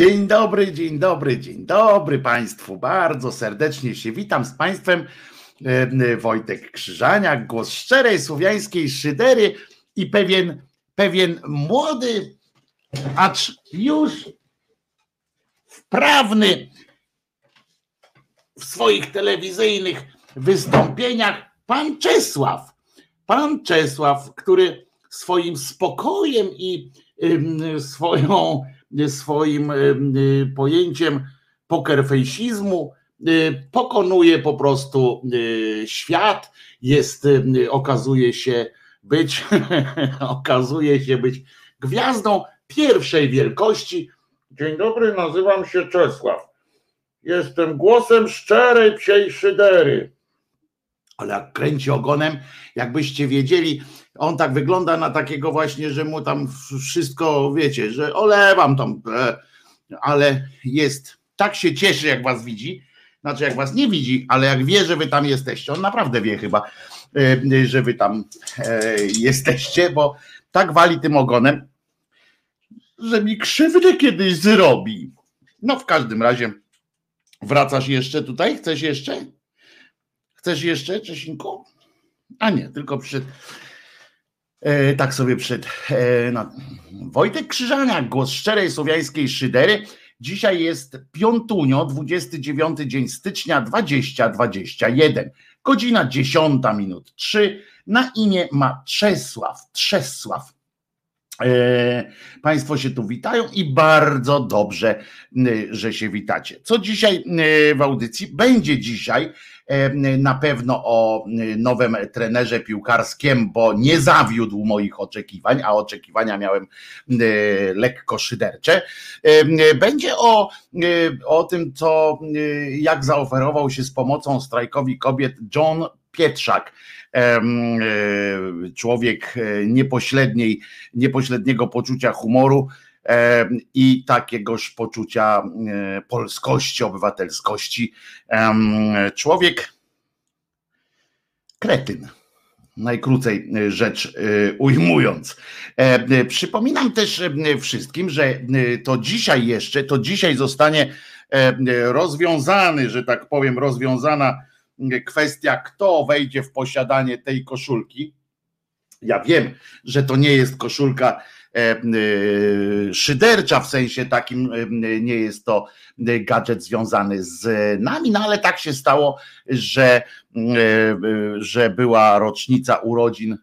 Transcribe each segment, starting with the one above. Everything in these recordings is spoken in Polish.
Dzień dobry, dzień dobry, dzień dobry Państwu. Bardzo serdecznie się witam z Państwem. Wojtek Krzyżaniak, głos szczerej słowiańskiej szydery i pewien, pewien młody, acz już wprawny w swoich telewizyjnych wystąpieniach pan Czesław. Pan Czesław, który swoim spokojem i swoją swoim y, pojęciem pokerfejsizmu, y, pokonuje po prostu y, świat, jest, okazuje się być, okazuje się być gwiazdą pierwszej wielkości. Dzień dobry, nazywam się Czesław. Jestem głosem szczerej psiej szydery. Ale jak kręci ogonem, jakbyście wiedzieli, on tak wygląda na takiego właśnie, że mu tam wszystko, wiecie, że olewam tam, e, ale jest, tak się cieszy, jak was widzi, znaczy jak was nie widzi, ale jak wie, że wy tam jesteście, on naprawdę wie chyba, e, że wy tam e, jesteście, bo tak wali tym ogonem, że mi krzywdę kiedyś zrobi. No w każdym razie, wracasz jeszcze tutaj? Chcesz jeszcze? Chcesz jeszcze, Czesinku? A nie, tylko przyszedł E, tak sobie przed. No. Wojtek Krzyżaniak, głos szczerej słowiańskiej szydery. Dzisiaj jest piątunio, 29 dzień stycznia 2021. Godzina 10 minut 3. Na imię ma. Czesław. E, państwo się tu witają i bardzo dobrze, że się witacie. Co dzisiaj w audycji? Będzie dzisiaj na pewno o nowym trenerze piłkarskim, bo nie zawiódł moich oczekiwań, a oczekiwania miałem lekko szydercze. Będzie o, o tym, co jak zaoferował się z pomocą strajkowi kobiet John Pietrzak e, człowiek e, niepośredniej, niepośredniego poczucia humoru, i takiegoż poczucia e, polskości, obywatelskości. Człowiek kretyn. Najkrócej e, rzecz e, ujmując. Przypominam też wszystkim, że to dzisiaj jeszcze, to dzisiaj zostanie rozwiązany, że tak powiem, rozwiązana kwestia, kto wejdzie w posiadanie tej koszulki. Ja wiem, że to nie jest koszulka szydercza, w sensie takim e, nie jest to gadżet związany z nami, no ale tak się stało, że, że była rocznica urodzin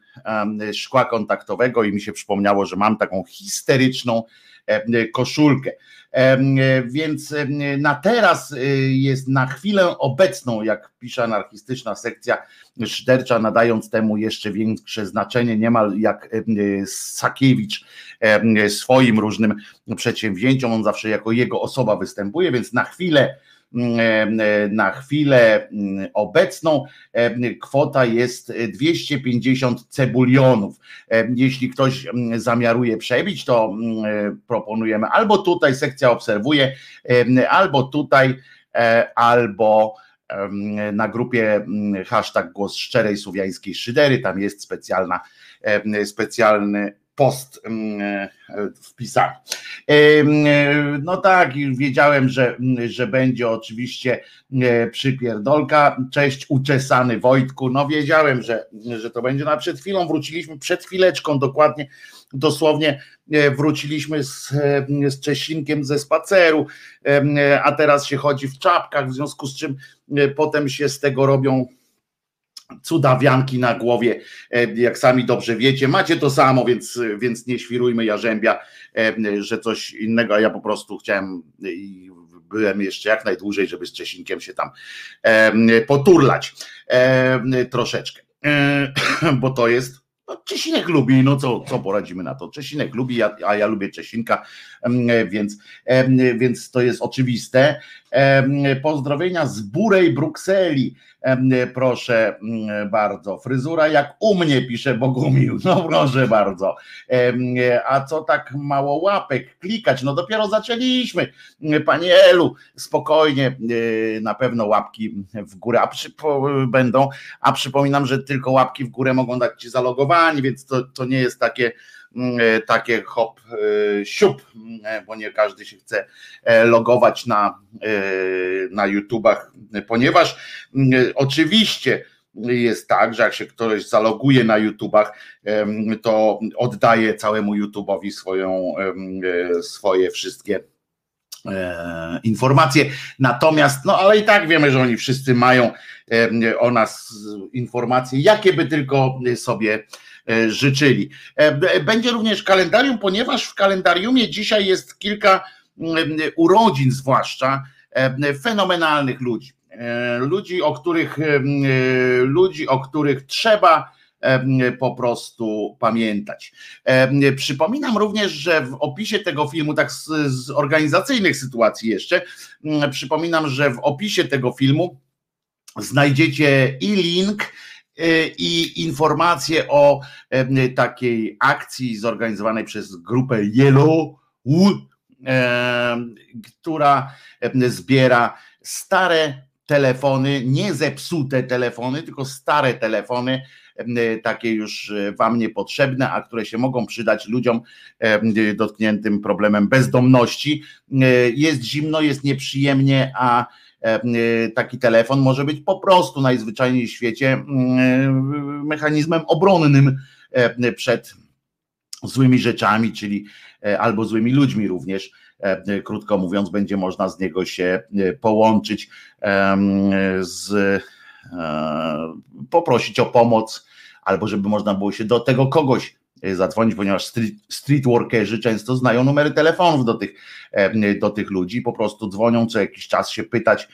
szkła kontaktowego i mi się przypomniało, że mam taką histeryczną koszulkę. Więc na teraz jest na chwilę obecną, jak pisze anarchistyczna sekcja szydercza, nadając temu jeszcze większe znaczenie, niemal jak Sakiewicz swoim różnym przedsięwzięciom, on zawsze jako jego osoba występuje, więc na chwilę na chwilę obecną kwota jest 250 cebulionów. Jeśli ktoś zamiaruje przebić, to proponujemy albo tutaj sekcja obserwuje, albo tutaj, e, albo na grupie hashtag głos szczerej słowiańskiej szydery, tam jest specjalna, specjalny post e, wpisany. No tak, wiedziałem, że, że będzie oczywiście e, przypierdolka. Cześć, uczesany Wojtku. No wiedziałem, że, że to będzie. No przed chwilą wróciliśmy, przed chwileczką dokładnie, dosłownie e, wróciliśmy z, z Czesinkiem ze spaceru, a teraz się chodzi w czapkach, w związku z czym potem się z tego robią cudawianki na głowie, e, jak sami dobrze wiecie. Macie to samo, więc, więc nie świrujmy jarzębia, e, że coś innego, a ja po prostu chciałem i byłem jeszcze jak najdłużej, żeby z Czesinkiem się tam e, poturlać troszeczkę, bo to jest no, Czesinek lubi, no co, co poradzimy na to? Czesinek lubi, a ja lubię Czesinka, więc, więc to jest oczywiste. Pozdrowienia z Burej Brukseli. Proszę mm, bardzo. Fryzura jak u mnie, pisze Bogumił. No proszę bardzo. A co tak mało łapek klikać? No dopiero zaczęliśmy. Panie Elu, spokojnie, e, na pewno łapki w górę będą. A przypominam, że tylko łapki w górę mogą dać ci zalogowani, więc to, to nie jest takie takie hop siup, bo nie każdy się chce logować na, na YouTubach, ponieważ oczywiście jest tak, że jak się ktoś zaloguje na YouTubach, to oddaje całemu YouTubeowi swoją, swoje wszystkie e, informacje. Natomiast, no ale i tak wiemy, że oni wszyscy mają o nas informacje, jakie by tylko sobie e, życzyli. E, będzie również kalendarium, ponieważ w kalendariumie dzisiaj jest kilka urodzin, zwłaszcza fenomenalnych ludzi. E, ludzi, o których, e, ludzi, o których trzeba e, po prostu pamiętać. Przypominam również, że w opisie tego filmu, tak z, z organizacyjnych sytuacji jeszcze, przypominam, że w opisie tego filmu znajdziecie i link, i informacje o takiej akcji zorganizowanej przez grupę Yellow, która zbiera stare telefony, nie zepsute telefony, tylko stare telefony, takie już e, wam niepotrzebne, a które się mogą przydać ludziom dotkniętym problemem bezdomności. E, jest zimno, jest nieprzyjemnie, a taki telefon może być po prostu najzwyczajniej w świecie mechanizmem obronnym przed złymi rzeczami, czyli e, albo złymi ludźmi również. E, krótko mówiąc, będzie można z niego się e, połączyć z e, poprosić o pomoc, albo żeby można było się do tego kogoś zadzwonić, ponieważ street, streetworkerzy często znają numery telefonów do tych, do tych ludzi, po prostu dzwonią co jakiś czas się pytać,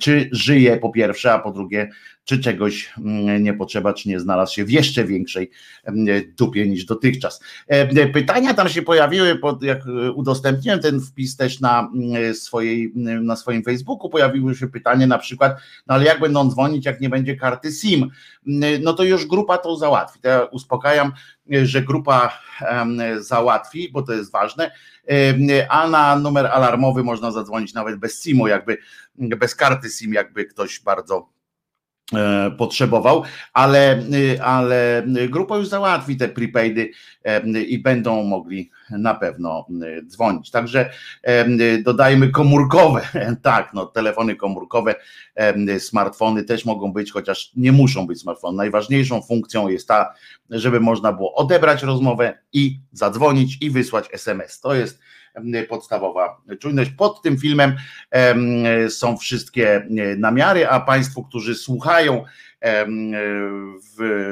czy żyje po pierwsze, a po drugie, czy czegoś mm, nie potrzeba, czy nie znalazł się w jeszcze większej mm, dupie niż dotychczas. E, pytania tam się pojawiły, jak udostępniłem ten wpis też na, mm, swojej, na swoim Facebooku, pojawiły się pytanie na przykład, no ale jak będą dzwonić, jak nie będzie karty SIM? No to już grupa to załatwi. To ja uspokajam, że grupa załatwi, bo to jest ważne, a na numer alarmowy można zadzwonić nawet bez SIM-u, jakby bez karty SIM, jakby ktoś bardzo potrzebował, ale, y, ale grupa już załatwi te prepaidy e, i będą mogli na pewno dzwonić. Także e, dodajmy komórkowe, tak, no telefony komórkowe, smartfony też mogą być, chociaż nie muszą być smartfony. Najważniejszą funkcją jest ta, żeby można było odebrać rozmowę i zadzwonić i wysłać SMS. To jest podstawowa czujność. Pod tym filmem są wszystkie namiary, a Państwu, którzy słuchają w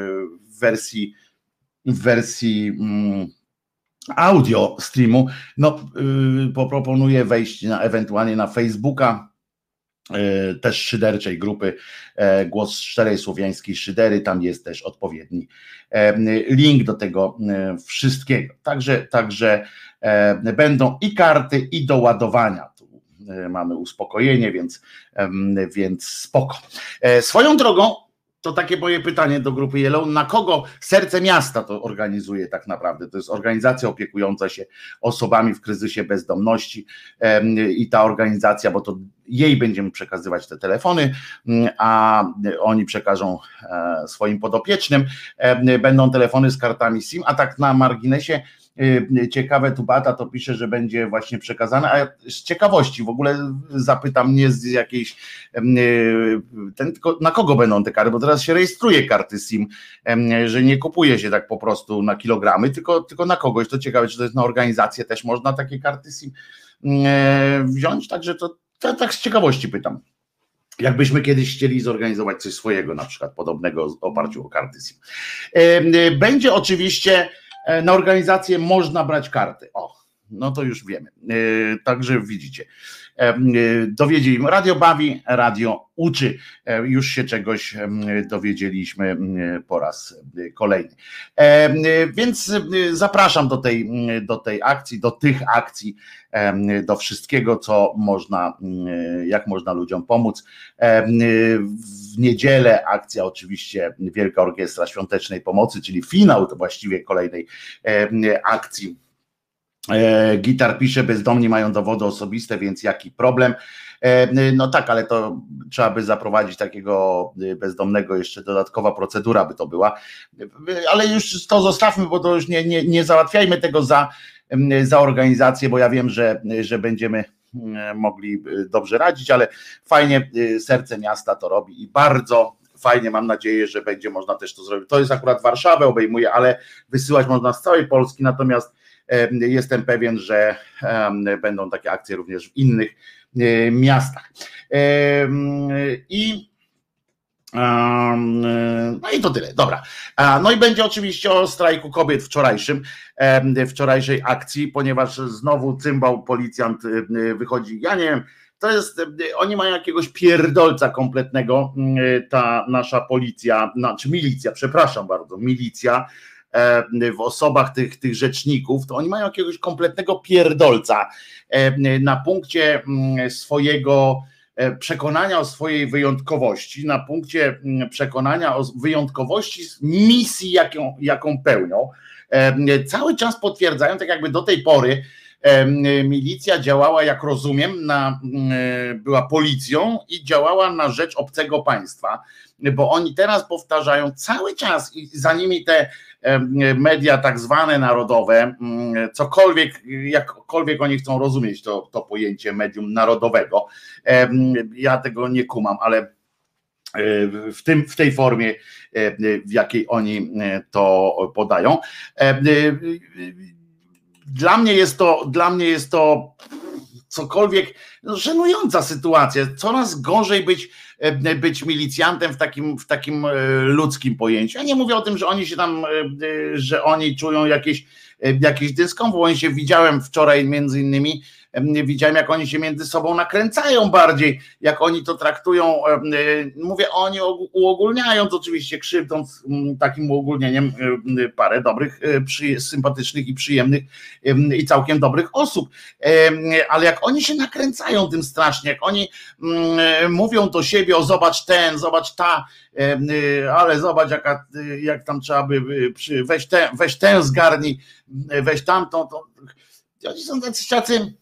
wersji w wersji mm, audio streamu, no y, poproponuję wejść na, ewentualnie na Facebooka e, też szyderczej grupy e, Głos Szczerej Słowiańskiej Szydery, tam jest też odpowiedni link do tego e, wszystkiego. Także, także E, będą i karty, i do ładowania. Tu e, mamy uspokojenie, więc, więc spoko. E, swoją drogą, to takie moje pytanie do grupy Yellow, na kogo serce miasta to organizuje tak naprawdę? To jest organizacja opiekująca się osobami w kryzysie bezdomności i ta organizacja, bo to jej będziemy przekazywać te telefony, a oni przekażą swoim podopiecznym. Będą telefony z kartami SIM, a tak na marginesie ciekawe tu Bata to pisze, że będzie właśnie przekazane, a z ciekawości w ogóle zapytam nie z jakiejś y, ten, na kogo będą te karty, bo teraz się rejestruje karty SIM, że nie kupuje się tak po prostu na kilogramy, tylko, tylko na kogoś, to ciekawe, czy to jest na organizację też można takie karty SIM wziąć, także to, to tak z ciekawości pytam. Jakbyśmy kiedyś chcieli zorganizować coś swojego, na przykład podobnego w oparciu o karty SIM. Będzie oczywiście na organizację można brać karty. O, no to już wiemy. E, także widzicie. E, dowiedzieli, radio bawi, radio uczy. Już się czegoś dowiedzieliśmy po raz kolejny. Więc zapraszam do tej, do tej akcji, do tych akcji, do wszystkiego, co można, jak można ludziom pomóc. W niedzielę akcja oczywiście Wielka Orkiestra Świątecznej Pomocy, czyli finał to właściwie kolejnej akcji Gitar pisze, bezdomni mają dowody osobiste, więc jaki problem? No tak, ale to trzeba by zaprowadzić takiego bezdomnego, jeszcze dodatkowa procedura by to była. Ale już to zostawmy, bo to już nie, nie, nie załatwiajmy tego za, za organizację, bo ja wiem, że, że będziemy mogli dobrze radzić, ale fajnie serce miasta to robi i bardzo fajnie, mam nadzieję, że będzie można też to zrobić. To jest akurat Warszawę obejmuje, ale wysyłać można z całej Polski, natomiast jestem pewien, że będą takie akcje również w innych e, miastach. I no i to tyle, dobra. No i będzie oczywiście o strajku kobiet wczorajszym, wczorajszej akcji, ponieważ znowu cymbał policjant wychodzi. Ja nie wiem, to jest, oni mają jakiegoś pierdolca kompletnego, ta nasza policja, znaczy milicja, przepraszam bardzo, milicja w osobach tych, tych rzeczników, to oni mają jakiegoś kompletnego pierdolca na punkcie swojego E, przekonania o swojej wyjątkowości, na punkcie mm, przekonania o wyjątkowości misji, jaką, jaką pełnią, e, cały czas potwierdzają, tak jakby do tej pory e, milicja działała, jak rozumiem, na, mm, była policją i działała na rzecz obcego państwa, bo oni teraz powtarzają cały czas i za nimi te media tak zwane narodowe, mm, cokolwiek, jakkolwiek oni chcą rozumieć to, to pojęcie medium narodowego. Ja tego nie kumam, ale e, w, tym, w tej formie, e, w jakiej oni e, to podają. Dla mnie jest to, dla mnie jest to cokolwiek, no, żenująca sytuacja. Coraz gorzej być, być milicjantem w takim, w takim e, ludzkim pojęciu. Ja nie mówię o tym, że oni się tam, e, że oni czują jakieś, jakiś dyskomfort. Oni się widziałem wczoraj między innymi widziałem, jak oni się między sobą nakręcają bardziej, jak oni to traktują. Mówię, oni uogólniając oczywiście, krzywdząc takim uogólnieniem parę dobrych, sympatycznych i przyjemnych i całkiem dobrych osób. Ale jak oni się nakręcają tym strasznie, jak oni mówią do siebie, o zobacz ten, zobacz ta, ale zobacz jaka, jak tam trzeba by, weź, te, weź zgarnij, weź tamtą, to oni są tacy, tacy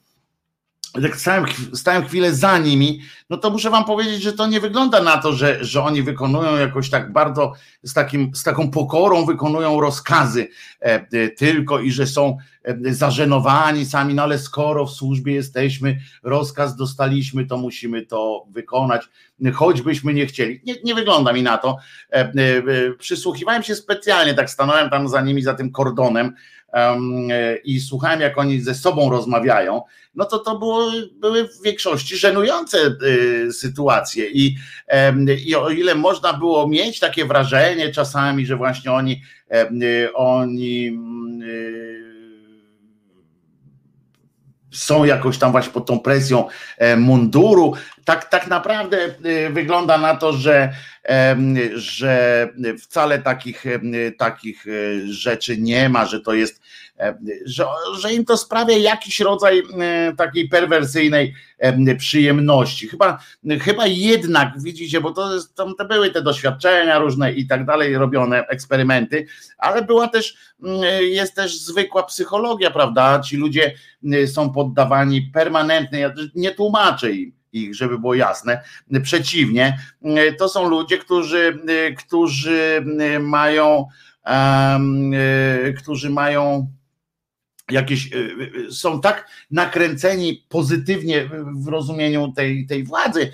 jak stałem, stałem chwilę za nimi, no to muszę wam powiedzieć, że to nie wygląda na to, że, że oni wykonują jakoś tak bardzo z, takim, z taką pokorą wykonują rozkazy e, e, tylko i że są e, zażenowani sami, no ale skoro w służbie jesteśmy, rozkaz dostaliśmy, to musimy to wykonać, choćbyśmy nie chcieli. Nie, nie wygląda mi na to. Przysłuchiwałem się specjalnie, tak stanąłem tam za nimi, za tym kordonem, i słuchałem, jak oni ze sobą rozmawiają, no to to było, były w większości żenujące y, sytuacje. I, I o ile można było mieć takie wrażenie czasami, że właśnie oni, y, oni y, są jakoś tam właśnie pod tą presją e, munduru. Tak, tak naprawdę wygląda na to, że, że wcale takich, takich rzeczy nie ma, że to jest że, że im to sprawia jakiś rodzaj takiej perwersyjnej przyjemności. Chyba, chyba jednak, widzicie, bo to, jest, to były te doświadczenia różne i tak dalej, robione eksperymenty, ale była też, jest też zwykła psychologia, prawda? Ci ludzie są poddawani permanentnie, ja nie tłumaczę im ich, żeby było jasne. Przeciwnie, to są ludzie, którzy, którzy mają, um, którzy mają jakieś są tak nakręceni pozytywnie w rozumieniu tej, tej władzy,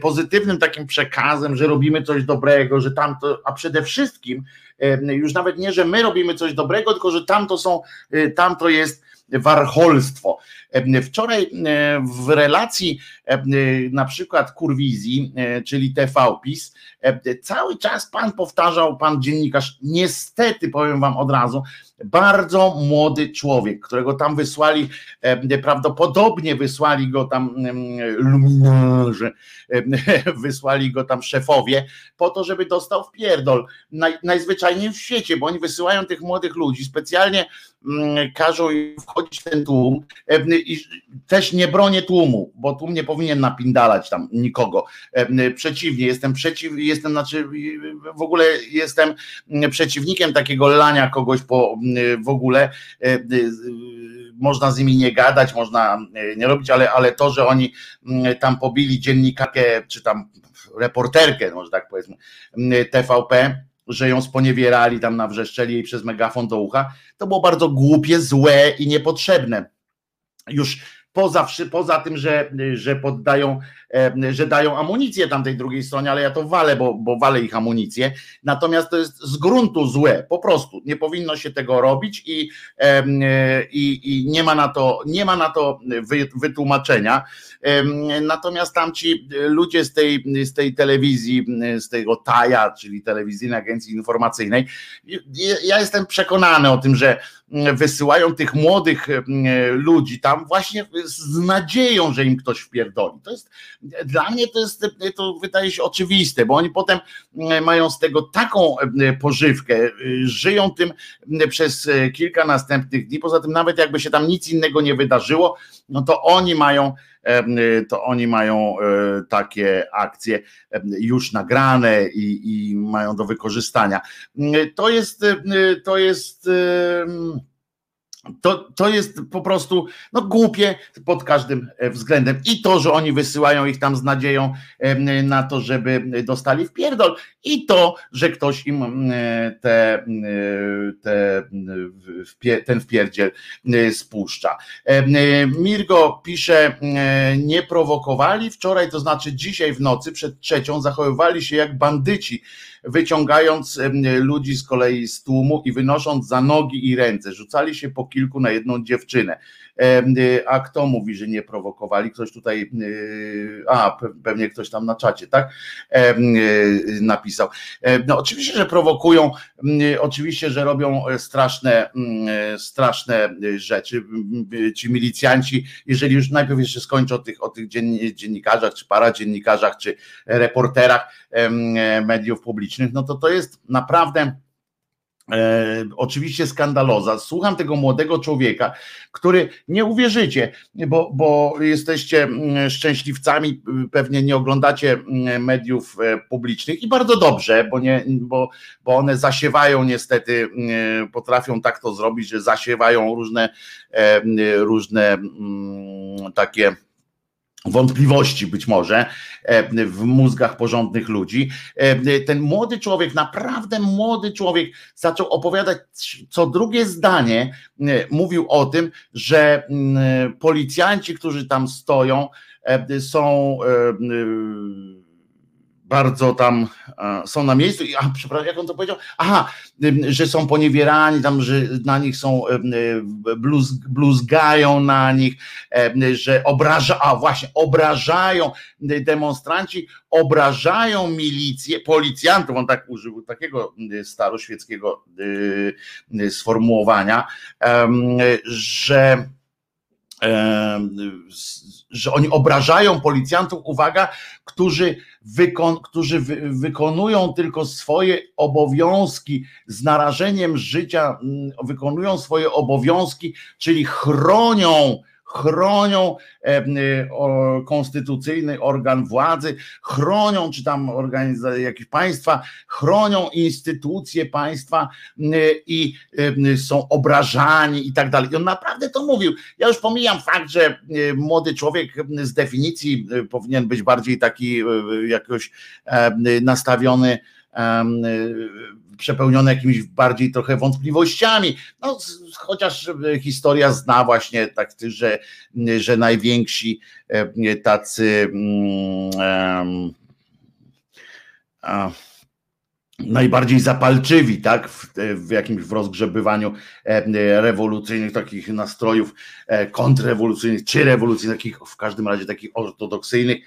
pozytywnym takim przekazem, że robimy coś dobrego, że tamto, a przede wszystkim już nawet nie, że my robimy coś dobrego, tylko że tamto są, tamto jest warcholstwo. Wczoraj w relacji na przykład Kurwizji, czyli TVPiS, cały czas pan powtarzał, pan dziennikarz, niestety powiem wam od razu, bardzo młody człowiek, którego tam wysłali, prawdopodobnie wysłali go tam luminarze, wysłali go tam szefowie, po to, żeby dostał w pierdol. Naj, najzwyczajniej w świecie, bo oni wysyłają tych młodych ludzi, specjalnie każą im wchodzić w ten tłum i też nie bronię tłumu, bo tłum nie powinien napindalać tam nikogo. Przeciwnie, jestem przeciw, jestem, znaczy w ogóle jestem przeciwnikiem takiego lania kogoś po w ogóle można z nimi nie gadać, można nie robić, ale, ale to, że oni tam pobili dziennikarkę, czy tam reporterkę, może tak powiedzmy, TVP, że ją sponiewierali tam na wrzeszczeli jej przez megafon do ucha, to było bardzo głupie, złe i niepotrzebne. Już poza, poza tym, że, że poddają, e, że dają amunicję tamtej drugiej stronie, ale ja to walę, bo, bo walę ich amunicję. Natomiast to jest z gruntu złe, po prostu. Nie powinno się tego robić i, i, i nie ma na to, nie ma na to wytłumaczenia. Natomiast tamci ludzie z tej, z tej telewizji, z tego TAJA, czyli Telewizyjnej Agencji Informacyjnej, ja jestem przekonany o tym, że wysyłają tych młodych ludzi tam właśnie z nadzieją, że im ktoś wpierdoli. To jest dla mnie to jest to wydaje się oczywiste, bo oni potem mają z tego taką pożywkę, żyją tym przez kilka następnych dni. Poza tym, nawet jakby się tam nic innego nie wydarzyło, no to oni mają to oni mają e, takie akcje już nagrane i, i mają do wykorzystania. To jest, to jest to, to jest po prostu no, głupie pod każdym e, względem. I to, że oni wysyłają ich tam z nadzieją na to, żeby dostali w pierdol, i to, że ktoś im te, te, ten wpierdziel spuszcza. Mirgo pisze, nie prowokowali wczoraj, to znaczy dzisiaj w nocy przed trzecią zachowywali się jak bandyci wyciągając ludzi z kolei z tłumu i wynosząc za nogi i ręce. Rzucali się po kilku na jedną dziewczynę. Y, a kto mówi, że nie prowokowali? Ktoś tutaj, y, a pewnie ktoś tam na czacie, tak? Y, napisał. No oczywiście, że prowokują, oczywiście, że robią straszne, straszne rzeczy. Ci milicjanci, jeżeli już najpierw jeszcze skończę o tych, o tych dziennikarzach, czy paradziennikarzach, czy reporterach mediów publicznych, no to to jest naprawdę E, oczywiście skandaloza. Słucham tego młodego człowieka, który nie uwierzycie, bo, bo jesteście mm, szczęśliwcami, pewnie nie oglądacie mm, mediów e, publicznych i bardzo dobrze, bo, nie, bo, bo one zasiewają niestety, mm, potrafią tak to zrobić, że zasiewają różne, e, różne takie wątpliwości być może e, w mózgach porządnych ludzi. E, ten młody człowiek, naprawdę młody człowiek, zaczął opowiadać co drugie zdanie, e, mówił o tym, że mm, policjanci, którzy tam stoją, są bardzo tam są na miejscu a, przepraszam, jak on to powiedział? Aha, że są poniewierani, tam, że na nich są bluz, bluzgają na nich, że obraża, a właśnie obrażają demonstranci, obrażają milicję, policjantów, on tak użył takiego staroświeckiego sformułowania, że że oni obrażają policjantów, uwaga, którzy, wykon, którzy wy, wykonują tylko swoje obowiązki z narażeniem życia, mm, wykonują swoje obowiązki, czyli chronią chronią e, konstytucyjny organ władzy, chronią, czy tam organizacje jakieś państwa, chronią instytucje państwa i są obrażani i tak dalej. I on naprawdę to mówił. Ja już pomijam fakt, że młody człowiek z definicji powinien być bardziej taki jakoś nastawiony przepełnione jakimiś bardziej trochę wątpliwościami. No, chociaż historia zna właśnie tak, że, że najwięksi tacy um, najbardziej zapalczywi, tak, w, w, jakimś w rozgrzebywaniu e, rewolucyjnych takich nastrojów e, kontrrewolucyjnych, czy rewolucyjnych, takich, w każdym razie takich ortodoksyjnych,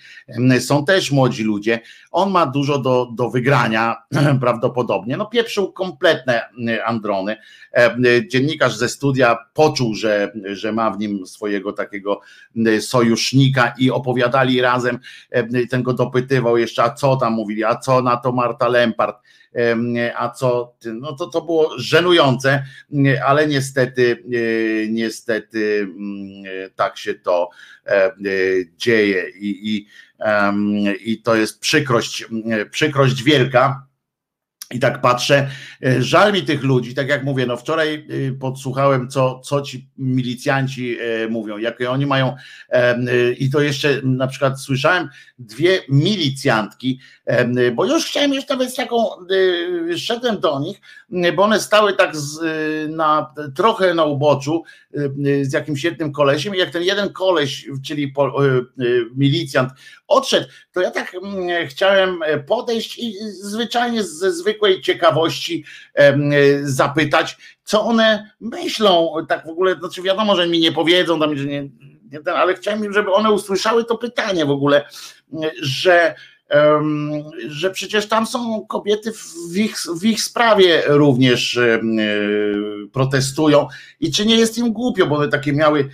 są też młodzi ludzie. On ma dużo do, do wygrania prawdopodobnie. No pieprzył kompletne androny. E, dziennikarz ze studia poczuł, że, że ma w nim swojego takiego sojusznika i opowiadali razem, ten go dopytywał jeszcze, a co tam mówili, a co na to Marta Lempart, a co, no to, to było żenujące, ale niestety, e, niestety mm, tak się to e, dzieje. I, i, i to jest przykrość, przykrość wielka I tak patrzę, e, żal mi tych ludzi, tak jak mówię, no wczoraj e, podsłuchałem, co, co ci milicjanci e, mówią, jakie oni mają, i to jeszcze na przykład słyszałem dwie milicjantki, bo już chciałem już nawet z taką, szedłem do nich, bo one stały tak z, na, trochę na uboczu z jakimś jednym kolesiem i jak ten jeden koleś, czyli milicjant odszedł, to ja tak chciałem podejść i zwyczajnie ze zwykłej ciekawości zapytać, co one myślą, tak w ogóle, znaczy wiadomo, że mi nie powiedzą, tam, że nie, ale chciałem, żeby one usłyszały to pytanie w ogóle, że że przecież tam są kobiety w ich, w ich sprawie również protestują i czy nie jest im głupio, bo one takie miały,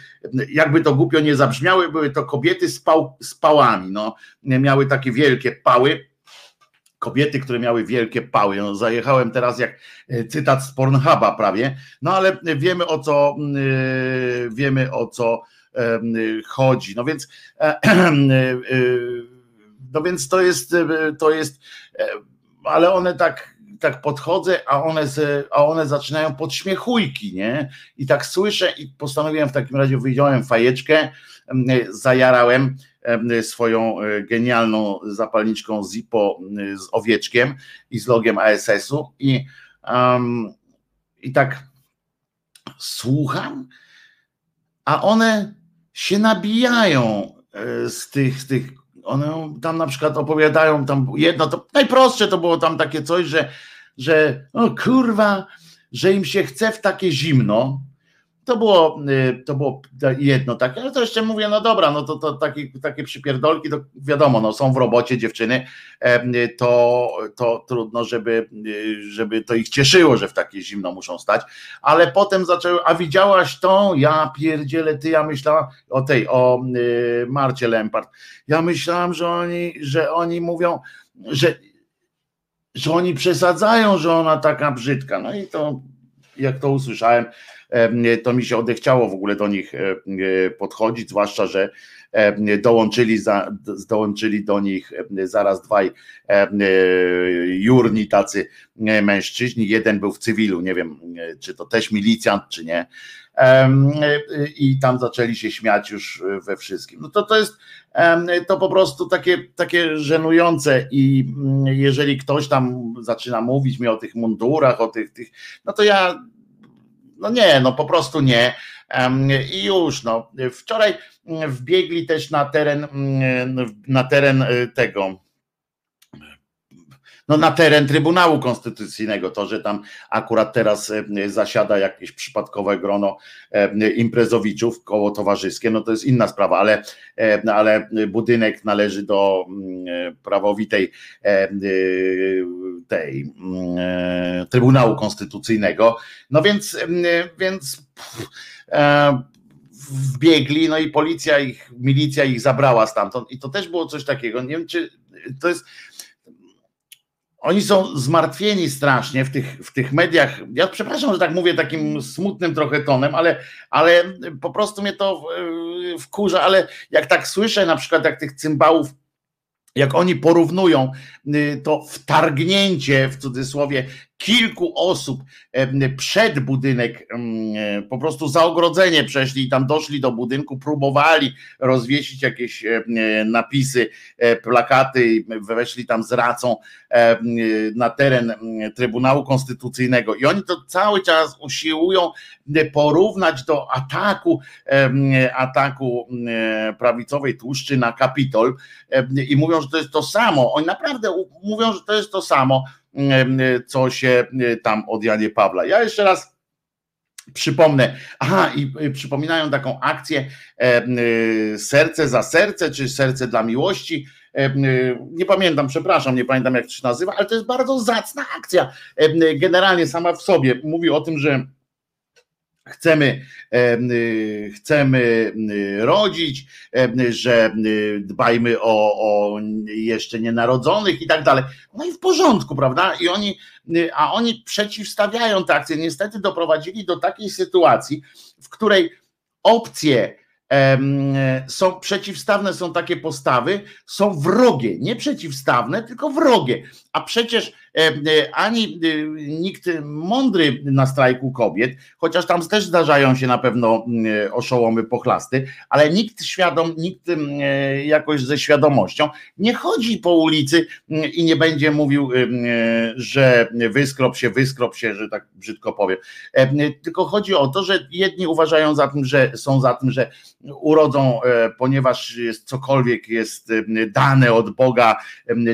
jakby to głupio nie zabrzmiały, były to kobiety z, pał, z pałami, no, miały takie wielkie pały, kobiety, które miały wielkie pały. No, zajechałem teraz jak e, cytat z Pornhuba prawie, no ale wiemy o co e, wiemy o co e, chodzi. No więc no więc to jest to jest ale one tak tak podchodzę, a one, a one zaczynają podśmiechujki, nie? I tak słyszę i postanowiłem w takim razie, wyjąłem fajeczkę, zajarałem swoją e, genialną zapalniczką Zippo z owieczkiem i z logiem ASS-u i, um, i tak słucham, a one się nabijają e, z tych, z tych one tam na przykład opowiadają, tam jedno, to najprostsze to było tam takie coś, że, że o kurwa, że im się chce w takie zimno, to było, y, to było jedno takie, ale to jeszcze mówię, no dobra, no to, to takie, takie przypierdolki, to wiadomo, no są w robocie dziewczyny, to, to trudno, żeby, y, żeby to ich cieszyło, że w takie zimno muszą stać, ale potem zaczęły, a widziałaś to? Ja pierdzielę, ty, ja myślałam o tej, o y, Marcie Lempart, ja myślałam, że oni, że oni mówią, że, że oni przesadzają, że ona taka brzydka, no i to jak to usłyszałem, to mi się odechciało w ogóle do nich e, podchodzić, zwłaszcza, że dołączyli, za, dołączyli do nich zaraz dwaj jurni tacy mężczyźni, jeden był w cywilu, nie wiem czy to też milicjant, czy nie, i tam zaczęli się śmiać już we wszystkim. No to to jest to po prostu takie, takie żenujące i mm, jeżeli ktoś tam zaczyna mówić mi o tych mundurach, o tych, tych no to ja no nie, no po prostu nie. I już, no. Wczoraj wbiegli też na teren, na teren e, tego, no na teren Trybunału Konstytucyjnego. To, że tam akurat teraz e, zasiada jakieś przypadkowe grono e, imprezowiczów, koło towarzyskie, no to jest inna sprawa, ale, ale budynek należy do prawowitej tej Trybunału Konstytucyjnego. No więc, więc pff, wbiegli, no i policja ich, milicja ich zabrała stamtąd i to też było coś takiego, nie wiem czy to jest oni są zmartwieni strasznie w tych, w tych mediach. Ja przepraszam, że tak mówię takim smutnym trochę tonem, ale, ale po prostu mnie to wkurza, ale jak tak słyszę na przykład jak tych cymbałów jak oni porównują y, to wtargnięcie w cudzysłowie kilku osób przed budynek, po prostu za ogrodzenie przeszli i tam doszli do budynku, próbowali rozwiesić jakieś napisy, e, plakaty, weszli tam z racą na teren Trybunału Konstytucyjnego i oni to cały czas usiłują porównać do ataku, ataku prawicowej tłuszczy na Kapitol i mówią, że to jest to samo. Oni naprawdę mówią, że to jest to samo co się e, tam od Janie Pawła. Ja jeszcze raz Przypomnę, aha, i przypominają taką akcję e, serce za serce, czy serce dla miłości. E, nie pamiętam, przepraszam, nie pamiętam jak to się nazywa, ale to jest bardzo zacna akcja. Generalnie sama w sobie mówi o tym, że chcemy, y, chcemy y, rodzić, że y, dbajmy o, o jeszcze nienarodzonych i tak dalej. No i w porządku, prawda? I oni, a oni przeciwstawiają te akcje. Niestety doprowadzili do takiej sytuacji, w której opcje są przeciwstawne, są takie postawy, są wrogie, nie przeciwstawne, tylko wrogie. A przecież ani nikt mądry na strajku kobiet, chociaż tam też zdarzają się na pewno oszołomy pochlasty, ale nikt świadom, nikt jakoś ze świadomością nie chodzi po ulicy i nie będzie mówił, że wyskrop się, wyskrop się, że tak brzydko powiem. Tylko chodzi o to, że jedni uważają za tym, że są za tym, że urodzą, e, ponieważ jest cokolwiek jest dane od Boga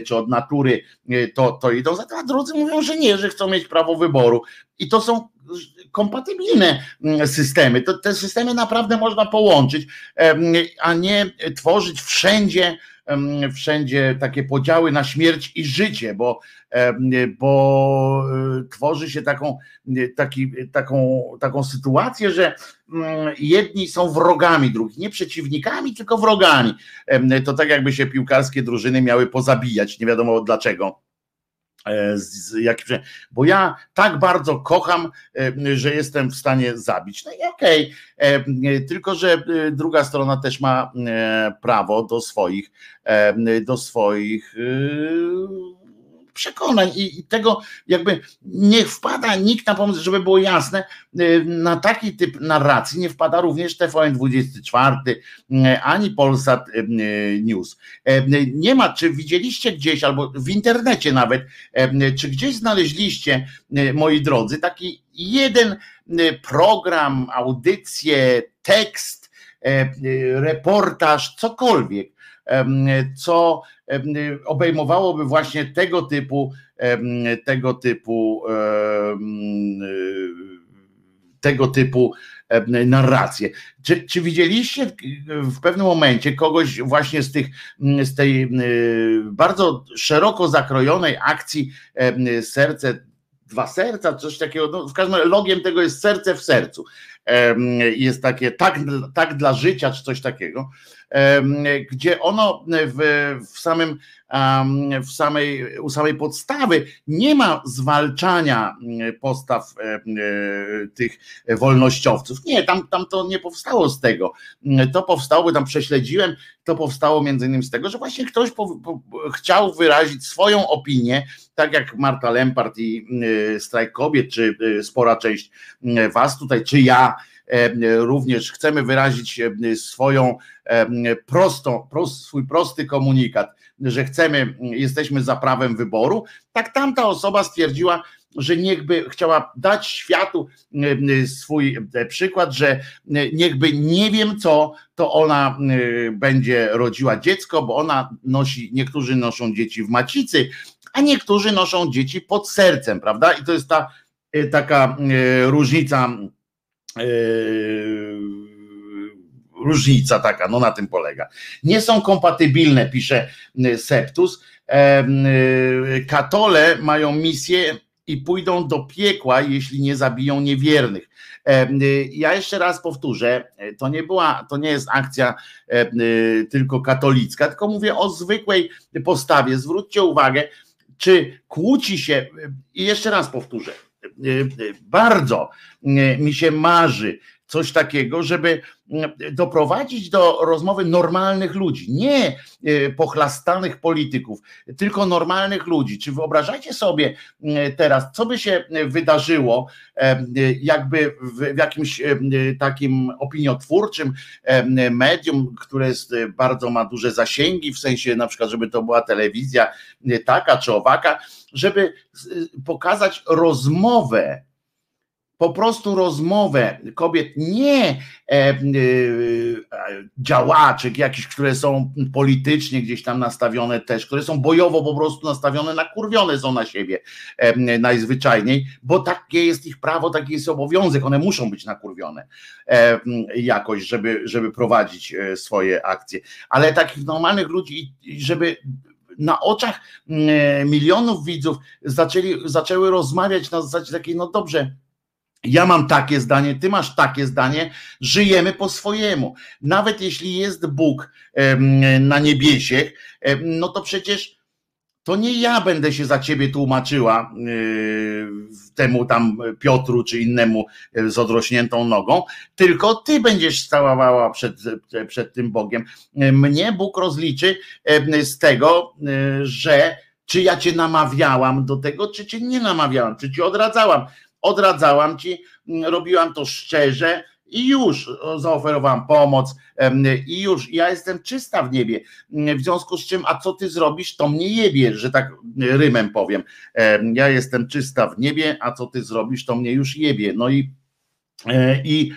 czy od natury, e, to, to idą za tym, a drudzy mówią, że nie, że chcą mieć prawo wyboru. I to są kompatybilne systemy. To, te systemy naprawdę można połączyć, a nie tworzyć wszędzie wszędzie takie podziały na śmierć i życie, bo, bo e, tworzy się taką, taki, taką, taką sytuację, że mm, jedni są wrogami drugich, nie przeciwnikami, tylko wrogami. To tak jakby się piłkarskie drużyny miały pozabijać, nie wiadomo dlaczego E, z, bo ja tak bardzo kocham, e, że jestem w stanie zabić. No i okej, okay. E, tylko że druga strona też ma prawo do swoich, do swoich przekonań i tego jakby nie wpada nikt na pomysł, żeby było jasne, y, na taki typ narracji nie wpada również TVN24 y, ani Polsat y, News. Nie ma, czy widzieliście gdzieś albo w internecie nawet, czy gdzieś znaleźliście, moi drodzy, taki jeden program, audycję, tekst, reportaż, cokolwiek, co obejmowałoby właśnie tego typu tego typu tego typu narracje. Czy, czy widzieliście w pewnym momencie kogoś właśnie z tych z tej bardzo szeroko zakrojonej akcji serce dwa serca, coś takiego, no w każdym razie logiem tego jest serce w sercu. Jest takie tak, tak dla życia, czy coś takiego gdzie ono w, w samym w samej, u samej podstawy nie ma zwalczania postaw tych wolnościowców. Nie, tam, tam to nie powstało z tego. To powstało, tam prześledziłem, to powstało między innymi z tego, że właśnie ktoś po, po, chciał wyrazić swoją opinię, tak jak Marta Lempart i strajk kobiet, czy spora część was tutaj, czy ja, również chcemy wyrazić swoją prostą, prost, swój prosty komunikat, że chcemy, jesteśmy za prawem wyboru, tak tamta osoba stwierdziła, że niechby chciała dać światu swój e, przykład, że niechby nie wiem co, to ona będzie rodziła dziecko, bo ona nosi, niektórzy noszą dzieci w macicy, a niektórzy noszą dzieci pod sercem, prawda? I to jest ta e, taka e, różnica różnica taka, no na tym polega. Nie są kompatybilne, pisze yy, Septus. Yy, katole mają misję i pójdą do piekła, jeśli nie zabiją niewiernych. Ja jeszcze raz powtórzę, to nie była, to nie jest akcja tylko katolicka, tylko mówię o zwykłej postawie. Zwróćcie uwagę, czy kłóci się, i jeszcze raz powtórzę, bardzo mi się marzy coś takiego, żeby doprowadzić do rozmowy normalnych ludzi, nie e, pochlastanych polityków, tylko normalnych ludzi. Czy wyobrażacie sobie e, teraz, co by się wydarzyło, jakby w jakimś takim opiniotwórczym medium, które jest, bardzo ma duże zasięgi, w sensie na przykład, żeby to była telewizja taka czy owaka, żeby pokazać rozmowę po prostu rozmowę kobiet, nie e, e, działaczek jakichś, które są politycznie gdzieś tam nastawione też, które są bojowo po prostu nastawione, nakurwione są na siebie e, najzwyczajniej, bo takie jest ich prawo, taki jest obowiązek, one muszą być nakurwione jakoś, żeby, żeby prowadzić swoje akcje. Ale takich normalnych ludzi, żeby na oczach milionów widzów zaczęli, zaczęły rozmawiać na zasadzie takiej, no dobrze, ja mam takie zdanie, ty masz takie zdanie, żyjemy po swojemu. Nawet jeśli jest Bóg na niebiesie, no to przecież to nie ja będę się za ciebie tłumaczyła yy, temu tam Piotru czy innemu yy, z odrośniętą nogą, tylko ty będziesz staławała przed, przed tym Bogiem. Mnie Bóg rozliczy z tego, yy, że Czy ja cię namawiałam do tego, czy cię nie namawiałam, czy cię odradzałam? Odradzałam ci, robiłam to szczerze, i już zaoferowałam pomoc i już ja jestem czysta w niebie. W związku z czym, a co ty zrobisz, to mnie jebie, że tak rymem powiem. Ja jestem czysta w niebie, a co ty zrobisz, to mnie już jebie. No i e, i,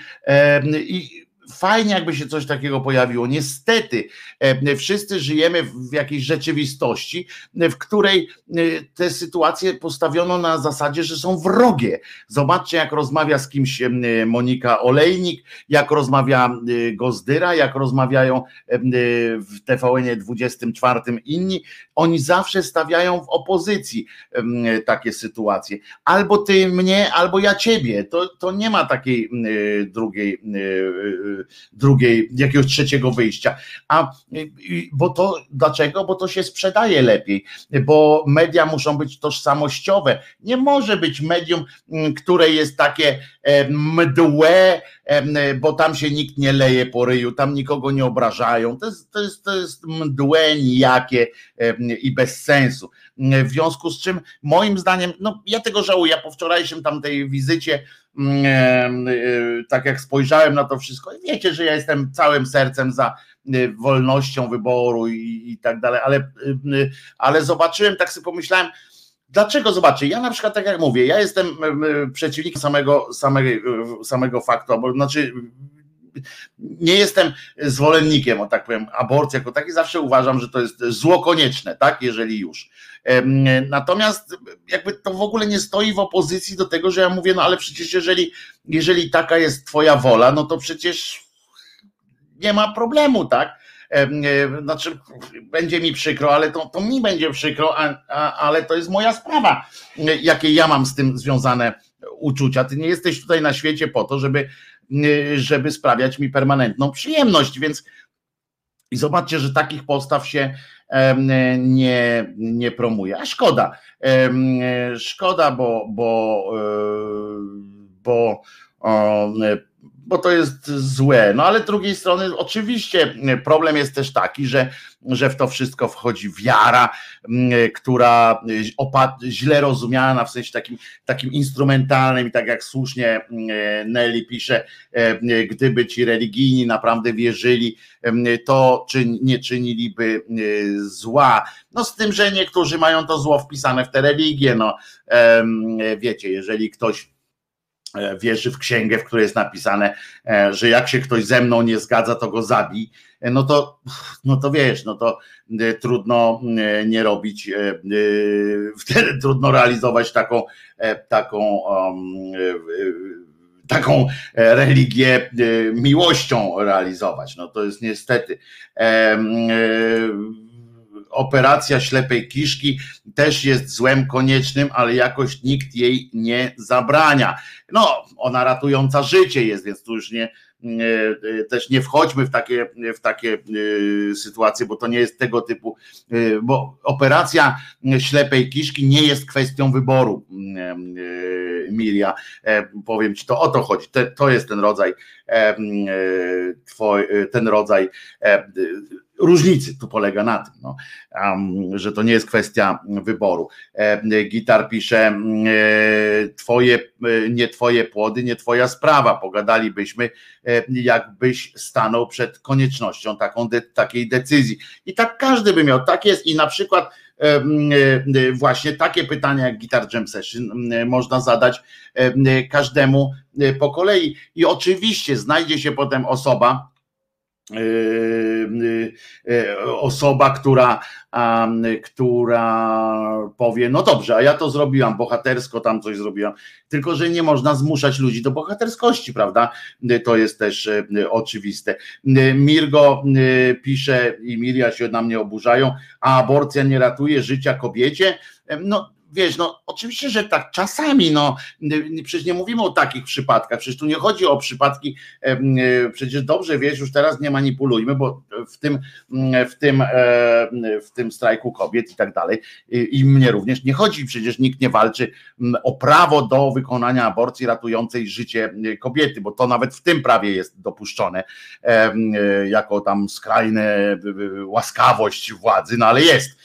i fajnie, jakby się coś takiego pojawiło. Niestety, e, wszyscy żyjemy w jakiejś rzeczywistości, w której e, te sytuacje postawiono na zasadzie, że są wrogie. Zobaczcie, jak rozmawia z kimś e, Monika Olejnik, jak rozmawia Gozdyra, jak rozmawiają w TVN 24 inni. Oni zawsze stawiają w opozycji takie sytuacje. Albo ty mnie, albo ja ciebie. To, to nie ma takiej drugiej drugiej, jakiegoś trzeciego wyjścia. A bo to dlaczego? Bo to się sprzedaje lepiej, bo media muszą być tożsamościowe. Nie może być medium, które jest takie mdłe, bo tam się nikt nie leje po ryju, tam nikogo nie obrażają. To jest, to jest, to jest mdłe, nijakie i bez sensu. W związku z czym, moim zdaniem, no ja tego żałuję. Ja po wczorajszym tamtej wizycie Mm, tak jak spojrzałem na to wszystko, wiecie, że ja jestem całym sercem za y, wolnością wyboru i, i tak dalej, ale, ale zobaczyłem, tak sobie pomyślałem, Dlaczego zobaczcie? Ja na przykład, tak jak mówię, ja jestem przeciwnikiem samego, samego, samego faktu, bo znaczy nie jestem zwolennikiem, o tak powiem, aborcji jako taki, zawsze uważam, że to jest zło konieczne, tak, jeżeli już. Natomiast jakby to w ogóle nie stoi w opozycji do tego, że ja mówię, no ale przecież jeżeli, jeżeli taka jest twoja wola, no to przecież nie ma problemu, tak? E, znaczy, będzie mi przykro, ale to, to mi będzie przykro, a, a, ale to jest moja sprawa, jakie ja mam z tym związane uczucia. Ty nie jesteś tutaj na świecie po to, żeby, żeby sprawiać mi permanentną przyjemność, więc i zobaczcie, że takich postaw się nie, nie promuje. A szkoda. Szkoda, bo, bo, e, bo bo to jest złe. No ale z drugiej strony, oczywiście problem jest też taki, że, że w to wszystko wchodzi wiara, która źle rozumiana w sensie takim, takim instrumentalnym i tak jak słusznie Nelly pisze, gdyby ci religijni naprawdę wierzyli, to czy nie czyniliby zła. No z tym, że niektórzy mają to zło wpisane w tę religię. No wiecie, jeżeli ktoś wierzy w księgę, w której jest napisane, e, że jak się ktoś ze mną nie zgadza, to go zabij, e, no to, no to wiesz, no to trudno nie robić, wtedy trudno realizować taką, taką, taką religię miłością realizować. No to jest niestety operacja ślepej kiszki też jest złem koniecznym, ale jakoś nikt jej nie zabrania. No, ona ratująca życie jest, więc tu już nie, też nie wchodźmy w takie, w takie e, sytuacje, bo to nie jest tego typu, e, bo operacja ślepej kiszki nie jest kwestią wyboru, e, Milia. Powiem ci, to o to chodzi. To jest ten rodzaj, ten rodzaj różnicy tu polega na tym, no, że to nie jest kwestia wyboru. E, gitar pisze, e, twoje, e, nie twoje płody, nie twoja sprawa, pogadalibyśmy, jakbyś stanął przed koniecznością taką de, takiej decyzji. I tak każdy by miał, tak jest i na przykład właśnie takie pytania jak Gitar Jam Session można zadać każdemu po kolei i oczywiście znajdzie się potem osoba, osoba, która, która powie, no dobrze, a ja to zrobiłam, bohatersko tam coś zrobiłam, tylko że nie można zmuszać ludzi do bohaterskości, prawda? To jest też oczywiste. Mirgo pisze i Miria się na mnie oburzają, a aborcja nie ratuje życia kobiecie. No wiesz, no oczywiście, że tak czasami, no przecież nie mówimy o takich przypadkach, przecież tu nie chodzi o przypadki, przecież dobrze wiesz, już teraz nie manipulujmy, bo w tym, w tym, w tym strajku kobiet i tak dalej i mnie również nie chodzi, przecież nikt nie walczy o prawo do wykonania aborcji ratującej życie kobiety, bo to nawet w tym prawie jest dopuszczone jako tam skrajne łaskawość władzy, no ale jest,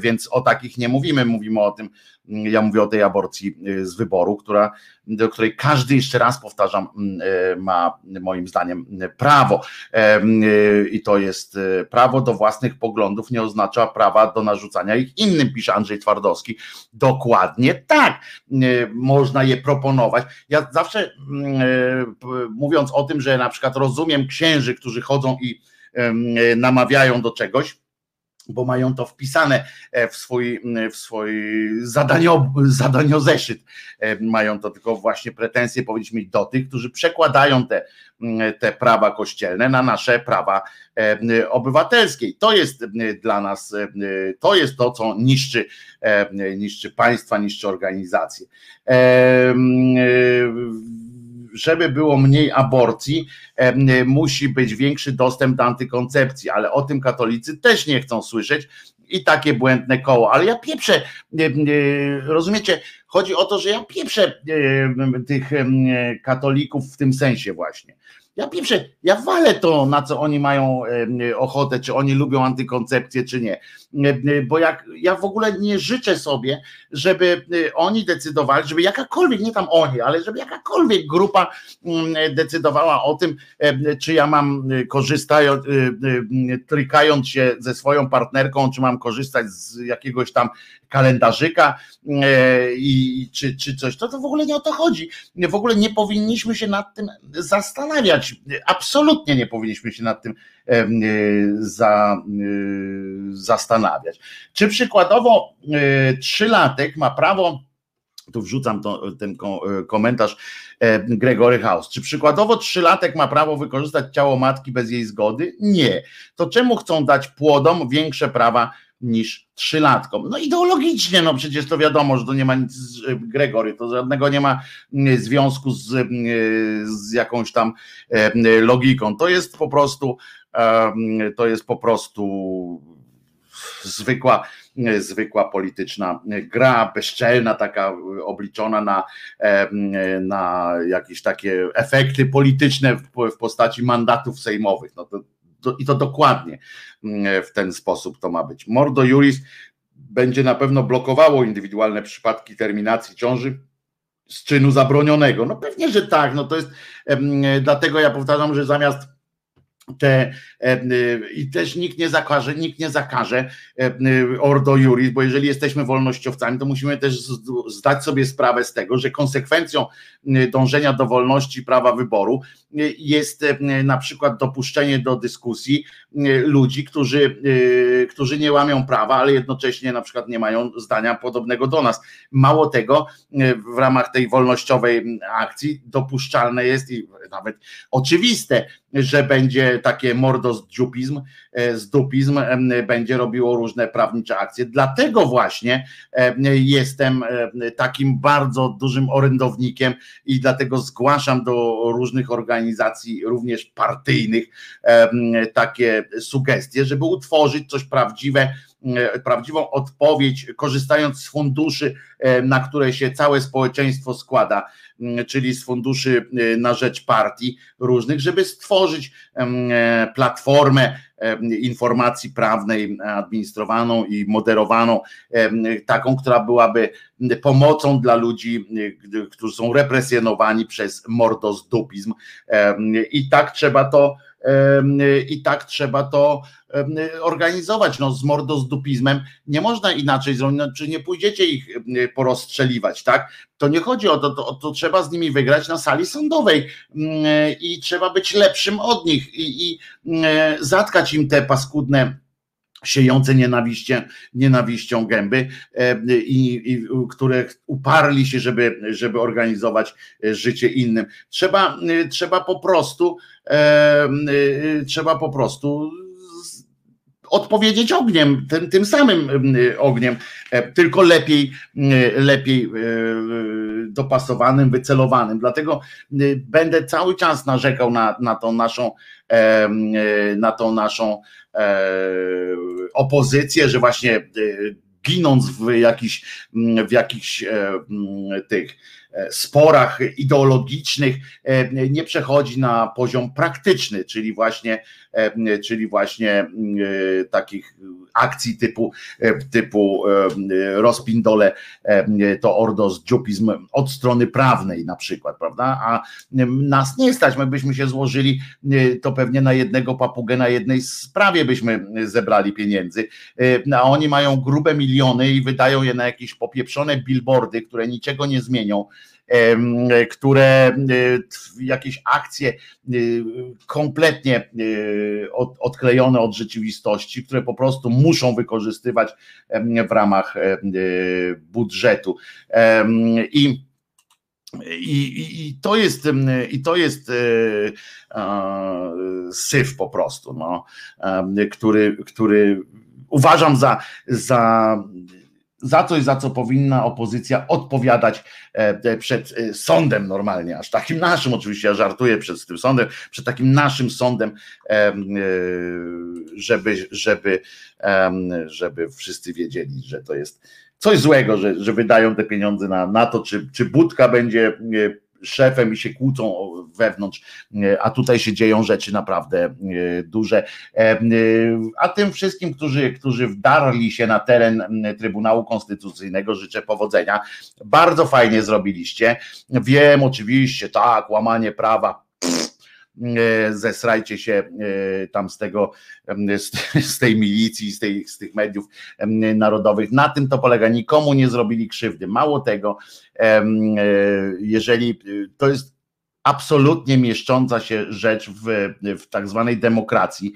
więc o takich nie mówimy, mówimy o tym, ja mówię o tej aborcji y, z wyboru, która, do której każdy, jeszcze raz powtarzam, y, ma moim zdaniem prawo. Y, I to jest prawo do własnych poglądów, nie oznacza prawa do narzucania ich innym, pisze Andrzej Twardowski. Dokładnie tak. Można je proponować. Ja zawsze mówiąc o tym, że na przykład rozumiem księży, którzy chodzą i namawiają do czegoś, bo mają to wpisane e, w swój, w swój zadanio, zadaniozeszyt. E, mają to tylko właśnie pretensje powinniśmy mieć do tych, którzy przekładają te, te prawa kościelne na nasze prawa e, obywatelskie. To jest dla nas, to jest to, co niszczy, niszczy państwa, niszczy organizacje żeby było mniej aborcji, musi być większy dostęp do antykoncepcji, ale o tym katolicy też nie chcą słyszeć i takie błędne koło. Ale ja pieprzę, rozumiecie? Chodzi o to, że ja pieprzę tych katolików w tym sensie właśnie. Ja pieprzę, ja walę to, na co oni mają ochotę, czy oni lubią antykoncepcję, czy nie. Bo jak ja w ogóle nie życzę sobie, żeby e, oni decydowali, żeby jakakolwiek, nie tam oni, ale żeby jakakolwiek grupa mm, decydowała o tym, czy ja mam korzystać, e, trykając się ze swoją partnerką, czy mam korzystać z jakiegoś tam kalendarzyka i czy, czy coś, to, to w ogóle nie o to chodzi. W ogóle nie powinniśmy się nad tym zastanawiać. Absolutnie nie powinniśmy się nad tym za, zastanawiać. Czy przykładowo trzylatek ma prawo tu wrzucam to, ten komentarz Gregory House. Czy przykładowo trzylatek ma prawo wykorzystać ciało matki bez jej zgody? Nie. To czemu chcą dać płodom większe prawa niż trzylatkom. No ideologicznie, no przecież to wiadomo, że to nie ma nic, Gregory, to żadnego nie ma mm, związku z, mm, z jakąś tam logiką. To jest po prostu, to jest po prostu zwykła, zwykła polityczna gra, bezczelna, taka obliczona na, na jakieś takie efekty polityczne w, postaci mandatów sejmowych. No to i to dokładnie mm, w ten sposób to ma być. Mordo Juris będzie na pewno blokowało indywidualne przypadki terminacji ciąży z czynu zabronionego. No pewnie, że tak. No to jest dlatego ja powtarzam, że zamiast te, e, I też nikt nie zakaże, nikt nie zakaże e, Ordo Juris, bo jeżeli jesteśmy wolnościowcami, to musimy też zdać sobie sprawę z tego, że konsekwencją dążenia do wolności prawa wyboru jest na przykład dopuszczenie do dyskusji ludzi, którzy, którzy nie łamią prawa, ale jednocześnie na przykład nie mają zdania podobnego do nas. Mało tego, w ramach tej wolnościowej akcji dopuszczalne jest i nawet oczywiste, że będzie takie mordozdupizm, e, zdupizm będzie robiło różne prawnicze akcje. Dlatego właśnie jestem takim bardzo dużym orędownikiem i dlatego zgłaszam do różnych organizacji, również partyjnych, takie sugestie, żeby utworzyć coś prawdziwe, prawdziwą odpowiedź, korzystając z funduszy, na które się całe społeczeństwo składa Mm, czyli z funduszy y, na rzecz partii różnych, żeby stworzyć e, platformę informacji prawnej administrowaną i moderowaną, taką, która byłaby pomocą dla ludzi, którzy są represjonowani przez mordozdupizm. I tak trzeba to i tak trzeba to organizować. No, z mordozdupizmem nie można inaczej zrobić, no, czy nie pójdziecie ich porozstrzeliwać, tak? To nie chodzi o to, to, to trzeba z nimi wygrać na sali sądowej i trzeba być lepszym od nich i, i zatkać im te paskudne siejące nienawiścią, nienawiścią gęby, i, i, które uparli się, żeby, żeby organizować e, życie innym. Trzeba, trzeba po prostu trzeba po prostu odpowiedzieć ogniem, tym, tym samym ogniem, tylko lepiej, lepiej dopasowanym, wycelowanym. Dlatego będę cały czas narzekał na, na tą naszą na tą naszą opozycję, że właśnie ginąc w jakichś, w jakichś tych E, sporach ideologicznych e, nie przechodzi na poziom praktyczny, czyli właśnie, e, czyli właśnie takich akcji typu, typu rozpindole to ordos dziupizm od strony prawnej na przykład, prawda? A nas nie stać, my byśmy się złożyli to pewnie na jednego papugę, na jednej sprawie byśmy zebrali pieniędzy, a oni mają grube miliony i wydają je na jakieś popieprzone billboardy, które niczego nie zmienią które e, jakieś akcje e, kompletnie e, odklejone od rzeczywistości, które po prostu muszą wykorzystywać w ramach budżetu. I i, i, to jest, i to jest syf po prostu, no, który, który uważam za, za za coś, za co powinna opozycja odpowiadać e, przed e, sądem normalnie, aż takim naszym, oczywiście ja żartuję przed tym sądem, przed takim naszym sądem, e, żeby, żeby, żeby wszyscy wiedzieli, że to jest coś złego, że, że wydają te pieniądze na, na to, czy, czy Budka będzie szefem i się kłócą wewnątrz, a tutaj się dzieją rzeczy naprawdę e, duże. E, e, a tym wszystkim, którzy, którzy wdarli się na teren Trybunału Konstytucyjnego, życzę powodzenia. Bardzo fajnie zrobiliście. Wiem, oczywiście, tak, łamanie prawa, zesrajcie się tam z tego, z tej milicji, z, tej, z tych mediów narodowych. Na tym to polega. Nikomu nie zrobili krzywdy. Mało tego, E, jeżeli to jest absolutnie mieszcząca się rzecz w, w tak zwanej demokracji,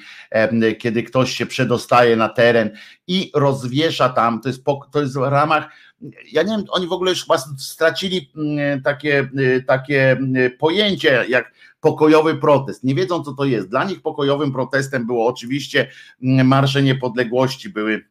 kiedy ktoś się przedostaje na teren i rozwiesza tam, to jest, to jest w ramach, ja nie wiem, oni w ogóle już stracili mm, takie, takie pojęcie jak pokojowy protest. Nie wiedzą, co to jest. Dla nich pokojowym protestem było oczywiście mm, marsze niepodległości, były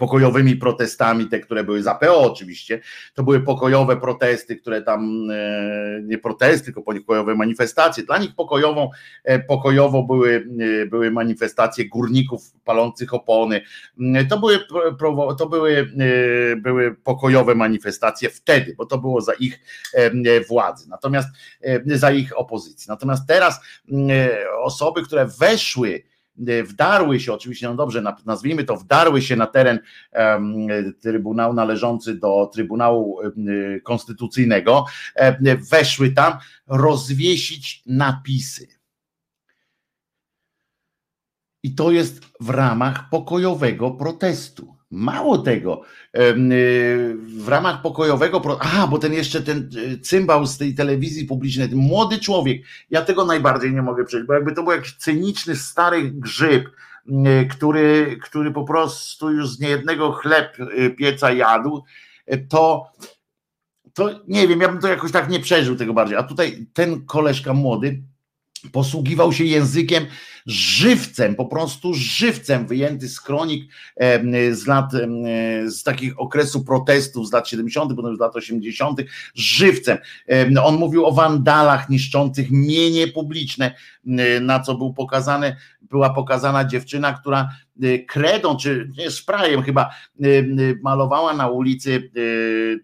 pokojowymi protestami, te, które były za PO oczywiście, to były pokojowe protesty, które tam, e, nie protesty, tylko pokojowe manifestacje. Dla nich pokojową, e, pokojowo były, e, były manifestacje górników palących opony. To były, to były, były pokojowe manifestacje wtedy, bo to było za ich władzy, natomiast za ich opozycji. Natomiast teraz osoby, które weszły wdarły się, oczywiście, no dobrze, nazwijmy to, wdarły się na teren Trybunału należący do Trybunału e, Konstytucyjnego, weszły tam rozwiesić napisy. I to jest w ramach pokojowego protestu. Mało tego, y, w ramach pokojowego, aha, bo ten jeszcze ten y, cymbał z tej telewizji publicznej, ten młody człowiek, ja tego najbardziej nie mogę przejść, bo jakby to był jakiś cyniczny, stary grzyb, y, który, który po prostu już z niejednego chleb pieca jadł, to, to nie wiem, ja bym to jakoś tak nie przeżył tego bardziej. A tutaj ten koleżka młody posługiwał się językiem żywcem, po prostu żywcem wyjęty z kronik z lat, z takich okresu protestów z lat 70., potem z lat 80., żywcem. On mówił o wandalach niszczących mienie publiczne, na co był pokazany, była pokazana dziewczyna, która kredą, czy nie, sprayem chyba malowała na ulicy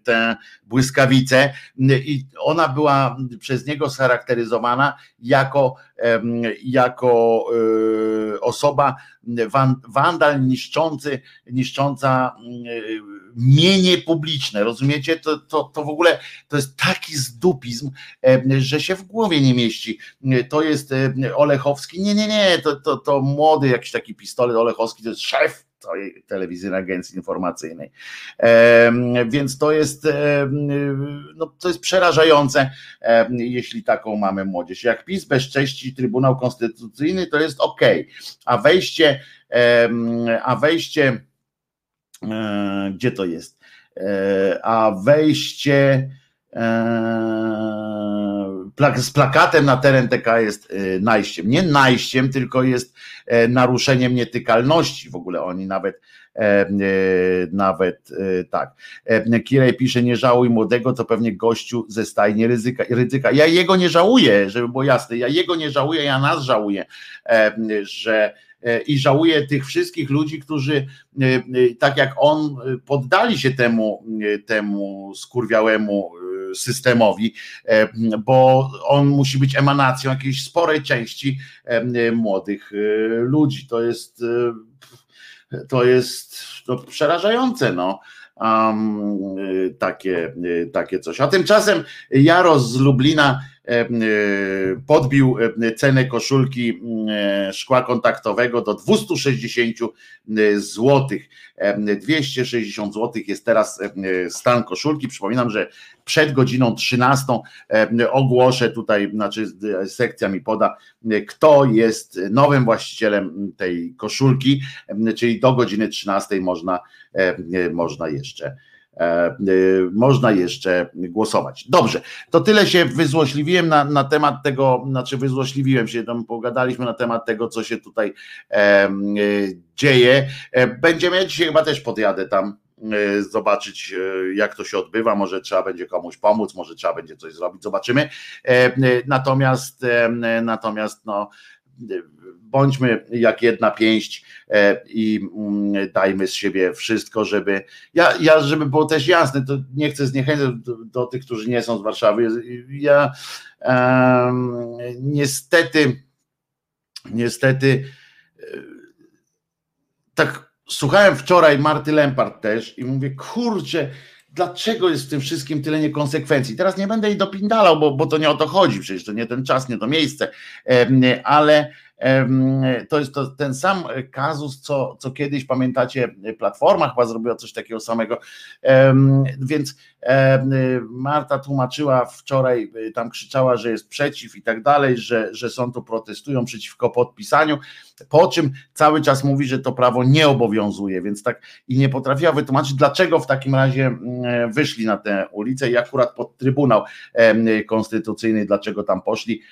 tę błyskawicę i ona była przez niego scharakteryzowana jako, jako Y, osoba, wandal niszczący, niszcząca y, mienie publiczne, rozumiecie? To, to, to w ogóle to jest taki zdupizm, że się w głowie nie mieści. To jest Olechowski, nie, nie, nie, to, to, to młody jakiś taki pistolet Olechowski, to jest szef całej telewizyjnej agencji informacyjnej. Więc to jest, no, to jest przerażające, jeśli taką mamy młodzież. Jak PiS bezcześci Trybunał Konstytucyjny, to jest ok, a wejście, a wejście, e, gdzie to jest? E, a wejście z plakatem na teren TK jest najściem. Nie najściem, tylko jest naruszeniem nietykalności. W ogóle oni nawet nawet tak. Kirej pisze, nie żałuj młodego, to pewnie gościu ze stajni ryzyka. ryzyka. Ja jego nie żałuję, żeby było jasne, ja jego nie żałuję, ja nas żałuję, że i żałuję tych wszystkich ludzi, którzy tak jak on poddali się temu, temu skurwiałemu systemowi, bo on musi być emanacją jakiejś sporej części młodych ludzi. To jest to jest to przerażające, no. Um, takie, takie coś. A tymczasem Jaros z Lublina E, podbił e, cenę koszulki e, szkła kontaktowego do 260 zł. 260 zł jest teraz stan koszulki. Przypominam, że przed godziną 13 ogłoszę tutaj, znaczy sekcja mi poda, kto jest nowym właścicielem tej koszulki, czyli do godziny 13 można, można jeszcze E, e, można jeszcze głosować. Dobrze, to tyle się wyzłośliwiłem na, na temat tego, znaczy wyzłośliwiłem się, tam pogadaliśmy na temat tego, co się tutaj e, dzieje. Będziemy, ja dzisiaj chyba też podjadę tam zobaczyć, jak to się odbywa. Może trzeba będzie komuś pomóc, może trzeba będzie coś zrobić, zobaczymy. Natomiast, natomiast no, bądźmy jak jedna pięść e, i mm, dajmy z siebie wszystko, żeby ja, ja żeby było też jasne, to nie chcę zniechęcać do, do tych, którzy nie są z Warszawy. Ja um, niestety niestety e, tak słuchałem wczoraj Marty Lempart też i mówię, kurczę, dlaczego jest w tym wszystkim tyle niekonsekwencji. Teraz nie będę jej dopindalał, bo, bo to nie o to chodzi, przecież to nie ten czas, nie to miejsce, ale to jest to, ten sam kazus, co, co kiedyś pamiętacie, Platforma chyba zrobiła coś takiego samego. Więc Marta tłumaczyła wczoraj, tam krzyczała, że jest przeciw i tak dalej, że, że są tu protestują przeciwko podpisaniu, po czym cały czas mówi, że to prawo nie obowiązuje, więc tak i nie potrafiła wytłumaczyć, dlaczego w takim razie wyszli na tę ulicę i akurat pod Trybunał Konstytucyjny, dlaczego tam poszli,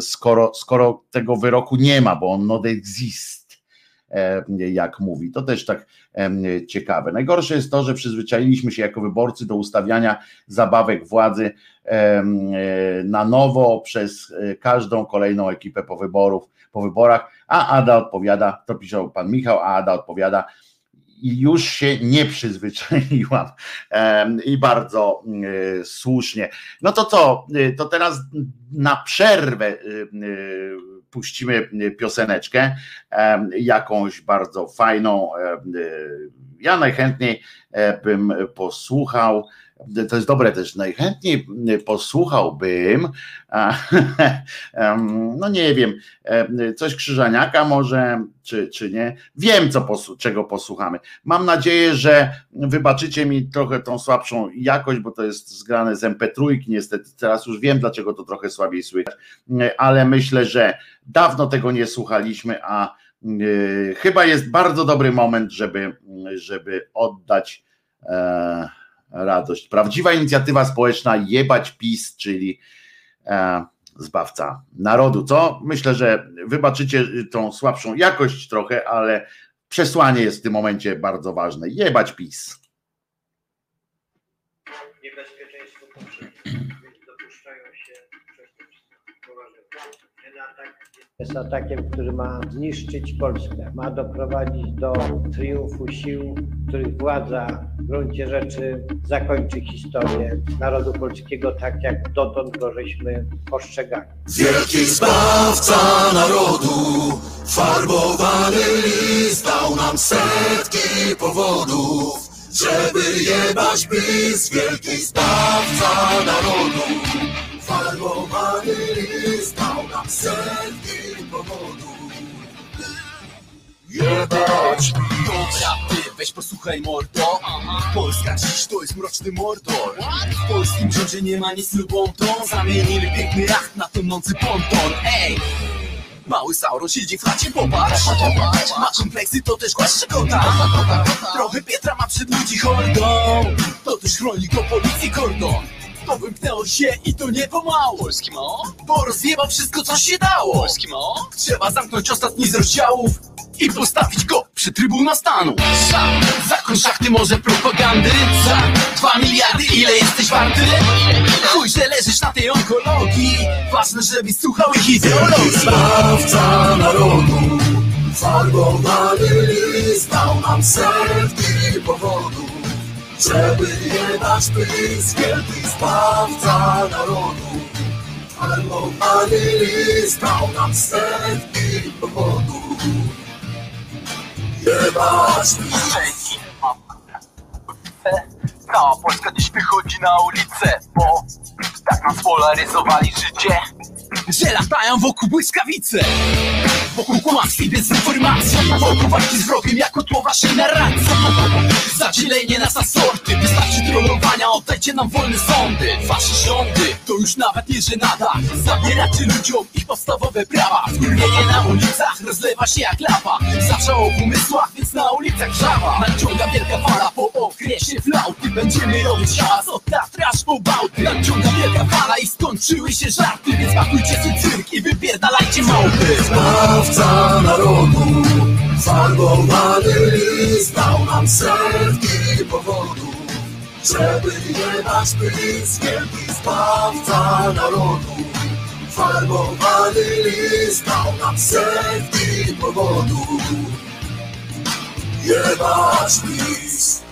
skoro skoro tego wyroku nie ma, bo on not exist, e, jak mówi. To też tak ciekawe. Najgorsze jest to, że przyzwyczailiśmy się jako wyborcy do ustawiania zabawek władzy e, na nowo przez e, każdą kolejną ekipę po wyborów, po wyborach, a Ada odpowiada, to pisze pan Michał, a Ada odpowiada, i już się nie przyzwyczaiłam i bardzo e, słusznie. No to co, e, to teraz na przerwę e, puścimy pioseneczkę, jakąś bardzo fajną. Ja najchętniej bym posłuchał to jest dobre też, najchętniej posłuchałbym, no nie wiem, coś Krzyżaniaka może, czy, czy nie, wiem co, czego posłuchamy. Mam nadzieję, że wybaczycie mi trochę tą słabszą jakość, bo to jest zgrane z MP3, niestety. Teraz już wiem, dlaczego to trochę słabiej słychać, ale myślę, że dawno tego nie słuchaliśmy, a e, chyba jest bardzo dobry moment, żeby, żeby oddać e, radość. Prawdziwa inicjatywa społeczna jebać PiS, czyli e, zbawca narodu. Co myślę, że wybaczycie tą słabszą jakość trochę, ale przesłanie jest w tym momencie bardzo ważne. Jebać PiS. Jest atakiem, który ma zniszczyć Polskę, ma doprowadzić do triumfu sił, których władza w gruncie rzeczy zakończy historię narodu polskiego tak, jak dotąd go żeśmy postrzegali. Wielki zbawca narodu, farbowany list dał nam setki powodów, żeby jebać PiS, wielki zbawca narodu, farbowany list dał nam setki Jebać! Dobra, ty weź posłuchaj mordo. Polska dziś to jest mroczny mordor. W polskim rządzie nie ma nic lub to Zamienili piękny jacht na tonący ponton. Ej! Mały Sauron siedzi w chacie, popatrz. Ma kompleksy, to też głaszcze kota Trochę Pietra ma przed ludzi hordą. To też chroni go policji kordon To wymknęło się i to nie pomału. Polski mo? Bo rozjebał wszystko co się dało. Polski mo? Trzeba zamknąć ostatni z rozdziałów i postawić go przy trybuna stanu. Sam, zakon szachty może propagandy? Za dwa miliardy ile jesteś warty? Chuj, że leżysz na tej onkologii. Ważne, żebyś słuchał ich ideologii. Zbawca narodu Farbowany list dał nam setki powodów Żeby dać pysk Wielki zbawca narodu. Farbowany list dał nam setki powodów. Jebać Dzięki. Cała Polska dziś wychodzi na ulicę, bo tak nam spolaryzowali życie, że latają wokół błyskawice. Wokół kłamstw i dezinformacji, wokół walki z wrogiem jako tło waszej narracji. Zadzielenie nas na sorty, wystarczy trollowania, oddajcie nam wolne sądy. Wasze rządy to już nawet nie żenada, zabieracie ludziom ich podstawowe prawa. Wkurwienie na ulicach rozlewa się jak lawa, zawsze o umysłach, więc na ulicach żawa. Nadciąga wielka fala po okresie flauty, będziemy robić hałas od Tatra aż po Bałty. Nadciąga wielka fala i skończyły się żarty, więc pakujcie swój cyrk i wypierdalajcie małpy. Zbawca narodu Farbowany list dał nam setki powodów Żeby nie dać pysk Wielki zbawca narodu Farbowany list dał nam setki powodów Jebać list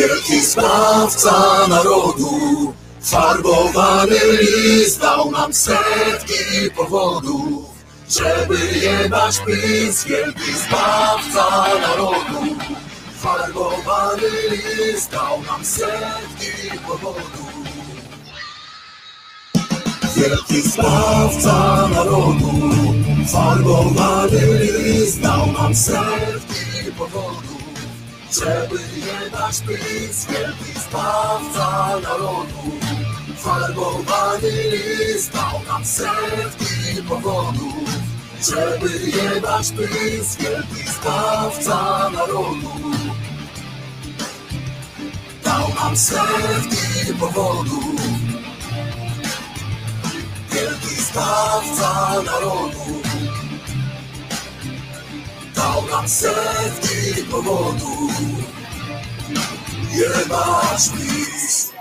Wielki zbawca narodu, farbowany list dał nam setki powodów, żeby jebać pysk. Wielki zbawca narodu, farbowany list dał nam setki powodów. Wielki zbawca narodu, farbowany list dał nam setki powodów. Żeby nie dać pysk, wielki zbawca narodu. Farbowany list dał nam setki powodów Żeby nie dać pysk, wielki zbawca narodu. Dał nam setki powodów Wielki zbawca narodu dał nam setki powodów. Jebać list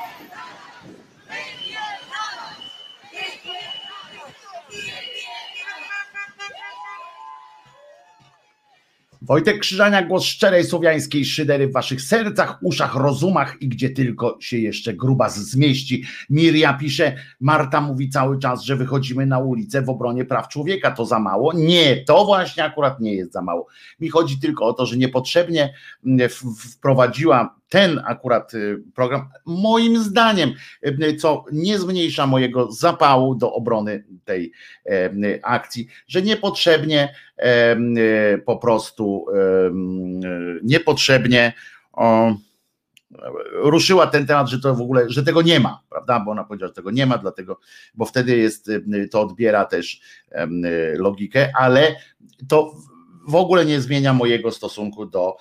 Wojtek Krzyżania, głos szczerej słowiańskiej szydery w waszych sercach, uszach, rozumach i gdzie tylko się jeszcze grubas zmieści. Miria pisze, Marta mówi cały czas, że wychodzimy na ulicę w obronie praw człowieka. To za mało? Nie, to właśnie akurat nie jest za mało. Mi chodzi tylko o to, że niepotrzebnie mm, wprowadziła ten akurat y, program, moim zdaniem, y, co nie zmniejsza mojego zapału do obrony tej e, akcji, że niepotrzebnie e, y, po prostu e, niepotrzebnie ruszyła ten temat, że to w ogóle, że tego nie ma, prawda? Bo ona powiedziała, że tego nie ma, dlatego, bo wtedy jest, to odbiera też logikę, ale to w ogóle nie zmienia mojego stosunku do,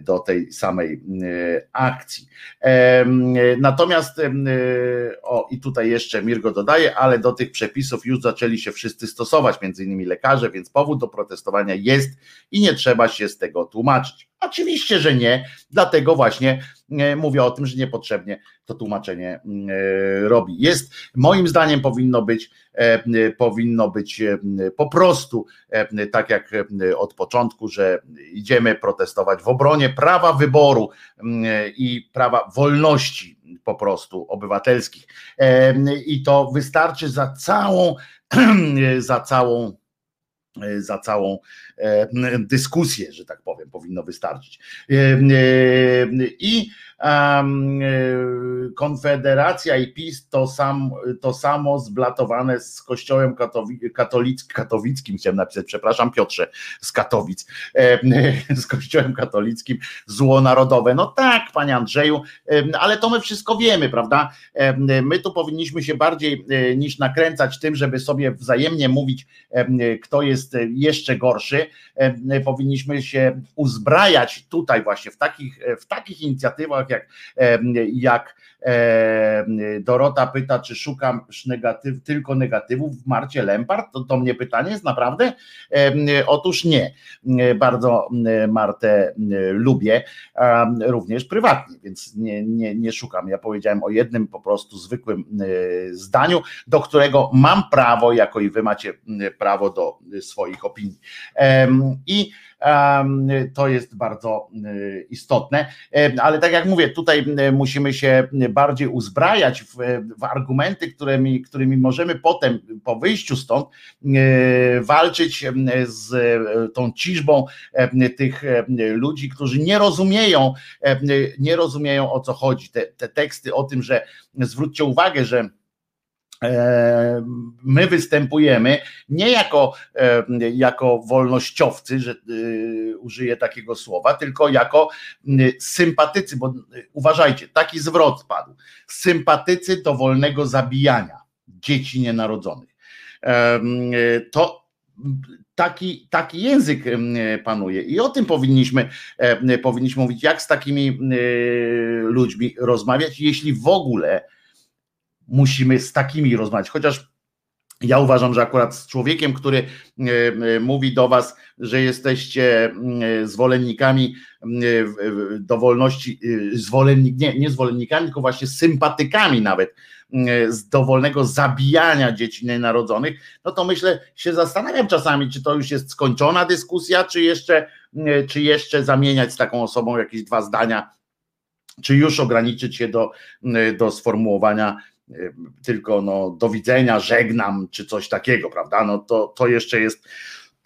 do tej samej akcji. Natomiast o i tutaj jeszcze Mirgo dodaje, ale do tych przepisów już zaczęli się wszyscy stosować, między innymi lekarze, więc powód do protestowania jest i nie trzeba się z tego tłumaczyć. Oczywiście, że nie, dlatego właśnie e, mówię o tym, że niepotrzebnie to tłumaczenie e, robi. Jest, moim zdaniem powinno być, e, powinno być po prostu tak jak od początku, że idziemy protestować w obronie prawa wyboru i prawa wolności po prostu obywatelskich. I to wystarczy za całą, za całą za całą dyskusję, że tak powiem, powinno wystarczyć. I Konfederacja i PiS to, sam, to samo zblatowane z kościołem katolickim, katowickim, chciałem napisać, przepraszam Piotrze, z Katowic, z kościołem katolickim, zło narodowe. No tak, panie Andrzeju, ale to my wszystko wiemy, prawda? My tu powinniśmy się bardziej e, niż nakręcać tym, żeby sobie wzajemnie mówić, kto jest jeszcze gorszy, powinniśmy się uzbrajać tutaj właśnie w takich, w takich inicjatywach, jak, jak Dorota pyta, czy szukam negatyw, tylko negatywów w Marcie Lempart? To, to mnie pytanie jest naprawdę? Otóż nie. Bardzo Martę lubię, również prywatnie, więc nie, nie, nie szukam. Ja powiedziałem o jednym po prostu zwykłym zdaniu, do którego mam prawo, jako i wy macie prawo do swoich opinii. I to jest bardzo y, istotne, ale tak jak mówię, tutaj y, musimy się bardziej uzbrajać w, w argumenty, którymi, którymi możemy potem po wyjściu stąd y, walczyć z tą ciżbą tych ludzi, którzy nie rozumieją, nie rozumieją o co chodzi. Te, te teksty o tym, że zwróćcie uwagę, że my występujemy nie jako, e, jako wolnościowcy, że e, użyję takiego słowa, tylko jako sympatycy, bo uważajcie, taki zwrot padł. Sympatycy do wolnego zabijania dzieci nienarodzonych. To taki, taki język panuje i o tym powinniśmy, powinniśmy mówić, jak z takimi ludźmi rozmawiać, jeśli w ogóle musimy z takimi rozmawiać. Chociaż ja uważam, że akurat z człowiekiem, który e, e, mówi do Was, że jesteście e, zwolennikami dowolności, zwolennik, nie, nie zwolennikami, tylko właśnie sympatykami nawet z dowolnego zabijania dzieci nienarodzonych, no to myślę, się zastanawiam czasami, czy to już jest skończona dyskusja, czy jeszcze, czy jeszcze zamieniać z taką osobą jakieś dwa zdania, czy już ograniczyć się do, do sformułowania tylko no, do widzenia, żegnam, czy coś takiego, prawda? No to, to jeszcze jest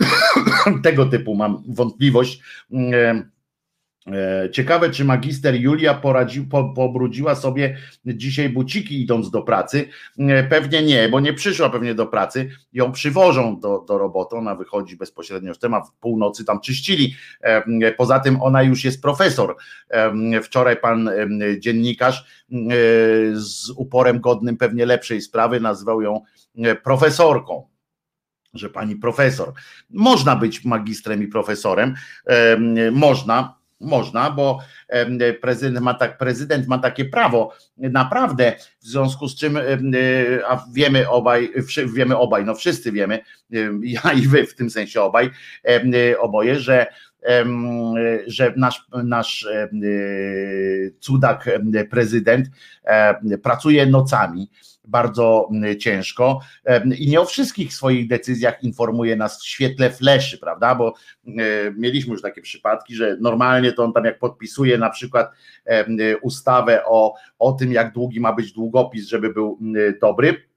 tego typu mam wątpliwość. Y, ciekawe, czy magister Julia poradzi, po, pobrudziła sobie dzisiaj buciki idąc do pracy. E, pewnie nie, bo nie przyszła pewnie do pracy. Ją przywożą do, do roboty, ona wychodzi bezpośrednio w temat, w północy tam czyścili. E, poza tym ona już jest profesor. Wczoraj pan dziennikarz z uporem godnym pewnie lepszej sprawy nazywał ją profesorką że pani profesor. Można być magistrem i profesorem, można, można, bo prezydent ma, tak, prezydent ma takie prawo, naprawdę, w związku z czym, a wiemy obaj, wiemy obaj, no wszyscy wiemy, ja i wy w tym sensie obaj, oboje, że że nasz, nasz cudak prezydent pracuje nocami, bardzo ciężko i nie o wszystkich swoich decyzjach informuje nas w świetle fleszy, prawda? Bo mieliśmy już takie przypadki, że normalnie to on tam jak podpisuje na przykład ustawę o, o tym, jak długi ma być długopis, żeby był dobry,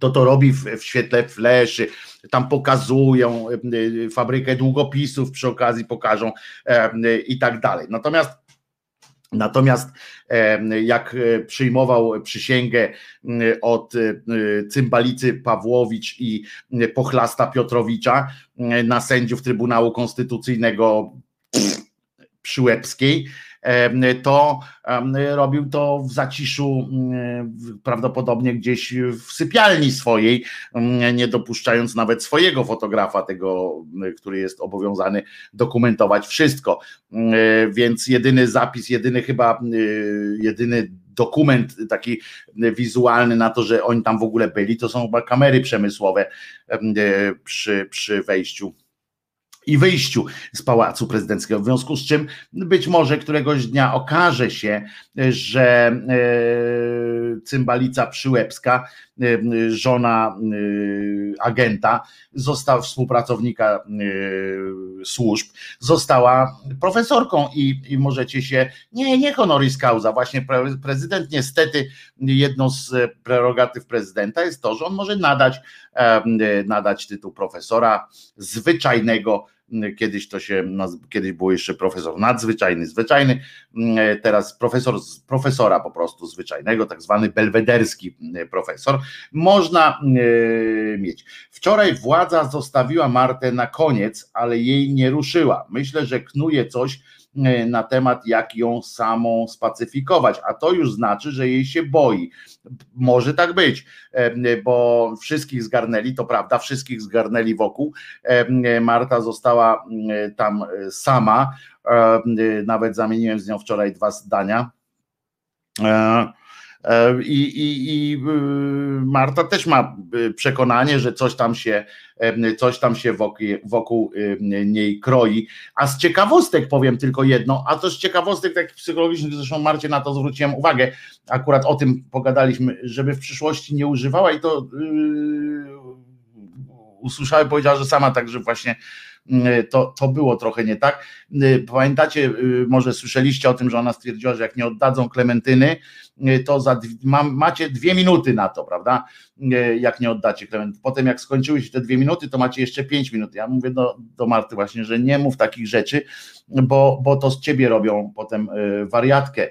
to to robi w, w świetle fleszy, tam pokazują fabrykę długopisów, przy okazji pokażą i tak dalej. Natomiast Natomiast jak e, przyjmował przysięgę od e, cymbalicy Pawłowicz i pochlasta Piotrowicza na sędziów Trybunału Konstytucyjnego Przyłębskiej, to robił to w zaciszu, prawdopodobnie gdzieś w sypialni swojej, nie dopuszczając nawet swojego fotografa, tego, który jest obowiązany dokumentować wszystko. Więc jedyny zapis, jedyny chyba, jedyny dokument taki wizualny na to, że oni tam w ogóle byli, to są chyba kamery przemysłowe przy, przy wejściu i wyjściu z pałacu prezydenckiego. W związku z czym być może któregoś dnia okaże się, że e, cymbalica Przyłębska, e, żona e, agenta, została współpracownika służb, została profesorką i, i możecie się, nie, nie honoris causa, właśnie prezydent niestety jedną z prerogatyw prezydenta jest to, że on może nadać, nadać tytuł profesora zwyczajnego kiedyś to się, kiedyś był jeszcze profesor nadzwyczajny, zwyczajny, teraz profesor profesora po prostu zwyczajnego, tak zwany belwederski profesor, można mieć. Wczoraj władza zostawiła Martę na koniec, ale jej nie ruszyła. Myślę, że knuje coś, E, na temat, jak ją samą spacyfikować, a to już znaczy, że jej się boi. Może tak być, e, bo wszystkich zgarnęli, to prawda, wszystkich zgarnęli wokół. E, Marta została tam sama, nawet zamieniłem z nią wczoraj dwa zdania. E, I, i, I y, Marta też ma y, przekonanie, że coś tam się, coś tam się wokół, wokół niej kroi. A z ciekawostek powiem tylko jedno, a to z ciekawostek takich psychologicznych, zresztą Marcie na to zwróciłem uwagę, akurat o tym pogadaliśmy, żeby w przyszłości nie używała i to yy, usłyszałem, powiedziała, że sama także właśnie to, to było trochę nie tak. Y, pamiętacie, y, może słyszeliście o tym, że ona stwierdziła, że jak nie oddadzą Klementyny, to za, ma, macie dwie minuty na to, prawda? Jak nie oddacie Klementyny. Potem jak skończyły się te dwie minuty, to macie jeszcze pięć minut. Ja mówię do, do Marty właśnie, że nie mów takich rzeczy, bo, bo to z ciebie robią potem wariatkę,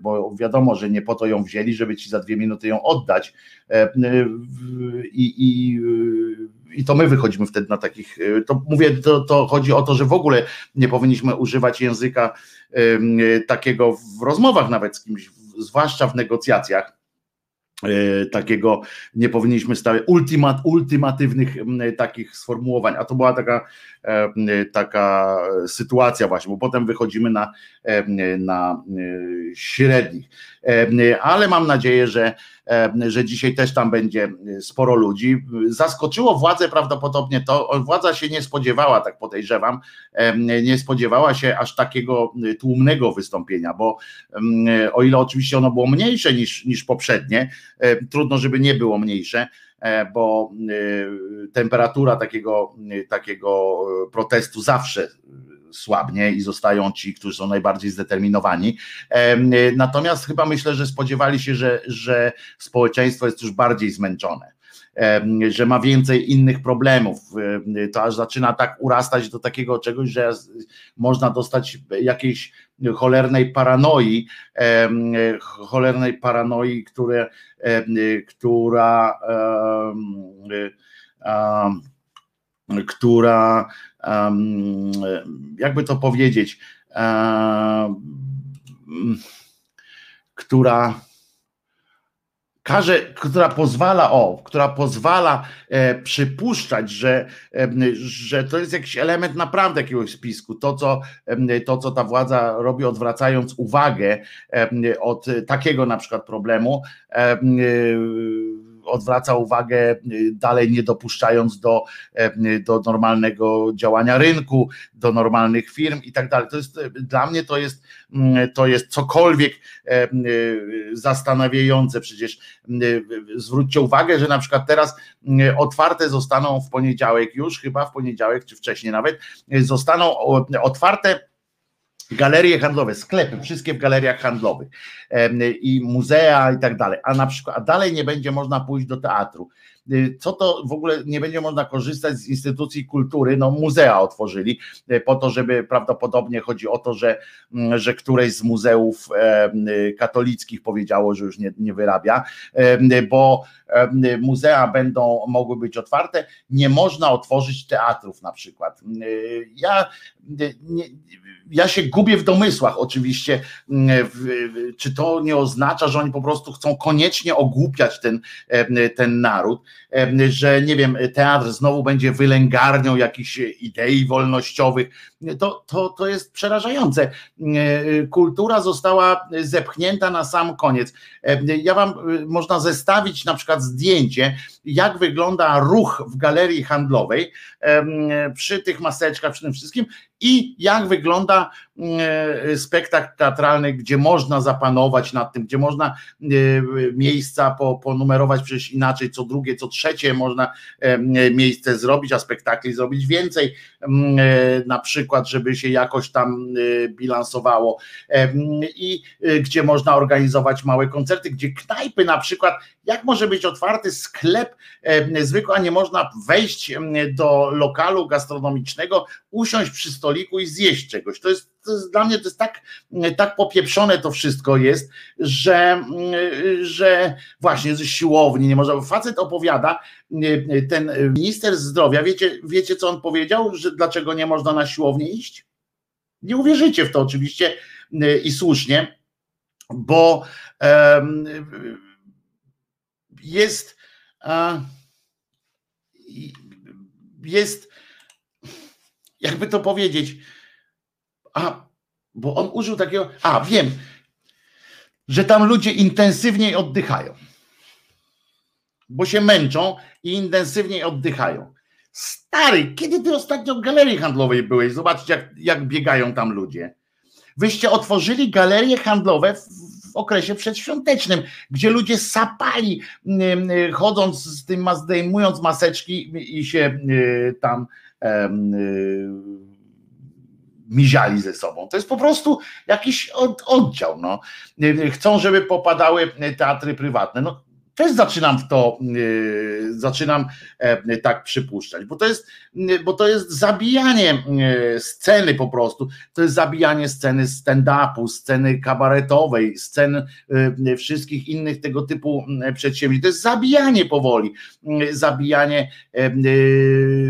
bo wiadomo, że nie po to ją wzięli, żeby ci za dwie minuty ją oddać i, i i to my wychodzimy wtedy na takich, y, to mówię, to, to chodzi o to, że w ogóle nie powinniśmy używać języka takiego w rozmowach nawet z kimś, zwłaszcza w negocjacjach, y, takiego nie powinniśmy stawiać ultimat, ultimatywnych takich sformułowań, a to była taka, taka sytuacja właśnie, bo potem wychodzimy na, na y, średnich, ale mam nadzieję, że że dzisiaj też tam będzie sporo ludzi. Zaskoczyło władzę prawdopodobnie to, władza się nie spodziewała, tak podejrzewam, nie spodziewała się aż takiego tłumnego wystąpienia, bo o ile oczywiście ono było mniejsze niż, niż poprzednie, trudno, żeby nie było mniejsze, e, bo temperatura takiego, takiego protestu zawsze słabnie i zostają ci, którzy są najbardziej zdeterminowani. Natomiast chyba myślę, że spodziewali się, że, że społeczeństwo jest już bardziej zmęczone że ma więcej innych problemów. To aż zaczyna tak urastać do takiego czegoś, że można dostać jakiejś cholernej paranoi, cholernej paranoi, które, która która jakby to powiedzieć, która każe, która pozwala, o, która pozwala e, przypuszczać, że, że to jest jakiś element naprawdę jakiegoś spisku. To co, to, co ta władza robi, odwracając uwagę od takiego na przykład problemu, odwraca uwagę, y, dalej nie dopuszczając do, e, do normalnego działania rynku, do normalnych firm i tak dalej. To jest dla mnie to jest, mm, to jest cokolwiek e, zastanawiające. Przecież zwróćcie uwagę, że na przykład teraz otwarte zostaną w poniedziałek już, chyba w poniedziałek, czy wcześniej nawet, zostaną otwarte galerie handlowe, sklepy, wszystkie w galeriach handlowych i muzea i tak dalej, a na przykład, a dalej nie będzie można pójść do teatru. Y, co to w ogóle nie będzie można korzystać z instytucji kultury, no muzea otworzyli y, po to, żeby prawdopodobnie chodzi o to, że, mm, że któreś z muzeów y, katolickich powiedziało, że już nie, nie wyrabia, bo muzea będą mogły być otwarte, nie można otworzyć teatrów na przykład. Ja, nie, ja się gubię w domysłach oczywiście, czy to nie oznacza, że oni po prostu chcą koniecznie ogłupiać ten, ten naród, że nie wiem, teatr znowu będzie wylęgarnią jakichś idei wolnościowych. To, to, to jest przerażające. Kultura została zepchnięta na sam koniec. Ja wam można zestawić na przykład zdjęcie, jak wygląda ruch w galerii handlowej przy tych maseczkach, przy tym wszystkim i jak wygląda e, spektakl teatralny, gdzie można zapanować nad tym, gdzie można e, miejsca ponumerować przecież inaczej, co drugie, co trzecie można miejsce zrobić, a spektakli zrobić więcej, na przykład, żeby się jakoś tam bilansowało. I gdzie można organizować małe koncerty, gdzie knajpy na przykład, jak może być otwarty sklep zwykły, a nie można wejść do lokalu gastronomicznego, usiąść przy stoliku i zjeść czegoś. To jest, to jest dla mnie to jest tak, tak popieprzone to wszystko jest, że, że właśnie ze siłowni nie można. Facet opowiada, ten minister zdrowia, wiecie, wiecie co on powiedział, że dlaczego nie można na siłownię iść? Nie uwierzycie w to oczywiście i słusznie, bo um, jest jest jakby to powiedzieć, a, bo on użył takiego, a wiem, że tam ludzie intensywniej oddychają, bo się męczą i intensywniej oddychają. Stary, kiedy ty ostatnio w galerii handlowej byłeś? Zobaczcie, jak, jak biegają tam ludzie. Wyście otworzyli galerie handlowe w, w okresie przedświątecznym, gdzie ludzie sapali, chodząc z tym, zdejmując maseczki i się y, tam Y, miziali ze sobą. To jest po prostu jakiś oddział. No. Y, chcą, żeby popadały teatry prywatne. No, też zaczynam w to, y, zaczynam e, tak przypuszczać, bo to jest, y, bo to jest zabijanie y, sceny po prostu, to jest zabijanie sceny stand-upu, sceny kabaretowej, scen wszystkich innych tego typu przedsięwzięć. To jest zabijanie powoli, zabijanie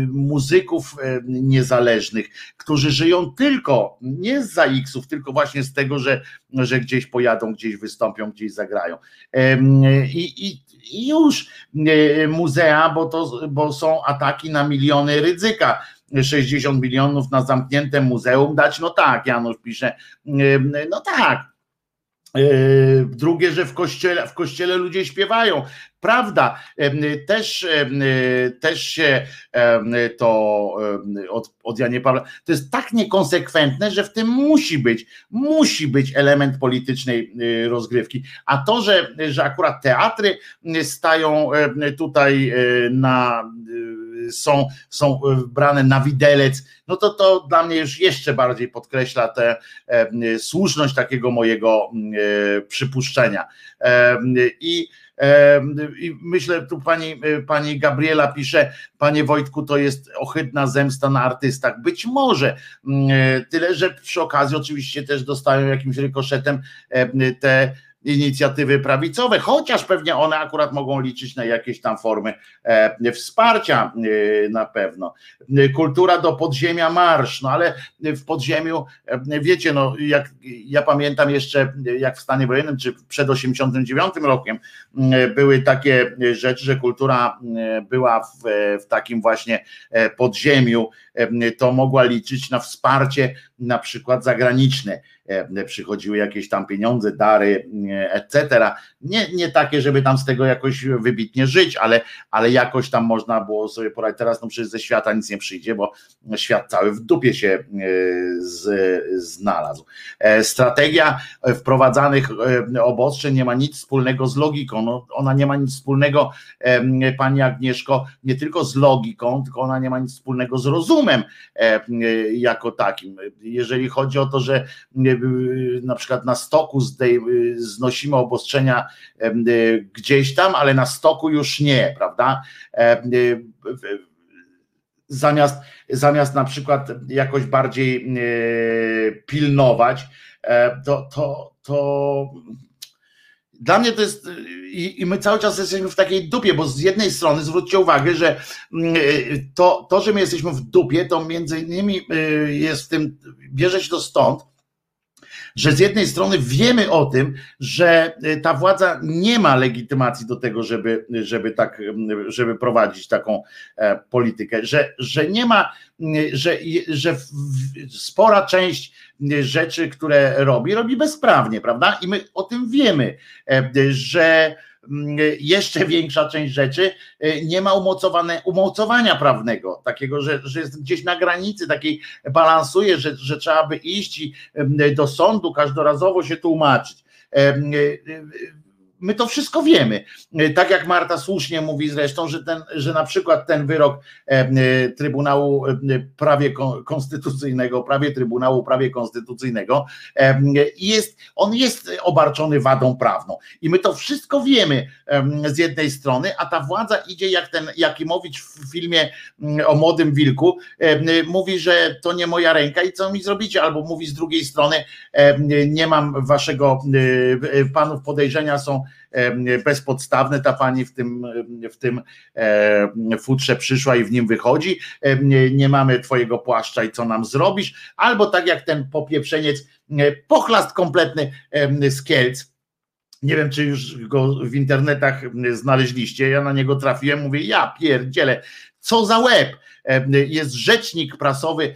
muzyków niezależnych, którzy żyją tylko nie z ZAX-ów, tylko właśnie z tego, że, że gdzieś pojadą, gdzieś wystąpią, gdzieś zagrają. I, i już e, muzea, bo, to, bo są ataki na miliony ryzyka. 60 milionów na zamknięte muzeum dać, no tak, Janusz pisze, no tak, E, drugie, że w kościele, w kościele ludzie śpiewają. Prawda, też, też się to od, od Janie Pawła, to jest tak niekonsekwentne, że w tym musi być, musi być element politycznej e, rozgrywki. A to, że, że akurat teatry stają tutaj e, na są, są brane na widelec, no to to dla mnie już jeszcze bardziej podkreśla tę e, słuszność takiego mojego e, przypuszczenia. E, I i myślę, tu pani, pani Gabriela pisze, panie Wojtku, to jest ohydna zemsta na artystach. Być może, tyle że przy okazji oczywiście też dostają jakimś rykoszetem te inicjatywy prawicowe, chociaż pewnie one akurat mogą liczyć na jakieś tam formy e, wsparcia e, na pewno. Kultura do podziemia marsz, no ale w podziemiu, e, wiecie, no jak ja pamiętam jeszcze, jak w stanie wojennym, czy przed 89 rokiem były takie rzeczy, że kultura była w, w takim właśnie podziemiu, to mogła liczyć na wsparcie na przykład zagraniczne przychodziły jakieś tam pieniądze, dary, e, etc. Nie, nie takie, żeby tam z tego jakoś wybitnie żyć, ale, ale jakoś tam można było sobie poradzić. Teraz no przecież ze świata nic nie przyjdzie, bo świat cały w dupie się e, z, znalazł. Strategia wprowadzanych obostrzeń nie ma nic wspólnego z logiką. No, ona nie ma nic wspólnego, pani Agnieszko, nie tylko z logiką, tylko ona nie ma nic wspólnego z rozumem jako takim. Jeżeli chodzi o to, że na przykład na stoku znosimy obostrzenia gdzieś tam, ale na stoku już nie, prawda? Zamiast, zamiast na przykład jakoś bardziej pilnować, to, to, to dla mnie to jest i, i, my cały czas jesteśmy w takiej dupie, bo z jednej strony zwróćcie uwagę, że to, to że my jesteśmy w dupie, to między innymi jest w tym, bierze się to stąd, że z jednej strony wiemy o tym, że y, ta władza nie ma legitymacji do tego, żeby, żeby tak, żeby prowadzić taką e, politykę, że, że nie ma, że, że spora część rzeczy, które robi, robi bezprawnie, prawda? I my o tym wiemy, e, że jeszcze większa część rzeczy nie ma umocowane, umocowania prawnego, takiego, że, że jest gdzieś na granicy, takiej balansuje, że, że trzeba by iść do sądu każdorazowo się tłumaczyć my to wszystko wiemy. Tak jak Marta słusznie mówi zresztą, że, ten, że na przykład ten wyrok e, Trybunału e, Prawie Konstytucyjnego, prawie Trybunału Prawie Konstytucyjnego e, jest, on jest obarczony wadą prawną. I my to wszystko wiemy z jednej strony, a ta władza idzie jak ten Jakimowicz w filmie o młodym wilku, mówi, że to nie moja ręka i co mi zrobicie, albo mówi z drugiej strony, nie mam waszego, panów podejrzenia są bezpodstawne. Ta pani w tym, w tym futrze przyszła i w nim wychodzi. Nie mamy twojego płaszcza i co nam zrobisz? Albo tak jak ten popieprzeniec, pochlast kompletny z Kielc. Nie wiem, czy już go w internetach znaleźliście. Ja na niego trafiłem, mówię, ja pierdzielę, co za łeb. Jest rzecznik prasowy,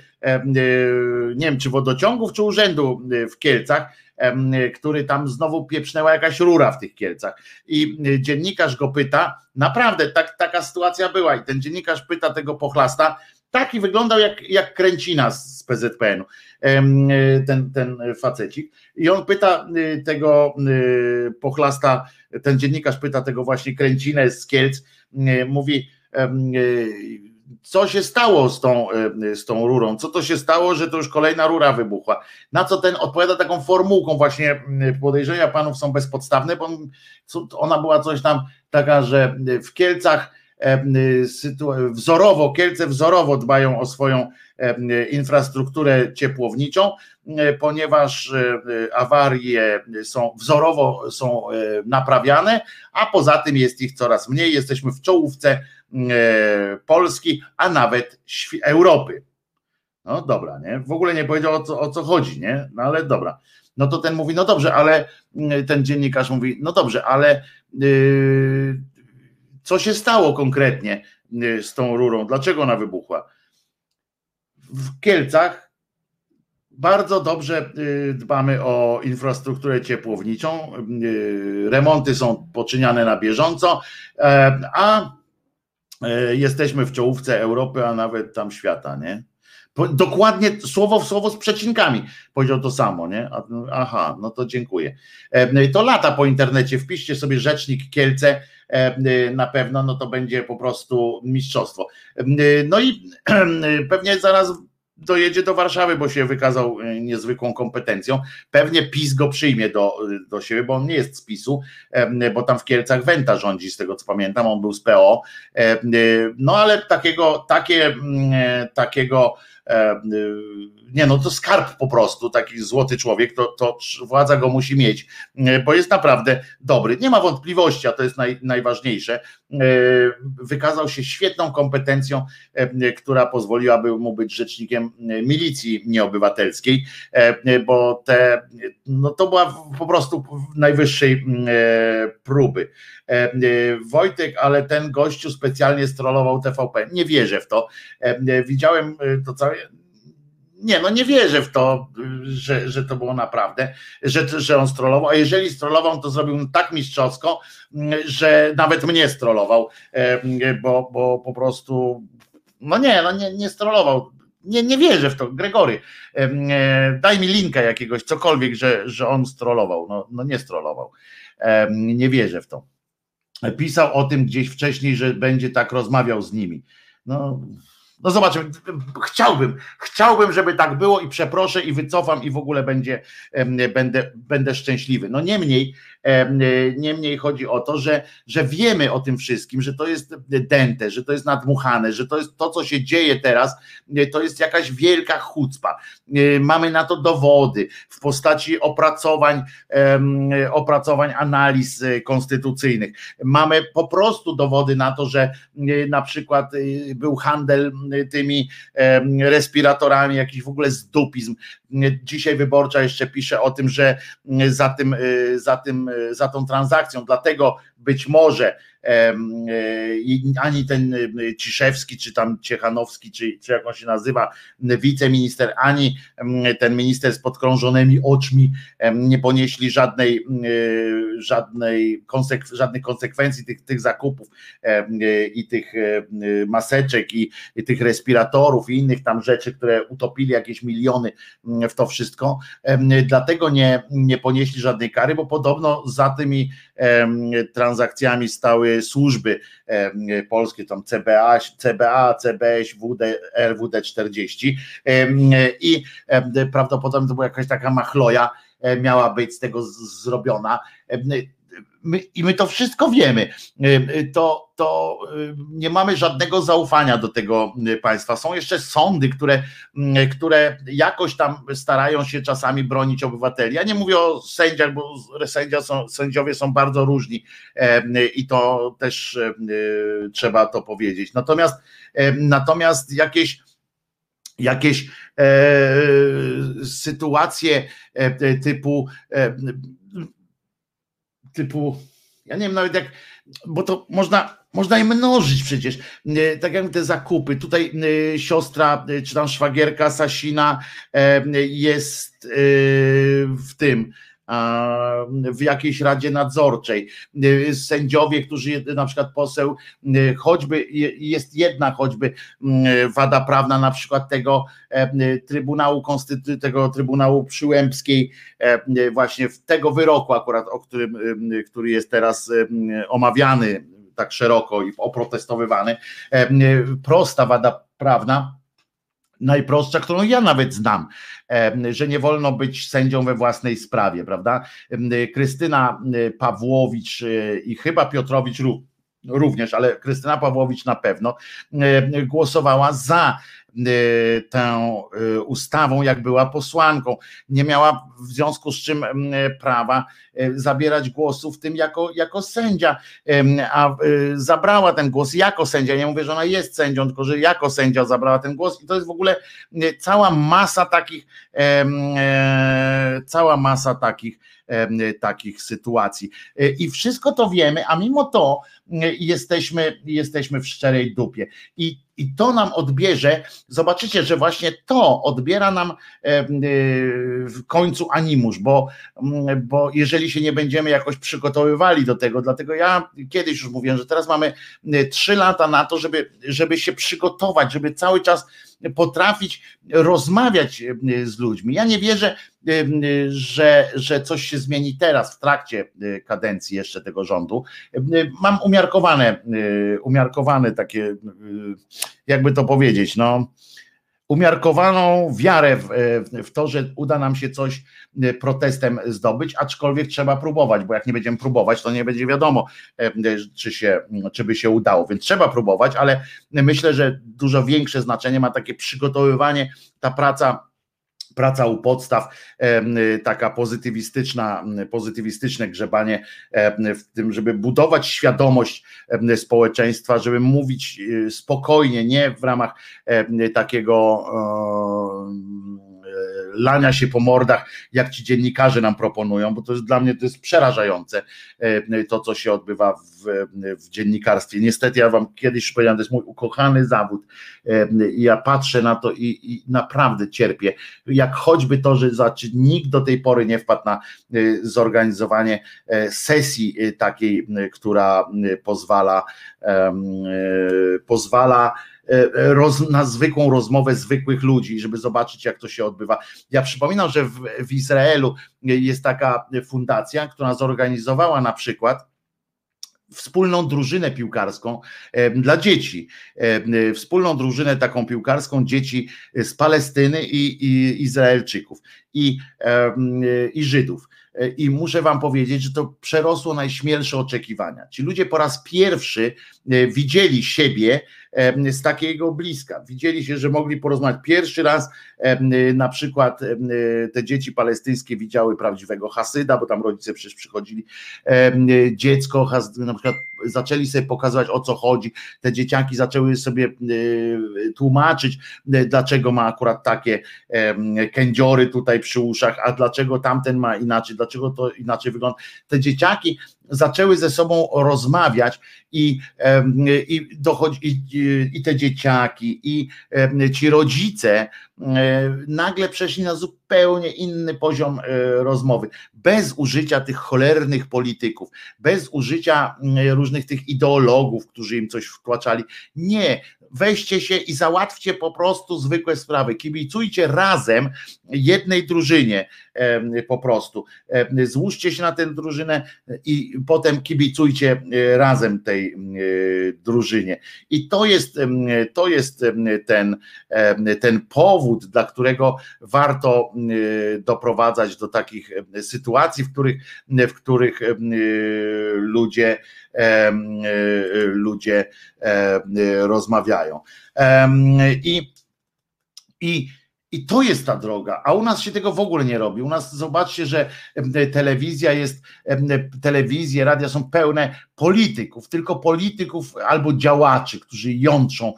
nie wiem, czy wodociągów, czy urzędu w Kielcach który tam znowu pieprznęła jakaś rura w tych Kielcach. I y, dziennikarz go pyta, naprawdę tak, taka sytuacja była i ten dziennikarz pyta tego pochlasta, taki wyglądał jak, jak kręcina z PZPN-u, y, ten, ten facecik. I on pyta y, tego pochlasta, ten dziennikarz pyta tego właśnie kręcinę z Kielc, mówi, co się stało z tą, e, z tą rurą, co to się stało, że to już kolejna rura wybuchła. Na co ten odpowiada taką formułką, właśnie podejrzenia panów są bezpodstawne, bo ona była coś tam taka, że w Kielcach e, wzorowo, Kielce wzorowo dbają o swoją e, infrastrukturę ciepłowniczą, ponieważ awarie są wzorowo są naprawiane, a poza tym jest ich coraz mniej. Jesteśmy w czołówce E, Polski, a nawet Europy. No dobra, nie? W ogóle nie powiedział o co, o co chodzi, nie? No ale dobra. No to ten mówi, no dobrze, ale mm, ten dziennikarz mówi, no dobrze, ale yy, co się stało konkretnie z tą rurą? Dlaczego ona wybuchła? W Kielcach bardzo dobrze dbamy o infrastrukturę ciepłowniczą, remonty są poczyniane na bieżąco, e, a E, jesteśmy w czołówce Europy, a nawet tam świata, nie? Dokładnie słowo w słowo z przecinkami powiedział to samo, nie? Aha, no to dziękuję. E, to lata po internecie, wpiszcie sobie rzecznik Kielce, e, na pewno, no to będzie po prostu mistrzostwo. No i pewnie zaraz dojedzie do Warszawy, bo się wykazał e, niezwykłą kompetencją. Pewnie PiS go przyjmie do, do siebie, bo on nie jest z PiSu, bo tam w Kielcach Wenta rządzi, z tego co pamiętam, on był z PO. E, no ale takiego, takie, mm, e, takiego nie no, to skarb po prostu, taki złoty człowiek, to, to władza go musi mieć, bo jest naprawdę dobry. Nie ma wątpliwości, a to jest naj, najważniejsze. Wykazał się świetną kompetencją, która pozwoliłaby mu być rzecznikiem milicji nieobywatelskiej, bo te, no to była po prostu najwyższej próby. Wojtek, ale ten gościu specjalnie strollował TVP. Nie wierzę w to. Widziałem to całe nie, no nie wierzę w to, że, że to było naprawdę, że, że on strollował, a jeżeli strollował, to zrobił tak mistrzowsko, że nawet mnie strollował, bo, bo po prostu, no nie, no nie, nie strollował, nie, nie wierzę w to, Gregory, e, daj mi linka jakiegoś, cokolwiek, że, że on strollował, no, no nie strollował, nie wierzę w to. Pisał o tym gdzieś wcześniej, że będzie tak rozmawiał z nimi. No, no zobaczymy, chciałbym, chciałbym, żeby tak było i przeproszę i wycofam i w ogóle będzie, będę, będę szczęśliwy. No niemniej, niemniej chodzi o to, że, że wiemy o tym wszystkim, że to jest dęte, że to jest nadmuchane, że to jest to, co się dzieje teraz, to jest jakaś wielka chucpa. Mamy na to dowody w postaci opracowań, opracowań analiz konstytucyjnych. Mamy po prostu dowody na to, że na przykład był handel tymi respiratorami, jakiś w ogóle zdupizm. Dzisiaj wyborcza jeszcze pisze o tym, że za tym, za tym, za tą transakcją, dlatego być może ani ten Ciszewski, czy tam Ciechanowski, czy, czy jak on się nazywa, wiceminister, ani ten minister z podkrążonymi oczmi nie ponieśli żadnej, żadnej konsek żadnych konsekwencji tych, tych zakupów i tych maseczek i, i tych respiratorów i innych tam rzeczy, które utopili jakieś miliony w to wszystko. Dlatego nie, nie ponieśli żadnej kary, bo podobno za tymi transakcjami stały służby polskie, tam CBA, CBA, CBS, WD, RWD 40 i prawdopodobnie to była jakaś taka machloja, miała być z tego zrobiona my, i my to wszystko wiemy, y, y, to, to y, nie mamy żadnego zaufania do tego państwa. Są jeszcze sądy, które, które jakoś tam starają się czasami bronić obywateli. Ja nie mówię o sędziach, bo sędzia są, sędziowie są bardzo różni i to też trzeba to powiedzieć. Natomiast, natomiast jakieś jakieś e, sytuacje e, typu e, typu, ja nie wiem nawet jak, bo to można, można je mnożyć przecież, e, tak jak te zakupy, tutaj e, siostra, e, czy tam szwagierka Sasina jest w tym, w jakiejś radzie nadzorczej. Sędziowie, którzy na przykład poseł, choćby jest jedna choćby wada prawna na przykład tego Trybunału Konstytucyjnego, tego Trybunału Przyłębskiej, właśnie tego wyroku akurat, o którym, który jest teraz omawiany tak szeroko i oprotestowywany. Prosta wada prawna, najprostsza, którą ja nawet znam, że nie wolno być sędzią we własnej sprawie, prawda? Krystyna Pawłowicz e, i chyba Piotrowicz również, ale Krystyna Pawłowicz na pewno głosowała za Y, tę y, ustawą, jak była posłanką. Nie miała w związku z czym prawa y, zabierać głosu w tym jako, jako sędzia, a zabrała ten głos jako sędzia. Nie mówię, że ona jest sędzią, tylko że jako sędzia zabrała ten głos i to jest w ogóle cała masa takich, e, cała masa takich takich sytuacji. I wszystko to wiemy, a mimo to jesteśmy, jesteśmy w szczerej dupie. I i to nam odbierze, zobaczycie, że właśnie to odbiera nam e, e, w końcu animusz, bo, bo jeżeli się nie będziemy jakoś przygotowywali do tego, dlatego ja kiedyś już mówiłem, że teraz mamy e, trzy lata na to, żeby, żeby się przygotować, żeby cały czas potrafić rozmawiać z ludźmi. Ja nie wierzę, że, że coś się zmieni teraz w trakcie kadencji jeszcze tego rządu. Mam umiarkowane, umiarkowane takie jakby to powiedzieć, no, umiarkowaną wiarę w, w, to, że uda nam się coś e, protestem zdobyć, aczkolwiek trzeba próbować, bo jak nie będziemy próbować, to nie będzie wiadomo, e, czy, się, czy by się udało, więc trzeba próbować, ale myślę, że dużo większe znaczenie ma takie przygotowywanie, ta praca praca u podstaw, taka pozytywistyczna, pozytywistyczne grzebanie w tym, żeby budować świadomość społeczeństwa, żeby mówić y, spokojnie, nie w ramach takiego lania się po mordach, jak ci dziennikarze nam proponują, bo to jest dla mnie to jest przerażające e, to, co się odbywa w, w dziennikarstwie. Niestety ja wam kiedyś powiedziałem, to jest mój ukochany zawód e, ja patrzę na to i, i naprawdę cierpię, jak choćby to, że znaczy, nikt do tej pory nie wpadł na e, zorganizowanie sesji takiej, która pozwala pozwala roz, na zwykłą rozmowę zwykłych ludzi, żeby zobaczyć, jak to się odbywa. Ja przypominam, że w, w Izraelu jest taka fundacja, która zorganizowała na przykład wspólną drużynę piłkarską e, dla dzieci. E, wspólną drużynę taką piłkarską dzieci z Palestyny i, i Izraelczyków i, i Żydów. I muszę Wam powiedzieć, że to przerosło najśmielsze oczekiwania. Ci ludzie po raz pierwszy widzieli siebie z takiego bliska. Widzieli się, że mogli porozmawiać. Pierwszy raz na przykład te dzieci palestyńskie widziały prawdziwego Hasyda, bo tam rodzice przecież przychodzili. Dziecko, na przykład zaczęli sobie pokazywać o co chodzi. Te dzieciaki zaczęły sobie tłumaczyć, dlaczego ma akurat takie kędziory tutaj przy uszach, a dlaczego tamten ma inaczej, dlaczego to inaczej wygląda. Te dzieciaki zaczęły ze sobą rozmawiać i, i, dochodzi, i, i te dzieciaki, i ci rodzice nagle przeszli na zupełnie inny poziom rozmowy, bez użycia tych cholernych polityków, bez użycia różnych tych ideologów, którzy im coś wtłaczali. Nie, weźcie się i załatwcie po prostu zwykłe sprawy. Kibicujcie razem jednej drużynie po prostu. Złóżcie się na tę drużynę i potem kibicujcie e, razem tej e, drużynie. I to jest, to jest ten, ten powód, dla którego warto doprowadzać do takich sytuacji, w których, w których ludzie ludzie rozmawiają. I, i i to jest ta droga, a u nas się tego w ogóle nie robi. U nas zobaczcie, że telewizja jest, telewizje, radia są pełne polityków, tylko polityków albo działaczy, którzy jątrzą,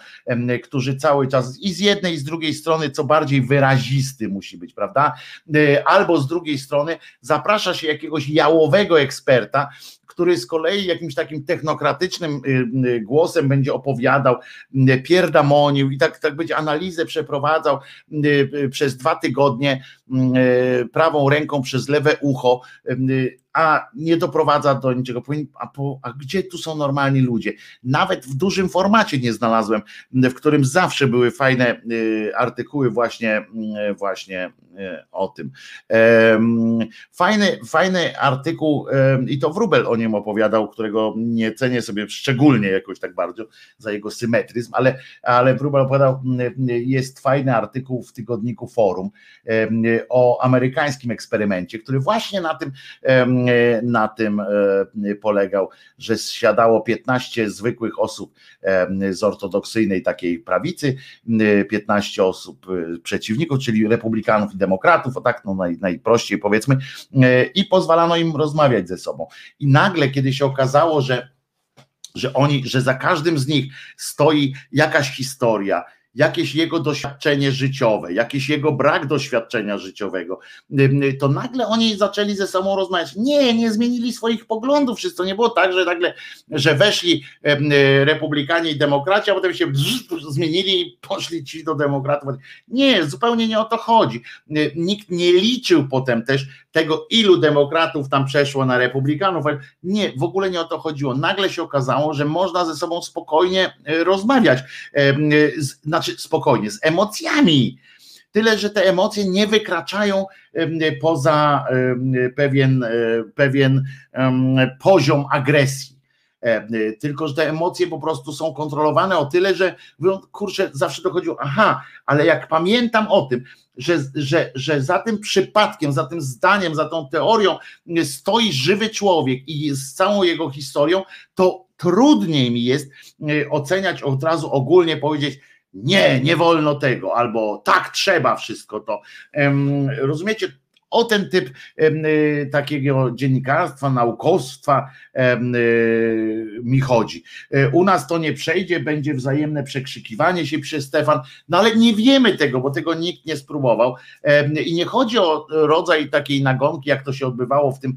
którzy cały czas i z jednej i z drugiej strony, co bardziej wyrazisty musi być, prawda? Albo z drugiej strony zaprasza się jakiegoś jałowego eksperta, który z kolei jakimś takim technokratycznym y, y, głosem będzie opowiadał, y, pierdamonił i tak, tak będzie analizę przeprowadzał przez dwa tygodnie prawą ręką przez lewe ucho a nie doprowadza do niczego. A, po, a gdzie tu są normalni ludzie? Nawet w dużym formacie nie znalazłem, w którym zawsze były fajne y, artykuły właśnie, y, właśnie y, o tym. Fajny, fajny artykuł i to Wrubel o nim opowiadał, którego nie cenię sobie szczególnie jakoś tak bardzo za jego symetryzm, ale, ale Wrubel opowiadał, jest fajny artykuł w tygodniku Forum o amerykańskim eksperymencie, który właśnie na tym na tym e, polegał, że zsiadało 15 zwykłych osób e, z ortodoksyjnej takiej prawicy, 15 osób e, przeciwników, czyli republikanów i demokratów, o tak no naj, najprościej powiedzmy, i pozwalano im rozmawiać ze sobą. I nagle, kiedy się okazało, że że oni, że za każdym z nich stoi jakaś historia, jakieś jego doświadczenie życiowe, jakiś jego brak doświadczenia życiowego, to nagle oni zaczęli ze sobą rozmawiać. Nie, nie zmienili swoich poglądów. Wszystko nie było tak, że nagle, że weszli republikanie i demokraci, a potem się zmienili i poszli ci do demokratów. Nie, zupełnie nie o to chodzi. Nikt nie liczył potem też tego, ilu demokratów tam przeszło na republikanów. Nie, w ogóle nie o to chodziło. Nagle się okazało, że można ze sobą spokojnie e, rozmawiać. Znaczy, znaczy spokojnie, z emocjami. Tyle, że te emocje nie wykraczają poza pewien, e, pewien poziom agresji. E, tylko, że te emocje po prostu są kontrolowane o tyle, że kurczę, zawsze dochodziło, aha, ale jak pamiętam o tym, że, że, że za tym przypadkiem, za tym zdaniem, za tą teorią stoi żywy człowiek i z całą jego historią, to trudniej mi jest e, oceniać od razu ogólnie, powiedzieć, nie, nie wolno tego, albo tak trzeba wszystko to. Rozumiecie? O ten typ y, takiego dziennikarstwa, naukowstwa y, mi chodzi. Y, u nas to nie przejdzie, będzie wzajemne przekrzykiwanie się przez Stefan, no ale nie wiemy tego, bo tego nikt nie spróbował. I nie chodzi o rodzaj takiej nagonki, jak to się odbywało w tym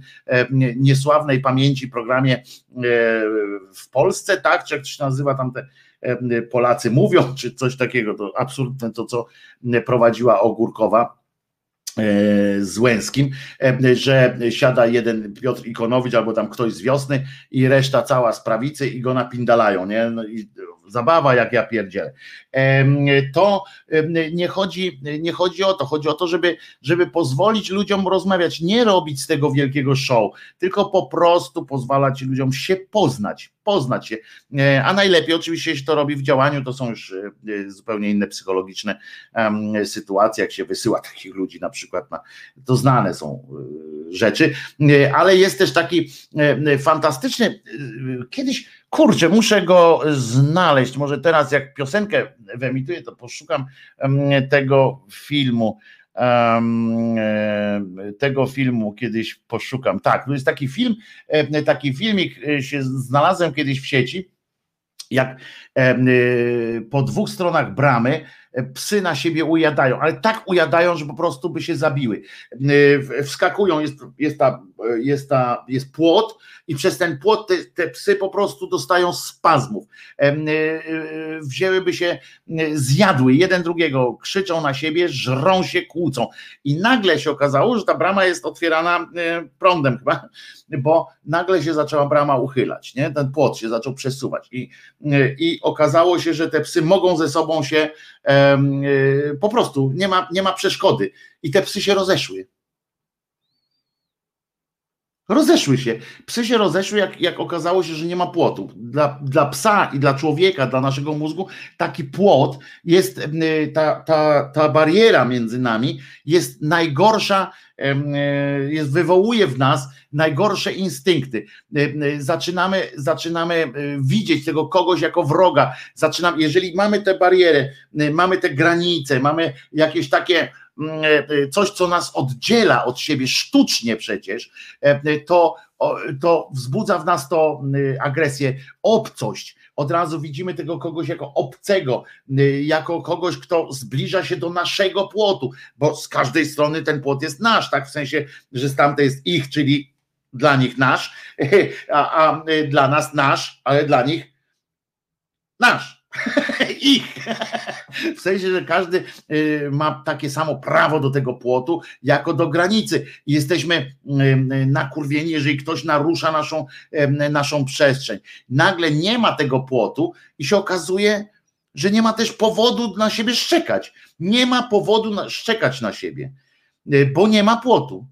niesławnej pamięci programie w Polsce, tak? Czy jak to się nazywa tam te Polacy mówią, czy coś takiego, to absurdne to, co prowadziła Ogórkowa e, z Łęskim, że siada jeden Piotr Ikonowicz albo tam ktoś z wiosny i reszta cała z prawicy i go napindalają, nie? No i zabawa jak ja pierdzielę. To nie chodzi, nie chodzi o to, chodzi o to, żeby, żeby pozwolić ludziom rozmawiać, nie robić z tego wielkiego show, tylko po prostu pozwalać ludziom się poznać, poznać się. E, a najlepiej oczywiście się to robi w działaniu, to są już e, zupełnie inne psychologiczne sytuacje, jak się wysyła takich ludzi na przykład na, to znane są e, rzeczy, ale jest też taki fantastyczny, kiedyś kurczę, muszę go znaleźć, może teraz jak piosenkę wyemituję, to poszukam tego filmu, tego filmu kiedyś poszukam. Tak, to jest taki film, taki filmik się znalazłem kiedyś w sieci, jak po dwóch stronach bramy psy na siebie ujadają, ale tak ujadają, że po prostu by się zabiły. Wskakują, jest, jest, ta, jest, ta, jest płot i przez ten płot te, te psy po prostu dostają spazmów. Wzięłyby się, zjadły jeden drugiego, krzyczą na siebie, żrą się, kłócą. I nagle się okazało, że ta brama jest otwierana prądem chyba, bo nagle się zaczęła brama uchylać, nie? ten płot się zaczął przesuwać i, i okazało się, że te psy mogą ze sobą się po prostu, nie ma, nie ma przeszkody i te psy się rozeszły. Rozeszły się. Psy się rozeszły, jak, jak okazało się, że nie ma płotu. Dla, dla psa i dla człowieka, dla naszego mózgu, taki płot jest, ta, ta, ta bariera między nami jest najgorsza, e, jest, wywołuje w nas najgorsze instynkty. Zaczynamy, zaczynamy widzieć tego kogoś jako wroga. Zaczynamy, jeżeli mamy tę barierę, mamy te granice, mamy jakieś takie coś, co nas oddziela od siebie sztucznie przecież, e, to, to wzbudza w nas to agresję, obcość. Od razu widzimy tego kogoś jako obcego, jako kogoś, kto zbliża się do naszego płotu, bo z każdej strony ten płot jest nasz, tak w sensie, że z tamtej jest ich, czyli dla nich nasz, a, a dla nas nasz, ale dla nich nasz. Ich. W sensie, że każdy y, ma takie samo prawo do tego płotu, jako do granicy. Jesteśmy y, nakurwieni, jeżeli ktoś narusza naszą, y, naszą przestrzeń. Nagle nie ma tego płotu i się okazuje, że nie ma też powodu na siebie szczekać. Nie ma powodu szczekać na siebie, bo nie ma płotu.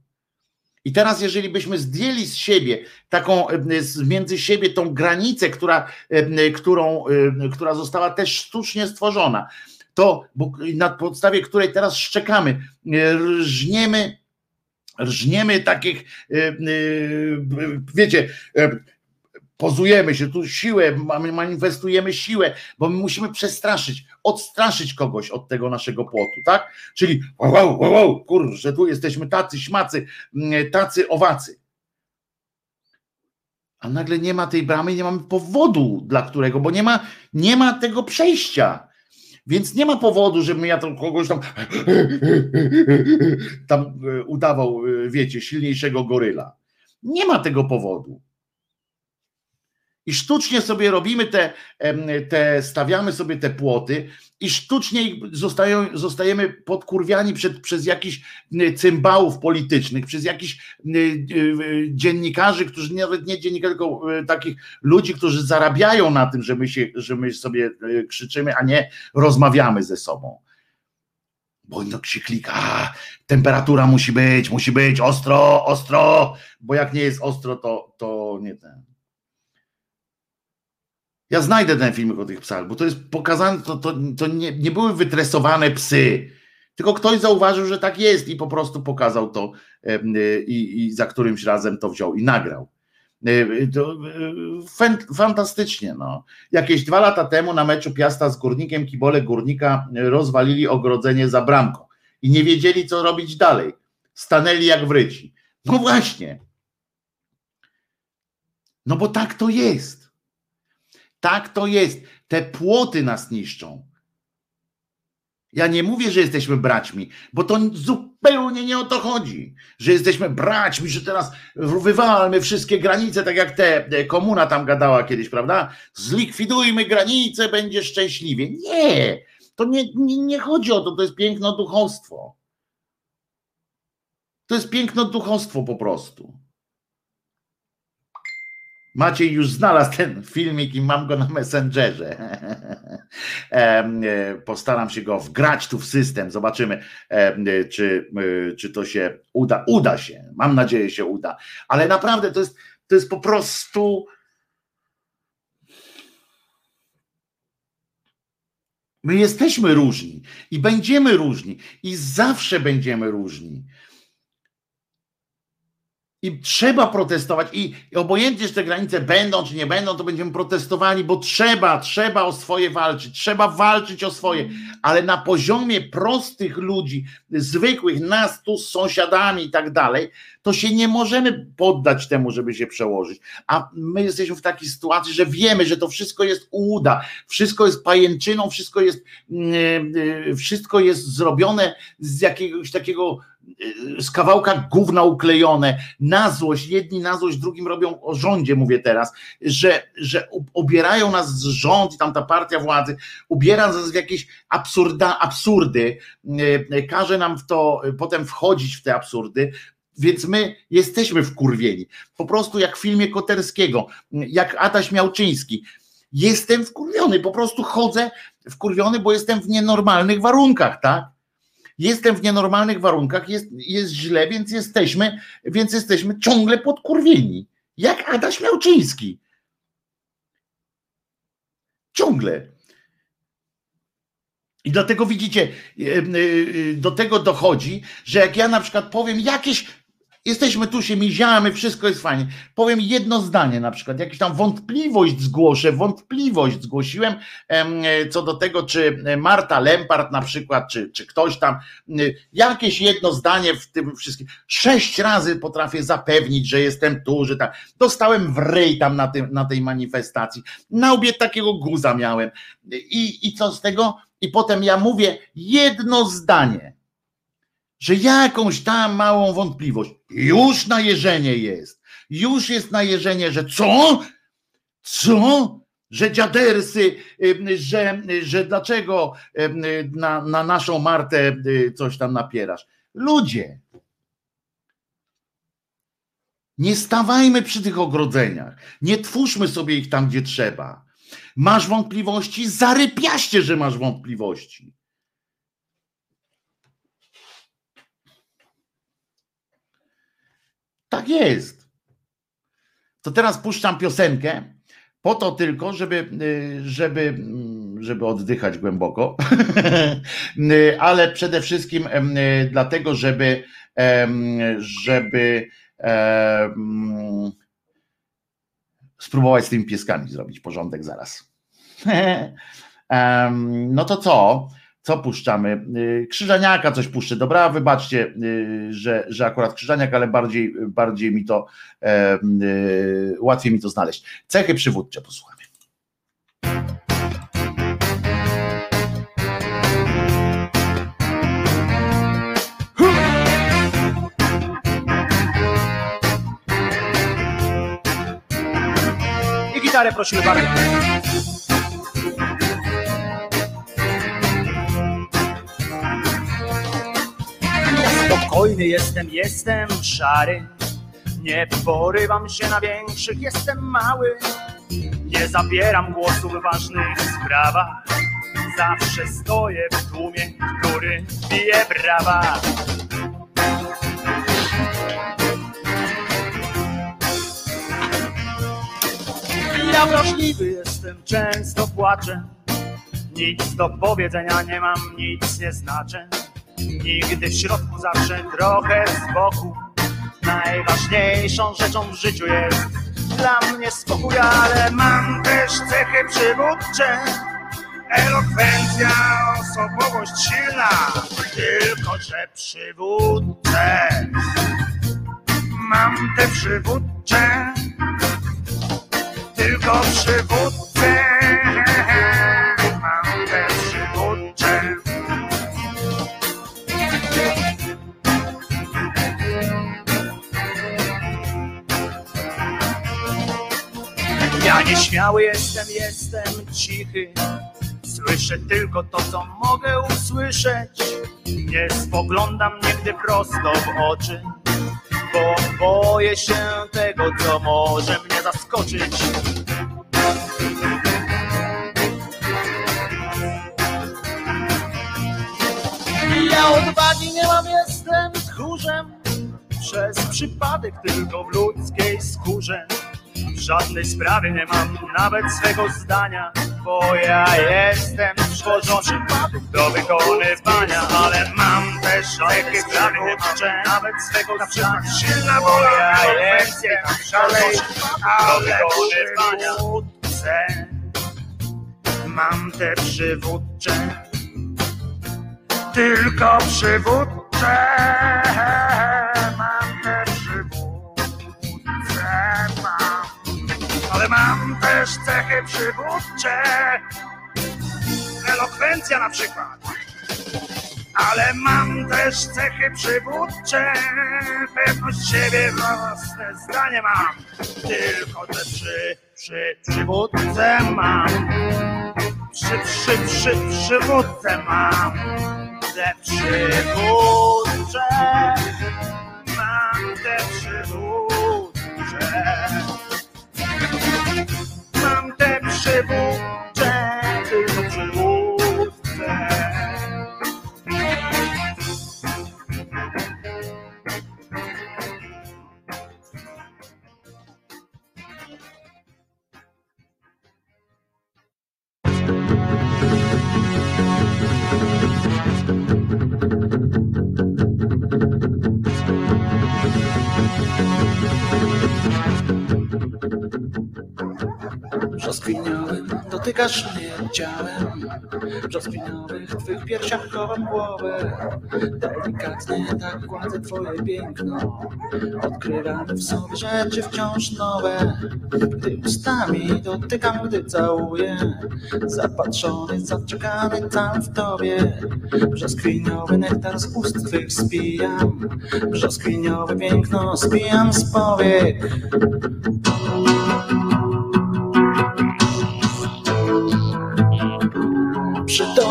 I teraz, jeżeli byśmy zdjęli z siebie taką, e, między siebie tą granicę, która, e, którą, e, która została też sztucznie stworzona, to na podstawie której teraz szczekamy, rżniemy, rżniemy takich, wiecie, pozujemy się, tu siłę, manifestujemy siłę, bo my musimy przestraszyć, odstraszyć kogoś od tego naszego płotu, tak? Czyli wow, wow, wow, kurczę, tu jesteśmy tacy śmacy, mm, tacy owacy. A nagle nie ma tej bramy, nie mamy powodu, dla którego, bo nie ma, nie ma tego przejścia. Więc nie ma powodu, żebym ja tam kogoś tam, tam e, udawał, e, wiecie, silniejszego goryla. Nie ma tego powodu. I sztucznie sobie robimy te, te stawiamy sobie te płoty i sztucznie zostają, zostajemy podkurwiani przed, przez jakichś cymbałów politycznych, przez jakichś dziennikarzy, którzy nawet nie dziennikarzy, tylko e, takich ludzi, którzy zarabiają na tym, że my, się, że my sobie krzyczymy, a nie rozmawiamy ze sobą. Bo no się klika, temperatura musi być, musi być ostro, ostro, bo jak nie jest ostro, to, to nie ten. Ja znajdę ten filmik o tych psach, bo to jest pokazane, to, to, to nie, nie były wytresowane psy, tylko ktoś zauważył, że tak jest i po prostu pokazał to i, i za którymś razem to wziął i nagrał. E, to, e, fantastycznie. No. Jakieś dwa lata temu na meczu Piasta z Górnikiem kibole Górnika rozwalili ogrodzenie za bramką i nie wiedzieli, co robić dalej. Stanęli jak wryci. No właśnie. No bo tak to jest. Tak to jest. Te płoty nas niszczą. Ja nie mówię, że jesteśmy braćmi, bo to zupełnie nie o to chodzi, że jesteśmy braćmi, że teraz wywalmy wszystkie granice, tak jak te e, komuna tam gadała kiedyś, prawda? Zlikwidujmy granice, będzie szczęśliwie. Nie, to nie, nie, nie chodzi o to, to jest piękno duchostwo. To jest piękno duchostwo po prostu. Maciej już znalazł ten filmik i mam go na Messengerze. E, postaram się go wgrać tu w system. Zobaczymy, czy, e, czy to się uda. Uda się. Mam nadzieję, się uda. Ale naprawdę to jest, to jest po prostu. My jesteśmy różni i będziemy różni i zawsze będziemy różni. I trzeba protestować i, obojętnie, czy te granice będą, czy nie będą, to będziemy protestowali, bo trzeba, trzeba o swoje walczyć, trzeba walczyć o swoje, ale na poziomie prostych ludzi, zwykłych, nas tu z sąsiadami i tak dalej, to się nie możemy poddać temu, żeby się przełożyć. A my jesteśmy w takiej sytuacji, że wiemy, że to wszystko jest uda, wszystko jest pajęczyną, wszystko jest, yy, wszystko jest zrobione z jakiegoś takiego Y, z kawałka gówna uklejone, na złość, jedni na złość, drugim robią o rządzie, mówię teraz, że, że ubierają nas rząd i tam ta partia władzy ubiera nas w jakieś absurda, absurdy, y, każe nam w to potem wchodzić w te absurdy, więc my jesteśmy wkurwieni. Po prostu jak w filmie Koterskiego, jak Adaś Miałczyński. Jestem wkurwiony, po prostu chodzę wkurwiony, bo jestem w nienormalnych warunkach, tak? Jestem w nienormalnych warunkach, jest, jest źle, więc jesteśmy, więc jesteśmy ciągle podkurwieni. Jak Adaś Miałczyński. Ciągle. I dlatego widzicie, e, e, do tego dochodzi, że jak ja na przykład powiem jakieś Jesteśmy tu, się miziamy, wszystko jest fajnie. Powiem jedno zdanie na przykład, jakąś tam wątpliwość zgłoszę, wątpliwość zgłosiłem co do tego, czy Marta Lempart na przykład, czy, czy ktoś tam, jakieś jedno zdanie w tym wszystkim. Sześć razy potrafię zapewnić, że jestem tu, że tak. Dostałem w ryj tam na, tym, na tej manifestacji. Na obie takiego guza miałem. I, I co z tego? I potem ja mówię jedno zdanie że jakąś tam małą wątpliwość, już najeżenie jest, już jest najeżenie, że co? Co? Że dziadersy, że, że dlaczego na, na naszą Martę y, coś tam napierasz. Ludzie, nie stawajmy przy tych ogrodzeniach, nie twórzmy sobie ich tam, gdzie trzeba. Masz wątpliwości? Zarypiaście, że masz wątpliwości. Tak jest. To teraz puszczam piosenkę po to tylko, żeby, y, żeby, mm, żeby oddychać głęboko, y, ale przede wszystkim y, dlatego, żeby, żeby spróbować z tymi pieskami zrobić porządek zaraz. No to co? Co puszczamy? Y, Krzyżaniaka coś puszczę. Dobra, wybaczcie, y, że, że akurat Krzyżaniak, ale bardziej, bardziej mi to e, y, łatwiej mi to znaleźć. Cechy przywódcze posłuchamy. I gitarę prosimy bardzo. Jestem, jestem szary. Nie porywam się na większych, jestem mały. Nie zabieram głosu w ważnych sprawach. Zawsze stoję w tłumie, który bije brawa. Ja wrażliwy jestem, często płaczę. Nic do powiedzenia nie mam, nic nie znaczę. Nigdy w środku, zawsze trochę z boku. Najważniejszą rzeczą w życiu jest dla mnie spokój, ale mam też cechy przywódcze. Elokwencja, osobowość silna, tylko że przywódcze. Mam te przywódcze, tylko przywódcze. Nieśmiały jestem, jestem cichy. Słyszę tylko to, co mogę usłyszeć. Nie spoglądam nigdy prosto w oczy, bo boję się tego, co może mnie zaskoczyć. Ja odwagi nie mam, jestem tchórzem. Przez przypadek tylko w ludzkiej skórze. W żadnej sprawie nie mam nawet swego zdania, bo ja jestem stworzony do wykonywania, ale mam też cechy przywódcze, nawet swego przykład silna wola, elokwencję tam szalej, ale przywódcę, mam te przywódcze, tylko przywódcze, mam też cechy przywódcze, elokwencja na przykład. Ale mam też cechy przywódcze, pewność siebie, własne zdanie mam. Tylko te przy, przy, przywódce mam. Przy, przy, przy, przywódce mam. Te przywódcze, mam te przywódcze. Mam te Brzoskwiniowym dotykasz mnie ciałem. W brzoskwiniowych twych piersiach chowam głowę. Delikatnie tak gładzę twoje piękno. Odkrywam w sobie rzeczy wciąż nowe. Gdy ustami dotykam, gdy całuję. Zapatrzony, zaczekany tam w tobie. Brzoskwiniowy nektar z ust twych spijam. Brzoskwiniowe piękno spijam z powiek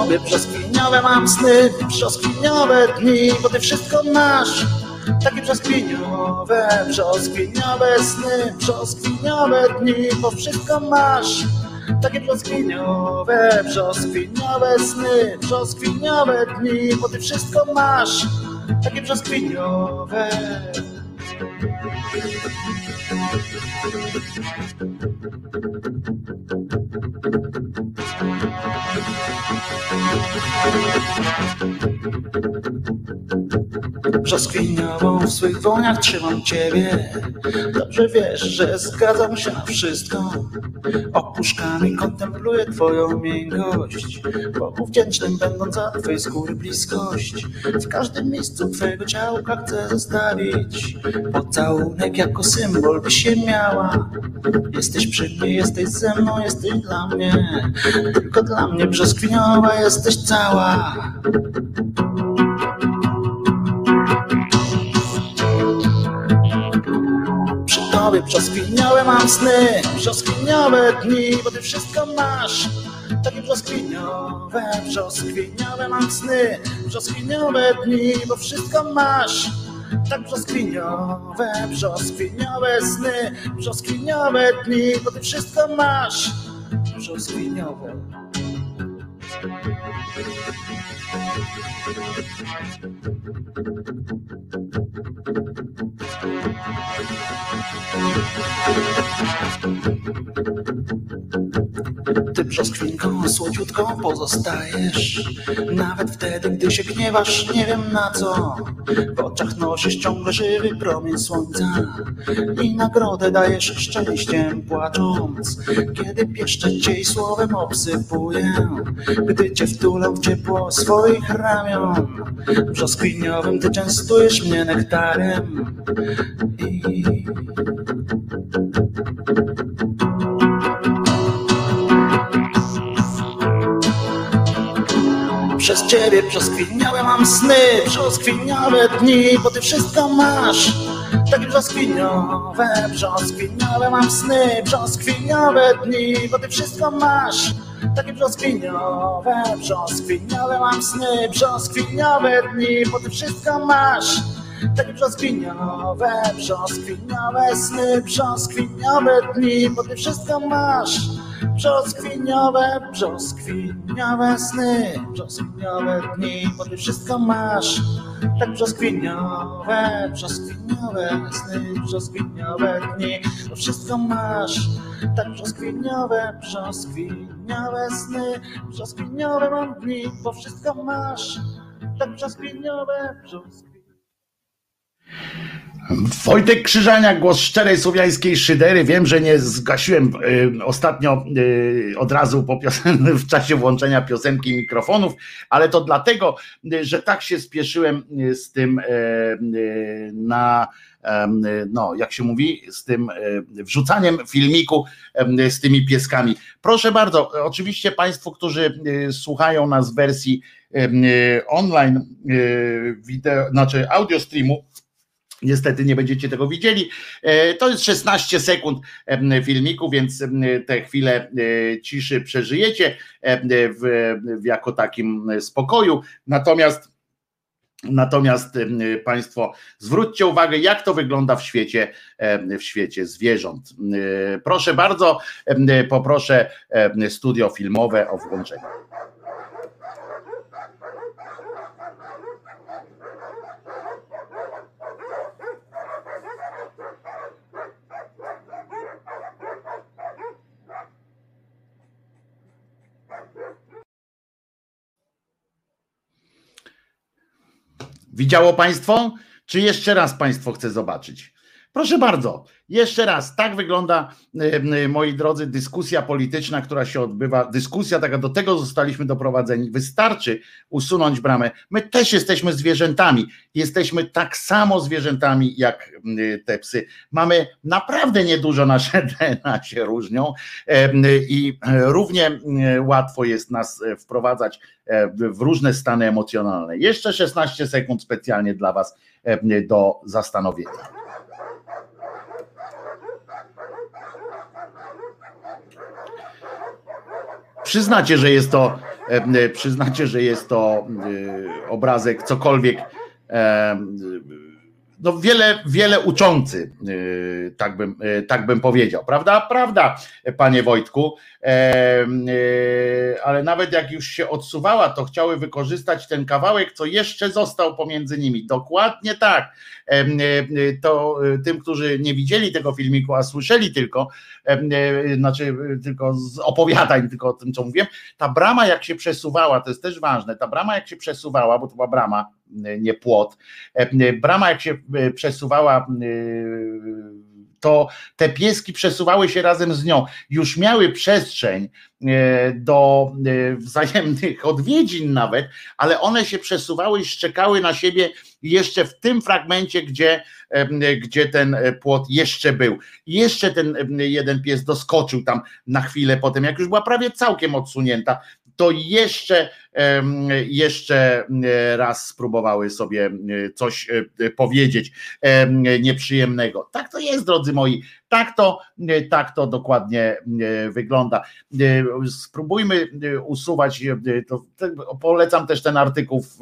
Tobie brzoskwiniowe mam sny, brzoskwiniowe dni, bo ty wszystko masz. Takie brzoskwiniowe, brzoskwiniowe sny, brzoskwiniowe dni, bo wszystko masz. Takie brzoskwiniowe, brzoskwiniowe sny, brzoskwiniowe dni, bo ty wszystko masz. Takie brzoskwiniowe. Thank you. Brzoskwiniową w swych dłoniach trzymam ciebie. Dobrze wiesz, że zgadzam się na wszystko. Opuszkami kontempluję twoją miękkość Bogu wdzięcznym będąc za twej skóry bliskość. W każdym miejscu twojego ciałka chcę zostawić. Pocałunek jako symbol by się miała. Jesteś przy mnie, jesteś ze mną, jesteś dla mnie. Tylko dla mnie brzoskwiniowa jesteś cała tobie brzoskwiniowe mam sny, dni, bo ty wszystko masz. Takie brzoskwiniowe, brzoskwiniowe mam sny, brzoskwiniowe dni, bo wszystko masz. Tak brzoskwiniowe, brzoskwiniowe sny, brzoskwiniowe dni, bo ty wszystko masz. Brzoskwiniowe. Ty brzoskwinką słodziutką pozostajesz. Nawet wtedy, gdy się gniewasz, nie wiem na co. W oczach nosisz ciągle żywy promień słońca I nagrodę dajesz szczęściem płacząc. Kiedy pieszczę cię i słowem obsypuję. Gdy cię wtulę w ciepło swoich ramion Brzoskwiniowym ty częstujesz mnie nektarem I Przez ciebie brzoskwiniowe mam sny, brzoskwiniowe dni, bo ty wszystko masz. Takie brzoskwiniowe, brzoskwiniowe mam sny, brzoskwiniowe dni, bo ty wszystko masz. Takie brzoskwiniowe, brzoskwiniowe mam sny, brzoskwiniowe dni, bo ty wszystko masz. Takie brzoskwiniowe, brzoskwiniowe sny, brzoskwiniowe dni, bo ty wszystko masz. Brzoskwiniowe, brzoskwiniowe sny, brzoskwiniowe dni, bo ty wszystko masz. Tak brzoskwiniowe, brzoskwiniowe sny, brzoskwiniowe dni, bo wszystko masz. Tak brzoskwiniowe, brzoskwiniowe sny, brzoskwiniowe mam dni, bo wszystko masz. Tak brzoskwiniowe, brzoskwiniowe. Wojtek Krzyżania, głos szczerej słowiańskiej szydery. Wiem, że nie zgasiłem y, ostatnio y, od razu po piosen- w czasie włączenia piosenki mikrofonów, ale to dlatego, y, że tak się spieszyłem y, z tym y, y, na no, jak się mówi, z tym wrzucaniem filmiku z tymi pieskami. Proszę bardzo, oczywiście Państwo, którzy słuchają nas w wersji online, wideo, znaczy audio streamu, Niestety nie będziecie tego widzieli. E, To jest 16 sekund filmiku, więc te chwile e, ciszy przeżyjecie w, jako takim spokoju. Natomiast Natomiast Państwo zwróćcie uwagę, jak to wygląda w świecie, w świecie zwierząt. E, Proszę bardzo, poproszę studio filmowe o włączenie. Widziało Państwo? Czy jeszcze raz Państwo chce zobaczyć? Proszę bardzo, jeszcze raz, tak wygląda, e, moi drodzy, dyskusja polityczna, która się odbywa. Dyskusja taka, do tego zostaliśmy doprowadzeni. Wystarczy usunąć bramę. My też jesteśmy zwierzętami. Jesteśmy tak samo zwierzętami jak te psy. Mamy naprawdę niedużo, nasze DNA się różnią e, i równie łatwo jest nas e, wprowadzać w różne stany emocjonalne. Jeszcze 16 sekund specjalnie dla Was do zastanowienia. Przyznacie, że jest to, e, przyznacie, że jest to e, obrazek cokolwiek, e, no wiele, wiele uczący, e, tak bym, e, tak bym powiedział, prawda? Prawda, panie Wojtku, E, e, ale nawet jak już się odsuwała, to chciały wykorzystać ten kawałek, co jeszcze został pomiędzy nimi. Dokładnie tak. E, e, To e, tym, którzy nie widzieli tego filmiku, a słyszeli tylko, e, e, znaczy e, tylko opowiadań, tylko o tym, co mówiłem, ta brama jak się przesuwała, to jest też ważne, ta brama jak się przesuwała, bo to była brama, e, nie płot, e, brama jak się e, przesuwała e, to te pieski przesuwały się razem z nią, już miały przestrzeń e, do e, wzajemnych odwiedzin nawet, ale one się przesuwały i szczekały na siebie jeszcze w tym fragmencie, gdzie, e, gdzie ten płot jeszcze był. I jeszcze ten e, jeden pies doskoczył tam na chwilę potem, jak już była prawie całkiem odsunięta, to jeszcze, jeszcze e, raz spróbowały sobie e, coś e, powiedzieć em, nieprzyjemnego. Tak to jest, drodzy moi. Tak to, e, tak to dokładnie e, wygląda. E, Spróbujmy usuwać, to, polecam też ten artykuł w,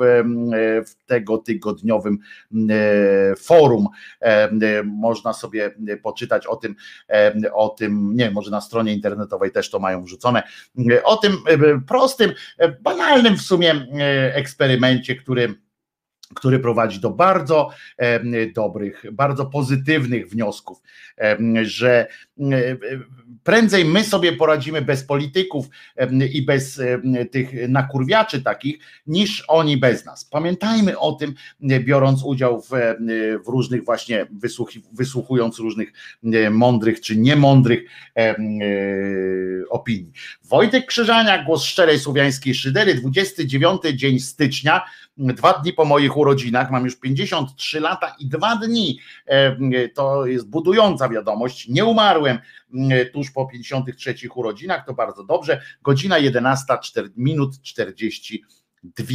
w tego tygodniowym forum. Można sobie poczytać o tym, o tym, nie może na stronie internetowej też to mają wrzucone, o tym prostym, banalnym w sumie eksperymencie, który który prowadzi do bardzo em, dobrych, bardzo pozytywnych wniosków, em, że em, prędzej my sobie poradzimy bez polityków i bez tych nakurwiaczy takich, niż oni bez nas. Pamiętajmy o tym, e, biorąc udział w, w różnych właśnie, wysłuchując różnych e, mądrych czy niemądrych em, e, opinii. Wojtek Krzyżania, głos szczerej słowiańskiej szydery, 29 dzień stycznia, dwa dni po moich urodzinach, mam już 53 lata i dwa dni, e, to jest budująca wiadomość, nie umarłem m, tuż po 53 urodzinach, to bardzo dobrze, godzina 11, 4, minut 42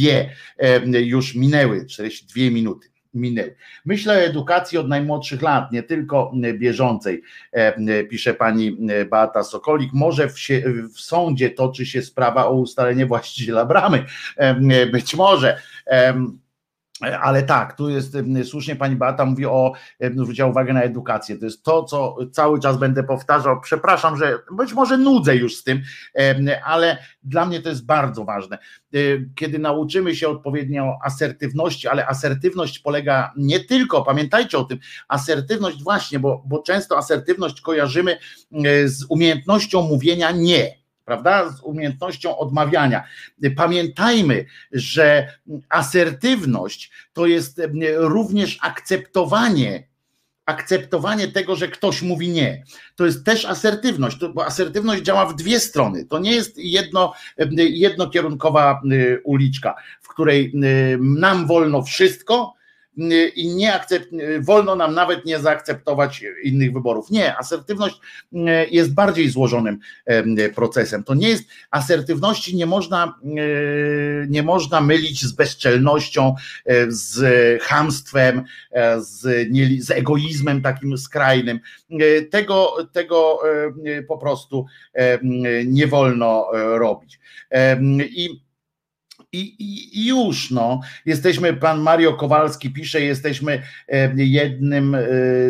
e, już minęły, 42 minuty. Minęły. Myślę o edukacji od najmłodszych lat, nie tylko bieżącej, e, pisze pani Beata Sokolik. Może w, się, w sądzie toczy się sprawa o ustalenie właściciela bramy. E, Być może. Ale tak, tu jest słusznie pani Beata mówi o, zwróciła uwagę na edukację. To jest to, co cały czas będę powtarzał. Przepraszam, że być może nudzę już z tym, ale dla mnie to jest bardzo ważne. Y, Kiedy nauczymy się odpowiednio asertywności, ale asertywność polega nie tylko, pamiętajcie o tym, asertywność właśnie, bo, bo często asertywność kojarzymy y, z umiejętnością mówienia nie prawda? Z umiejętnością odmawiania. Pamiętajmy, że asertywność to jest również akceptowanie akceptowanie tego, że ktoś mówi nie. To jest też asertywność, bo asertywność działa w dwie strony. To nie jest jedno, jednokierunkowa y, uliczka, w której y, nam wolno wszystko, i nie akcept, wolno nam nawet nie zaakceptować innych wyborów. Nie, asertywność e, jest bardziej złożonym e, procesem. To nie jest asertywności nie można, e, nie można mylić z bezczelnością, z hamstwem, z, z egoizmem takim skrajnym. Tego, tego po prostu nie wolno robić. I i, i, już, no. Jesteśmy, pan Mario Kowalski pisze, jesteśmy e, jednym e,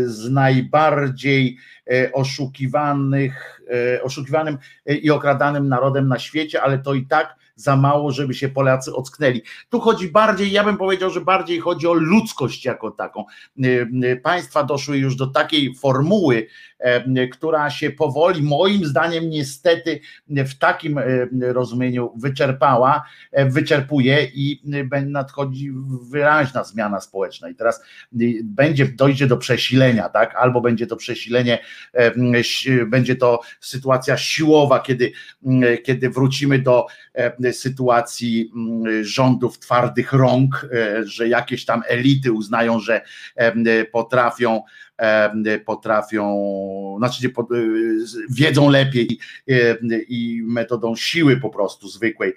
z najbardziej e, oszukiwanych, oszukiwanym i okradanym narodem na świecie, ale to i tak za mało, żeby się Polacy ocknęli. Tu chodzi bardziej, ja bym powiedział, że bardziej chodzi o ludzkość jako taką. Państwa doszły już do takiej formuły, która się powoli, moim zdaniem, niestety w takim rozumieniu wyczerpała, wyczerpuje i nadchodzi wyraźna zmiana społeczna. I teraz będzie, dojdzie do przesilenia, tak? Albo będzie to przesilenie, będzie to sytuacja siłowa, kiedy, kiedy wrócimy do sytuacji rządów twardych rąk, e, że jakieś tam elity uznają, że potrafią potrafią, znaczy y, wiedzą lepiej i metodą siły po prostu zwykłej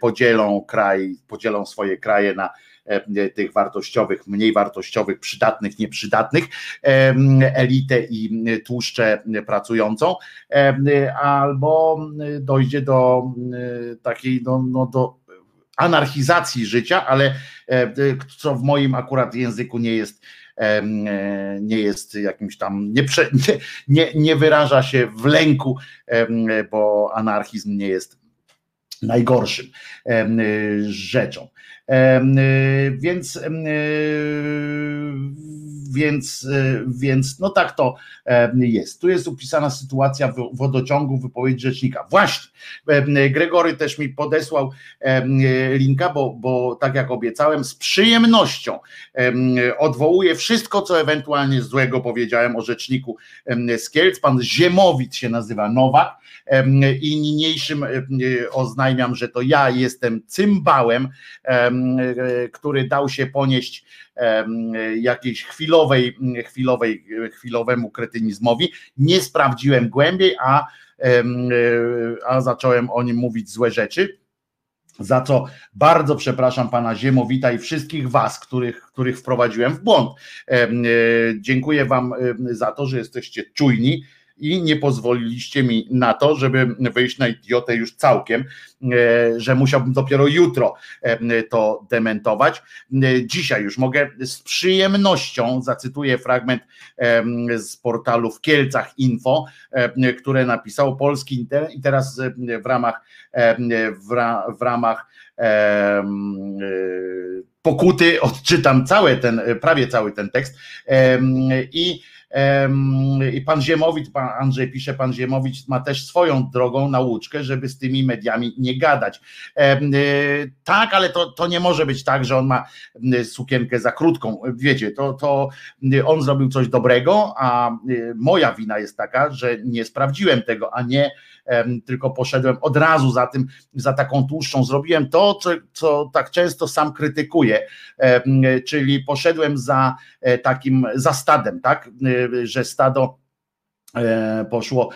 podzielą kraj, podzielą swoje kraje na tych wartościowych, mniej wartościowych, przydatnych, nieprzydatnych, elitę i tłuszcze pracującą, albo dojdzie do takiej, no, no do anarchizacji życia, ale co w moim akurat języku nie jest E, nie jest jakimś tam, nie, nie, nie, nie wyraża się w lęku, bo anarchizm nie jest najgorszym rzeczą. Więc więc, e, więc no tak to jest. Tu jest opisana sytuacja wodociągu, wypowiedź rzecznika. Właśnie, Gregory też mi podesłał linka, bo, bo tak jak obiecałem, z przyjemnością odwołuję wszystko, co ewentualnie złego powiedziałem o rzeczniku z Kielc. Pan Ziemowit się nazywa Nowak i niniejszym oznajmiam, że to ja jestem cymbałem, który dał się ponieść jakiejś chwilowej, chwilowej, chwilowemu kretynizmowi. Nie sprawdziłem głębiej, a, a zacząłem o nim mówić złe rzeczy. Za co bardzo przepraszam pana Ziemowita i wszystkich was, których, których wprowadziłem w błąd. E, dziękuję wam za to, że jesteście czujni i nie pozwoliliście mi na to, żeby wyjść na idiotę już całkiem, e, że musiałbym dopiero jutro e, to dementować. E, dzisiaj już mogę z przyjemnością, zacytuję fragment z portalu w Kielcach Info, które napisał Polski Inter i teraz w ramach w ramach pokuty odczytam cały ten, prawie cały ten tekst i i pan Ziemowicz, pan Andrzej pisze, pan Ziemowicz ma też swoją drogą nauczkę, żeby z tymi mediami nie gadać. Y, tak, ale to, to nie może być tak, że on ma y, sukienkę za krótką. Wiecie, to, to y, on zrobił coś dobrego, a moja wina jest taka, że nie sprawdziłem tego, a nie tylko poszedłem od razu za tym, za taką tłuszczą. Zrobiłem to, co, co tak często sam krytykuję, czyli poszedłem za e, takim, za stadem, tak, e, że stado e, poszło.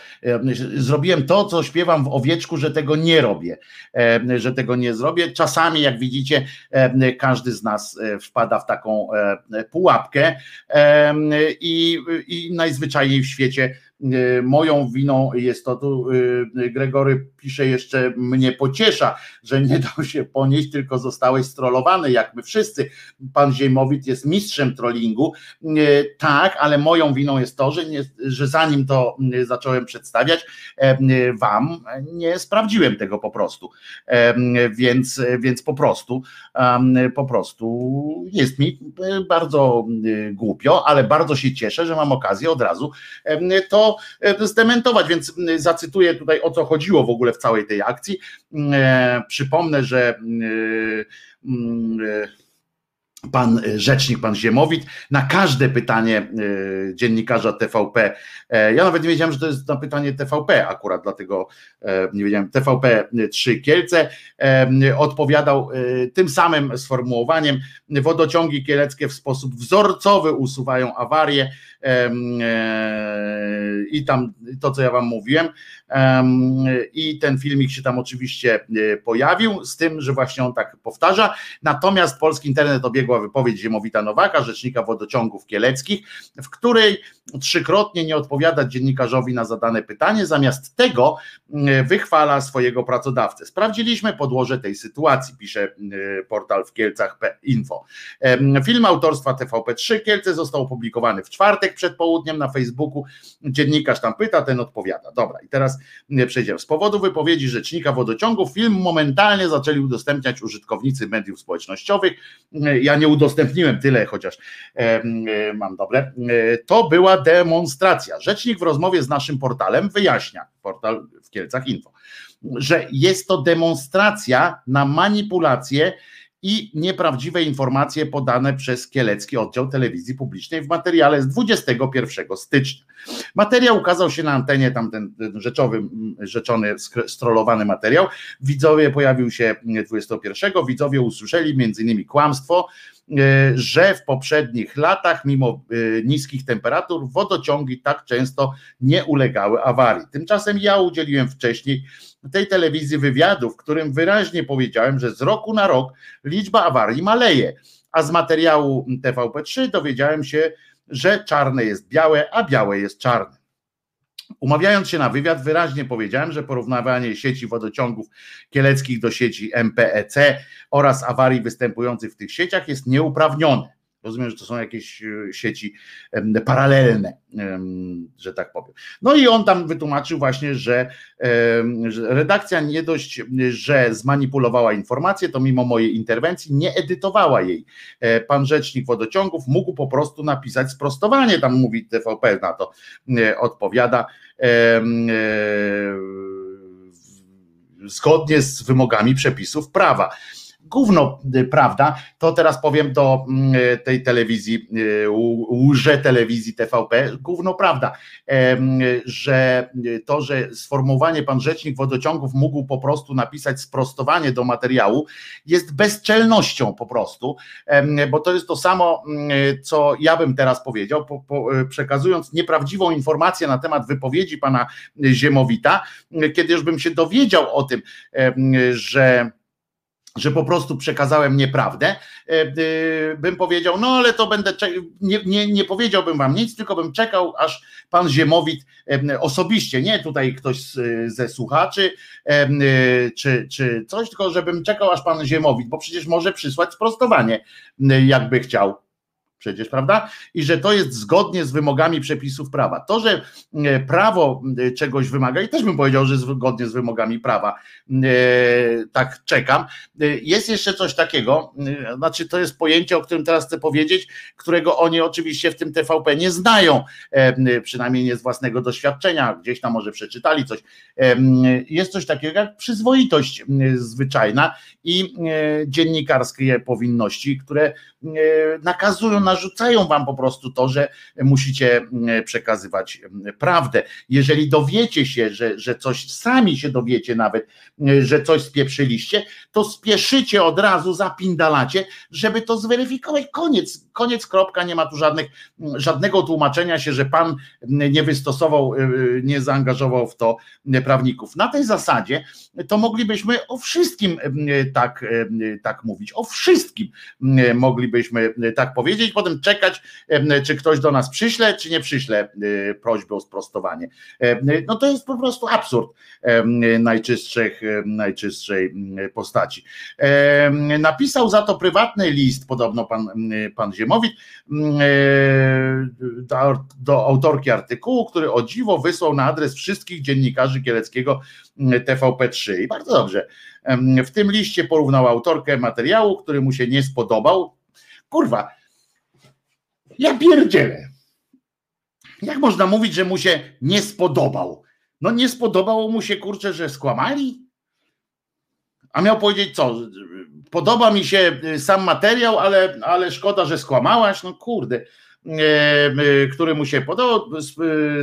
Zrobiłem to, co śpiewam w owieczku, że tego nie robię, że tego nie zrobię. Czasami, jak widzicie, każdy z nas wpada w taką pułapkę i, i najzwyczajniej w świecie moją winą jest to, tu e, Gregory pisze jeszcze, mnie pociesza, że nie dał się ponieść, tylko zostałeś strollowany, jak my wszyscy. Pan Ziemowit jest mistrzem trollingu. E, tak, ale moją winą jest to, że, nie, że zanim to zacząłem przedstawiać wam, nie sprawdziłem tego po prostu. Więc, więc po prostu, po prostu jest mi bardzo głupio, ale bardzo się cieszę, że mam okazję od razu to to zdementować, więc zacytuję tutaj o co chodziło w ogóle w całej tej akcji. Przypomnę, że pan e, rzecznik, pan Ziemowit, na każde pytanie e, dziennikarza TVP, e, ja nawet nie wiedziałem, że to jest na pytanie TVP akurat, dlatego nie wiedziałem, TVP 3 Kielce, odpowiadał tym samym sformułowaniem, wodociągi kieleckie w sposób wzorcowy usuwają awarie i tam to, co ja wam mówiłem, i ten filmik się tam oczywiście pojawił, z tym, że właśnie on tak powtarza, natomiast polski internet obiegł zaległa wypowiedź Ziemowita Nowaka, rzecznika wodociągów kieleckich, w której trzykrotnie nie odpowiada dziennikarzowi na zadane pytanie, zamiast tego wychwala swojego pracodawcę. Sprawdziliśmy podłoże tej sytuacji, pisze portal w Kielcach.info. Film autorstwa TVP3 Kielce został opublikowany w czwartek przed południem na Facebooku. Dziennikarz tam pyta, ten odpowiada. Dobra, i teraz przejdziemy. Z powodu wypowiedzi rzecznika wodociągów film momentalnie zaczęli udostępniać użytkownicy mediów społecznościowych. Ja nie udostępniłem tyle, chociaż e, mam dobre. E, to była demonstracja. Rzecznik w rozmowie z naszym portalem wyjaśnia, portal w Kielcach Info, że jest to demonstracja na manipulację i nieprawdziwe informacje podane przez Kielecki Oddział Telewizji Publicznej w materiale z 21 stycznia. Materiał ukazał się na antenie, tam ten rzeczowy, rzeczony, strollowany materiał. Widzowie pojawił się 21. Widzowie usłyszeli innymi kłamstwo, E, że w poprzednich latach, mimo e, niskich temperatur, wodociągi tak często nie ulegały awarii. Tymczasem ja udzieliłem wcześniej tej telewizji wywiadu, w którym wyraźnie powiedziałem, że z roku na rok liczba awarii maleje, a z materiału TVP3 dowiedziałem się, że czarne jest białe, a białe jest czarne. Umawiając się na wywiad, wyraźnie powiedziałem, że porównywanie sieci wodociągów kieleckich do sieci MPEC oraz awarii występujących w tych sieciach jest nieuprawnione. Rozumiem, że to są jakieś e, sieci paralelne, że tak powiem. No i on tam wytłumaczył właśnie, że, redakcja nie dość, że zmanipulowała informację, to mimo mojej interwencji nie edytowała jej. E, pan rzecznik wodociągów mógł po prostu napisać sprostowanie, tam mówi TVP na to e, odpowiada zgodnie z wymogami przepisów prawa gówno, y, prawda? To teraz powiem do mm, y, tej telewizji, y, łże telewizji TVP, gówno prawda, że to, że sformułowanie pan rzecznik wodociągów mógł po prostu napisać sprostowanie do materiału, jest bezczelnością po prostu, bo to jest to samo, co ja bym teraz powiedział, przekazując nieprawdziwą informację na temat wypowiedzi pana Ziemowita, kiedy już bym się dowiedział o tym, że że po prostu przekazałem nieprawdę, e, e, bym powiedział, no ale to będę, nie, nie, nie powiedziałbym wam nic, tylko bym czekał, aż pan Ziemowit e, osobiście, nie tutaj ktoś ze słuchaczy, czy, czy coś, tylko żebym czekał, aż pan Ziemowit, bo przecież może przysłać sprostowanie, jakby chciał przecież, prawda? I że to jest zgodnie z wymogami przepisów prawa. To, że e, prawo e, czegoś wymaga, i też bym powiedział, że zgodnie z wymogami prawa, e, tak czekam. Jest jeszcze coś takiego, znaczy to jest pojęcie, o którym teraz chcę powiedzieć, którego oni oczywiście w tym TVP nie znają, przynajmniej nie z własnego doświadczenia, gdzieś tam może przeczytali coś. Jest coś takiego jak przyzwoitość zwyczajna i dziennikarskie powinności, które nakazują na narzucają wam po prostu to, że musicie mm, przekazywać mm, prawdę. Jeżeli dowiecie się, że, że coś sami się dowiecie nawet, mm, że coś spieprzyliście, to spieszycie od razu, zapindalacie, żeby to zweryfikować. Koniec, koniec, kropka, nie ma tu żadnych, żadnego tłumaczenia się, że pan nie wystosował, y, y, nie zaangażował w to prawników. Na tej zasadzie to moglibyśmy o wszystkim tak, tak mówić, o wszystkim moglibyśmy tak powiedzieć, potem czekać, czy ktoś do nas przyśle, czy nie przyśle e, prośby o sprostowanie. No to jest po prostu absurd najczystszych, najczystszej postaci. Napisał za to prywatny list, podobno pan, pan Ziemowit, do, do autorki artykułu, który o dziwo wysłał na adres wszystkich dziennikarzy kieleckiego TVP3. I bardzo dobrze. W tym liście porównał autorkę materiału, który mu się nie spodobał. Kurwa, ja pierdzielę. Jak można mówić, że mu się nie spodobał? No nie spodobało mu się, kurczę, że skłamali? A miał powiedzieć co? Podoba mi się sam materiał, ale, ale szkoda, że skłamałaś. No kurde. E, który mu się podobał,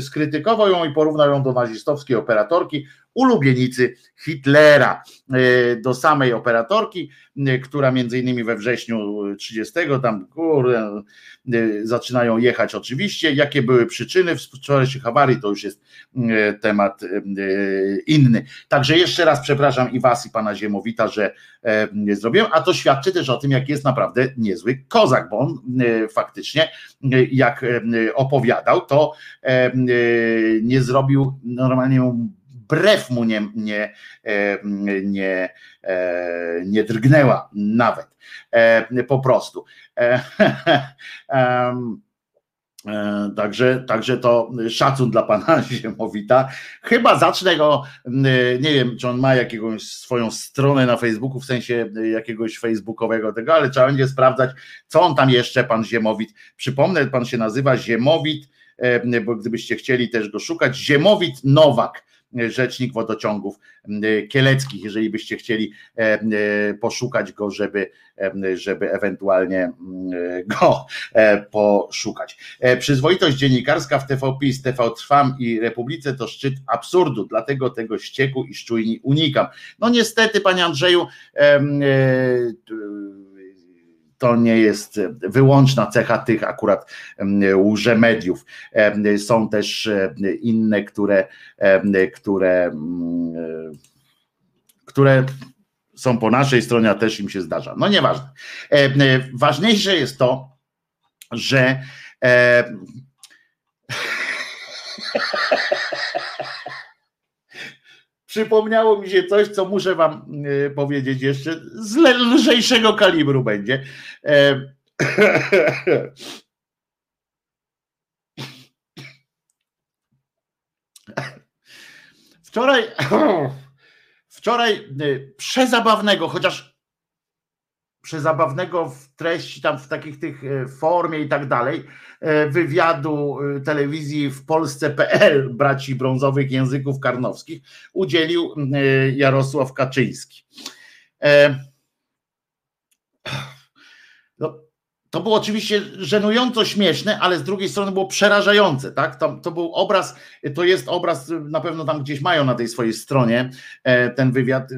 skrytykował ją i porównał ją do nazistowskiej operatorki, ulubienicy Hitlera, e, do samej operatorki, e, która między innymi we wrześniu 30 tam kurde, zaczynają jechać oczywiście. Jakie były przyczyny wczorajszych awarii, to już jest temat inny. Także jeszcze raz przepraszam i was i pana Ziemowita, że nie zrobiłem, a to świadczy też o tym, jak jest naprawdę niezły kozak, bo on faktycznie jak opowiadał, to nie zrobił normalnie brew mu nie, nie, nie, nie drgnęła nawet po prostu. E, także, także to szacun dla pana Ziemowita. Chyba zacznę go, nie wiem, czy on ma jakąś swoją stronę na Facebooku, w sensie jakiegoś facebookowego tego, ale trzeba będzie sprawdzać, co on tam jeszcze, pan Ziemowit. Przypomnę, pan się nazywa Ziemowit, e, bo gdybyście chcieli też go szukać, Ziemowit Nowak rzecznik wodociągów kieleckich, jeżeli byście chcieli e, e, poszukać go, żeby, e, żeby ewentualnie go poszukać. Przyzwoitość dziennikarska w TVPiS, TV Trwam i Republice to szczyt absurdu, dlatego tego ścieku i szczujni unikam. No niestety, panie Andrzeju, to nie jest wyłączna cecha tych akurat mediów. Są też inne, które, które, które są po naszej stronie, a też im się zdarza. No nieważne. Ważniejsze jest to, że przypomniało mi się coś, co muszę wam y, powiedzieć jeszcze, z lżejszego kalibru będzie. E, wczoraj, wczoraj y, przezabawnego, chociaż przezabawnego w treści, tam w takich tych e, formie i tak dalej, e, wywiadu e, telewizji w Polsce.pl braci brązowych języków karnowskich udzielił Jarosław Kaczyński. To było oczywiście żenująco śmieszne, ale z drugiej strony było przerażające, tak? To, to, był obraz, to jest obraz, na pewno tam gdzieś mają na tej swojej stronie e, ten wywiad.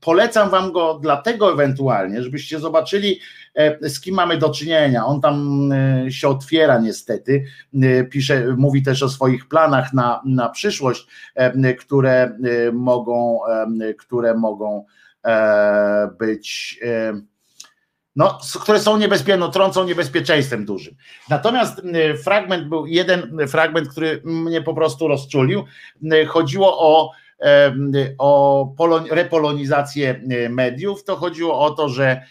Polecam wam go dlatego ewentualnie, żebyście zobaczyli, e, z kim mamy do czynienia. On tam e, się otwiera niestety, pisze, mówi też o swoich planach na, na przyszłość, które mogą, które mogą być no, które są niebezpieczne, no, trącą niebezpieczeństwem dużym. Natomiast fragment był jeden fragment, który mnie po prostu rozczulił. Chodziło o, o repolonizację mediów. To chodziło o to, że,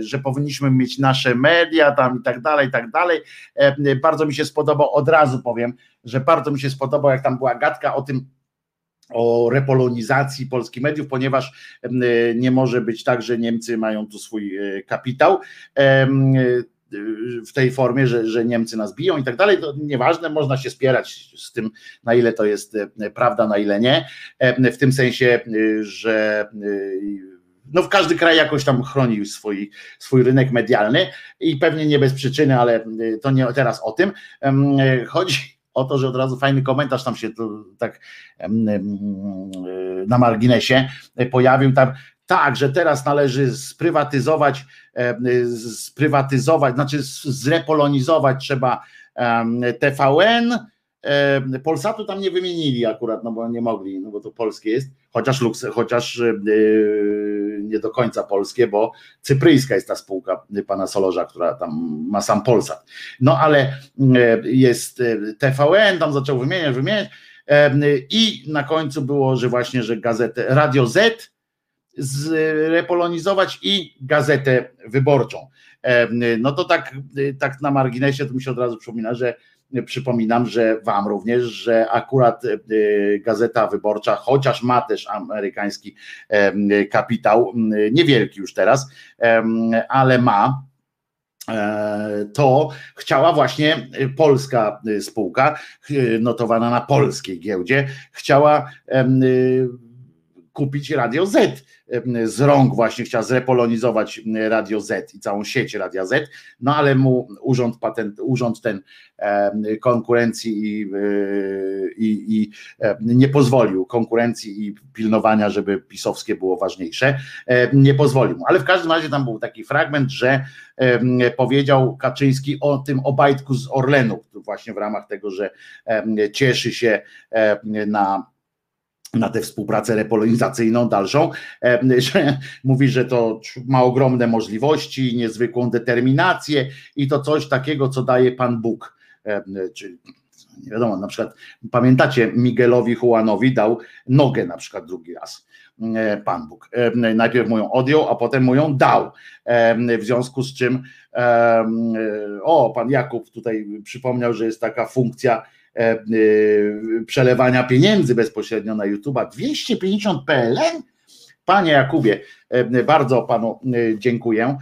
że powinniśmy mieć nasze media tam i tak dalej, i tak dalej. Bardzo mi się spodobał, od razu powiem, że bardzo mi się spodobał, jak tam była gadka o tym, o repolonizacji polskich mediów, ponieważ nie może być tak, że Niemcy mają tu swój e, kapitał w tej formie, że, że Niemcy nas biją i tak dalej, to nieważne, można się spierać z tym, na ile to jest e, prawda, na ile nie, w tym sensie, e, że no w każdy kraj jakoś tam chroni swój, swój rynek medialny i pewnie nie bez przyczyny, ale to nie teraz o tym. Chodzi o to, że od razu fajny komentarz tam się tak na marginesie pojawił tam. Tak, że teraz należy sprywatyzować, sprywatyzować, znaczy zrepolonizować trzeba TVN, Polsatu tam nie wymienili akurat, no bo nie mogli, no bo to polskie jest, chociaż, chociaż yy, nie do końca polskie, bo cypryjska jest ta spółka pana Solorza, która tam ma sam Polsat. No ale yy, jest TVN, tam zaczął wymieniać, wymieniać i na końcu było, że właśnie, że gazetę Radio Z zrepolonizować i gazetę wyborczą. No to tak, tak na marginesie to mi się od razu przypomina, że Przypominam, że Wam również, że akurat e, Gazeta Wyborcza, chociaż ma też amerykański kapitał, niewielki już teraz, ale ma to chciała właśnie polska spółka, notowana na polskiej giełdzie, chciała kupić Radio Z. Z rąk właśnie chciała zrepolonizować Radio Z i całą sieć Radia Z, no ale mu urząd patent, urząd ten konkurencji i, i, i nie pozwolił konkurencji i pilnowania, żeby pisowskie było ważniejsze, nie pozwolił mu. Ale w każdym razie tam był taki fragment, że powiedział Kaczyński o tym obajtku z Orlenu, właśnie w ramach tego, że cieszy się na na tę współpracę repolonizacyjną dalszą, e, że mówi, że to ma ogromne możliwości, niezwykłą determinację i to coś takiego, co daje Pan Bóg. E, Czyli nie wiadomo, na przykład pamiętacie, Miguelowi Juanowi dał nogę na przykład drugi raz. E, Pan Bóg. Najpierw mu ją odjął, a potem mu ją dał. W związku z czym, o, pan Jakub tutaj przypomniał, że jest taka funkcja przelewania pieniędzy bezpośrednio na YouTube'a. 250 PLN? Panie Jakubie, e, bardzo panu dziękuję.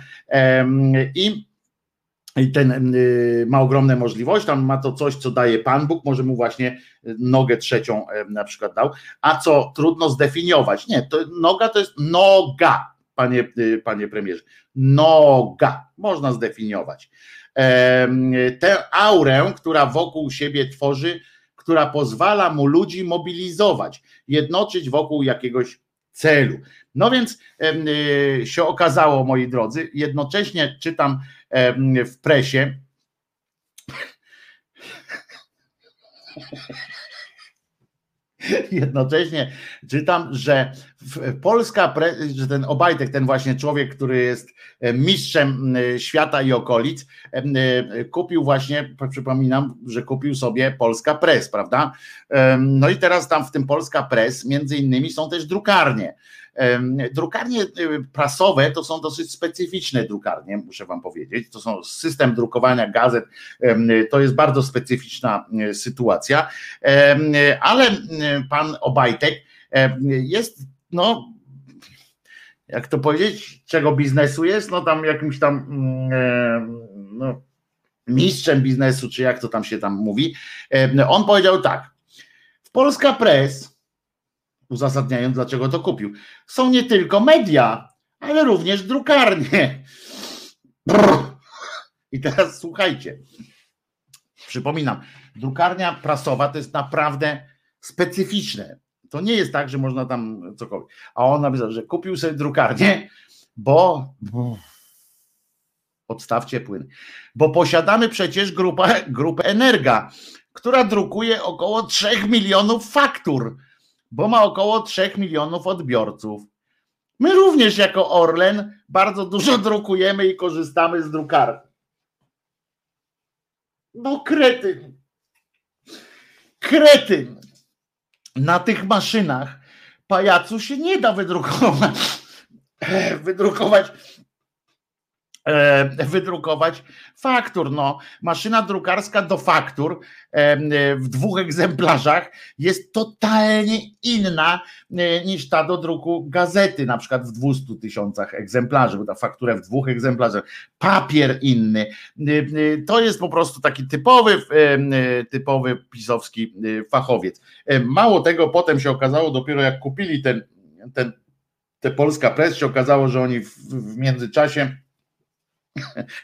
I i ten ma ogromne możliwości, tam ma to coś, co daje Pan Bóg, może mu właśnie nogę trzecią na przykład dał, a co trudno zdefiniować. Nie, to noga to jest noga, panie, panie premierze. Noga, można zdefiniować tę aurę, która wokół siebie tworzy, która pozwala mu ludzi mobilizować, jednoczyć wokół jakiegoś celu. No więc y, się okazało, moi drodzy, jednocześnie czytam w presie. Jednocześnie czytam, że Polska, że ten Obajtek, ten właśnie człowiek, który jest e, mistrzem świata i okolic, e, kupił właśnie, przypominam, że kupił sobie Polska Press, prawda? No i teraz tam w tym Polska Press między innymi są też drukarnie. Drukarnie prasowe to są dosyć specyficzne drukarnie, muszę Wam powiedzieć. To są system drukowania gazet, to jest bardzo specyficzna sytuacja, ale pan Obajtek jest, no, jak to powiedzieć, czego biznesu jest, no tam jakimś tam mm, no, mistrzem biznesu, czy jak to tam się tam mówi. On powiedział tak, w Polska Press uzasadniając, dlaczego to kupił. Są nie tylko media, ale również drukarnie. I teraz słuchajcie. Przypominam, drukarnia prasowa to jest naprawdę specyficzne. To nie jest tak, że można tam cokolwiek. A on napisał, że kupił sobie drukarnię, bo odstawcie płyn. Bo posiadamy przecież grupę, grupę Energa, która drukuje około 3 milionów faktur bo ma około 3 milionów odbiorców. My również jako Orlen bardzo dużo drukujemy i korzystamy z drukarni. No kretyn. Kretyn. Na tych maszynach pajacu się nie da wydrukować. Wydrukować wydrukować faktur. No, maszyna drukarska do faktur e, w dwóch egzemplarzach jest totalnie inna e, niż ta do druku gazety, na przykład w 200 tysiącach egzemplarzy, bo ta faktura w dwóch egzemplarzach, papier inny. To jest po prostu taki typowy, typowy pisowski fachowiec. Mało tego, potem się okazało, dopiero jak kupili ten, ten te Polska Press, okazało, że oni w, w międzyczasie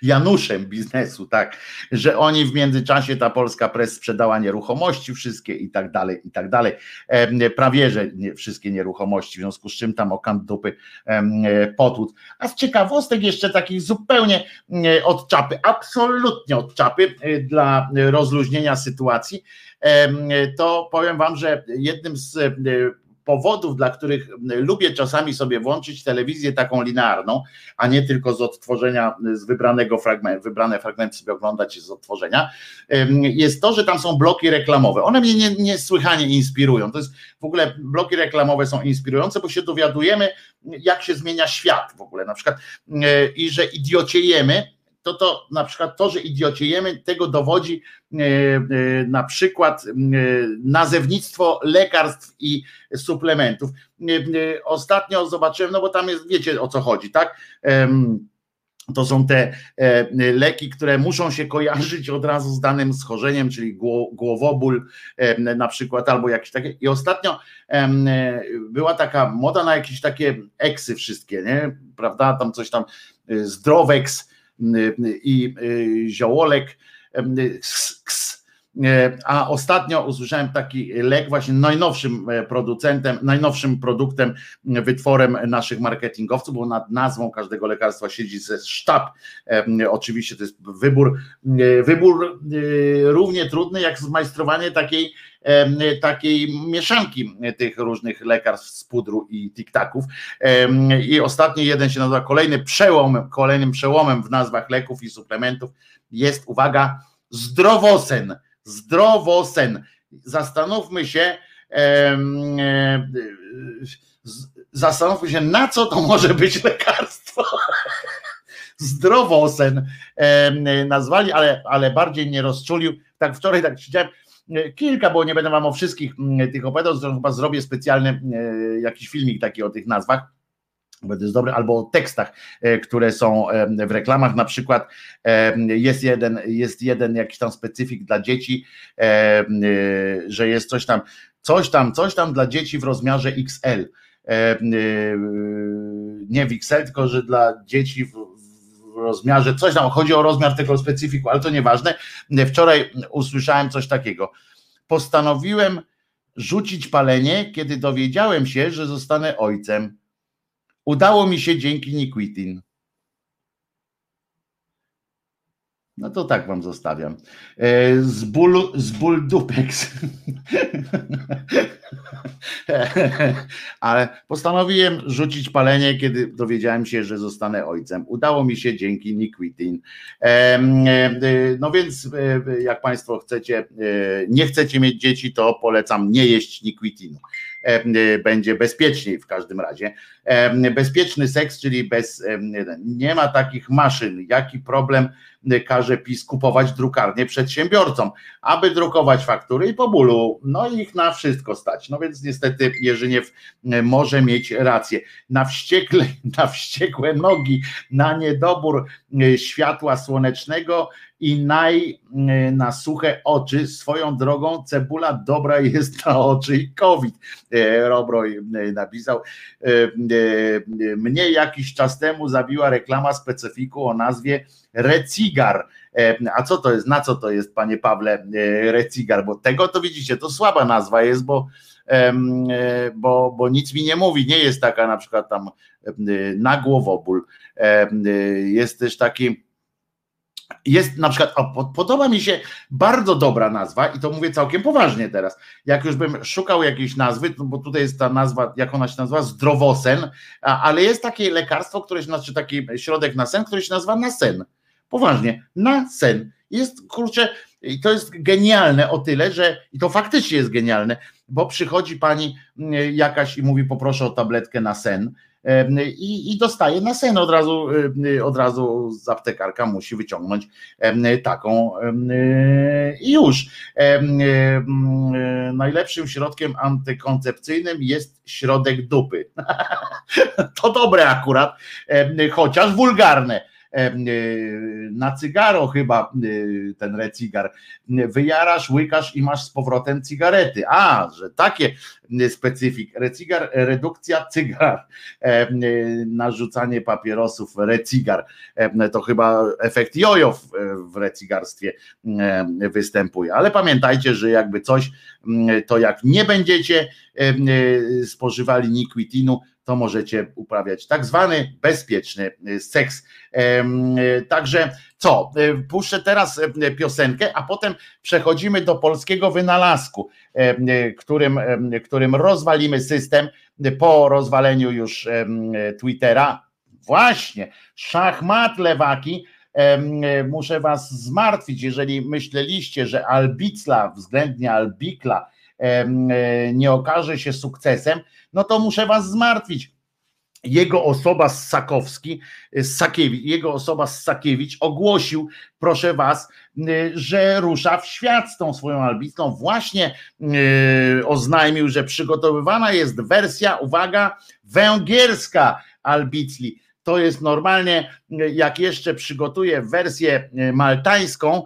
Januszem biznesu, tak, że oni w międzyczasie ta polska pres sprzedała nieruchomości wszystkie i tak dalej, i tak dalej. Prawie, że nie, wszystkie nieruchomości, w związku z czym tam okant dupy potłuc. A z ciekawostek jeszcze takich zupełnie od czapy, absolutnie od czapy e, dla rozluźnienia sytuacji, to powiem wam, że jednym z e, powodów, dla których lubię czasami sobie włączyć telewizję taką linearną, a nie tylko z odtworzenia, z wybranego fragmentu, wybrane fragmenty sobie oglądać z odtworzenia, jest to, że tam są bloki reklamowe. One mnie niesłychanie inspirują. To jest w ogóle bloki reklamowe są inspirujące, bo się dowiadujemy, jak się zmienia świat w ogóle, na przykład i że idiociejemy to to na przykład to, że idiociejemy, tego dowodzi e, e, na przykład e, nazewnictwo lekarstw i suplementów. Ostatnio zobaczyłem, no bo tam jest, wiecie o co chodzi, tak? to są te leki, które muszą się kojarzyć od razu z danym schorzeniem, czyli głowoból na przykład, albo jakieś takie. I ostatnio była taka moda na jakieś takie eksy wszystkie, nie? Prawda? Tam coś tam zdroweks i ziołolek, E, a ostatnio usłyszałem taki lek, właśnie najnowszym e, producentem, najnowszym produktem, wytworem naszych marketingowców, bo nad nazwą każdego lekarstwa siedzi ze sztab. E, oczywiście to jest wybór, wybór równie trudny jak zmajstrowanie takiej takiej mieszanki tych różnych lekarstw z pudru i tiktaków. I ostatni jeden się nazywa kolejny przełom, kolejnym przełomem w nazwach leków i suplementów jest, uwaga, zdrowosen zdrowosen. Zastanówmy się, zastanówmy się, na co to może być lekarstwo. Zdrowosen nazwali, ale, ale bardziej nie rozczulił. Tak wczoraj tak siedziałem, kilka, bo nie będę wam o wszystkich mm, tych opowiadał, zresztą chyba zrobię specjalny e, jakiś filmik taki o tych nazwach bo to jest dobre, albo o tekstach, e, które są e, w reklamach, na przykład e, jest jeden, jest jeden jakiś tam specyfik dla dzieci, że jest coś tam, coś tam, coś tam dla dzieci w rozmiarze XL. Nie w XL, tylko że dla dzieci w, rozmiarze, coś tam, chodzi o rozmiar tego specyfiku, ale to nieważne. Wczoraj usłyszałem coś takiego. Postanowiłem rzucić palenie, kiedy dowiedziałem się, że zostanę ojcem Udało mi się dzięki Niquitin. No to tak wam zostawiam. E, z ból, z ból dupex. Ale postanowiłem rzucić palenie, kiedy dowiedziałem się, że zostanę ojcem. Udało mi się dzięki Niquitin. E, no więc e, jak Państwo chcecie, nie chcecie mieć dzieci, to polecam nie jeść Niquitinu. Będzie bezpieczniej w każdym razie. Bezpieczny seks, czyli bez, nie ma takich maszyn. Jaki problem każe PiS kupować drukarnie przedsiębiorcom, aby drukować faktury i po bólu. No i ich na wszystko stać. No więc niestety Jerzyniew może mieć rację. Na wściekle, na wściekłe nogi, na niedobór światła słonecznego i naj na suche oczy. Swoją drogą cebula dobra jest na oczy i COVID. E, Robroj napisał. E, e, mnie jakiś czas temu zabiła reklama specyfiku o nazwie Recigar. A co to jest? Na co to jest, panie Pawle, Recigar? Bo tego to widzicie, to słaba nazwa jest, bo, bo, bo nic mi nie mówi. Nie jest taka na przykład tam na głowoból. Jest też taki jest na przykład, podoba mi się bardzo dobra nazwa i to mówię całkiem poważnie teraz. Jak już bym szukał jakiejś nazwy, no bo tutaj jest ta nazwa, jak ona się nazywa, zdrowosen, ale jest takie lekarstwo, które się znaczy taki środek na sen, który się nazywa na sen. Poważnie, na sen. Jest kurczę, i to jest genialne o tyle, że i to faktycznie jest genialne, bo przychodzi pani mm, jakaś i mówi poproszę o tabletkę na sen i, i dostaje na sen. Od razu, od razu z aptekarka musi wyciągnąć taką i już. Najlepszym środkiem antykoncepcyjnym jest środek dupy. To dobre akurat, chociaż wulgarne na cygaro chyba e, ten recigar. Wyjarasz, łykasz i masz z powrotem cigarety. A, że takie specyfik. Recigar, redukcja cygar. Narzucanie papierosów, recigar. To chyba efekt jojo w, recigarstwie występuje. Ale pamiętajcie, że jakby coś, to jak nie będziecie spożywali nikwitinu, to możecie uprawiać tak zwany bezpieczny y, seks. Y, także co, y, puszczę teraz piosenkę, a potem przechodzimy do polskiego wynalazku, którym, którym rozwalimy system po rozwaleniu już Twittera. Właśnie, szachmat lewaki. Muszę was zmartwić, jeżeli myśleliście, że Albicla, względnie Albikla, nie okaże się sukcesem, no to muszę was zmartwić. Jego osoba z Sakowski, z Sakiewicz, jego osoba z Sakiewicz ogłosił, proszę was, że rusza w świat z tą swoją albicą. Właśnie oznajmił, że przygotowywana jest wersja, uwaga, węgierska albicli to jest normalnie, jak jeszcze przygotuję wersję maltańską,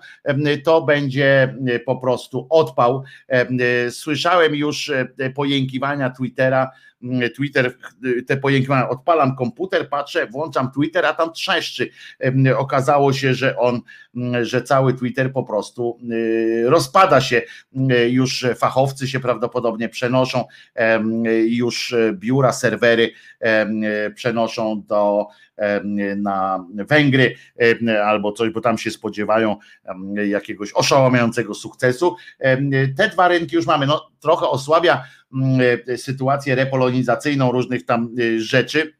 to będzie po prostu odpał. Słyszałem już pojękiwania Twittera, Twitter, te pojękiwania, odpalam komputer, patrzę, włączam Twitter, a tam trzeszczy. Okazało się, że on, że cały Twitter po prostu rozpada się, już fachowcy się prawdopodobnie przenoszą, już biura, serwery przenoszą do na Węgry albo coś, bo tam się spodziewają jakiegoś oszałamiającego sukcesu. Te dwa rynki już mamy. No, trochę osłabia sytuację repolonizacyjną różnych tam rzeczy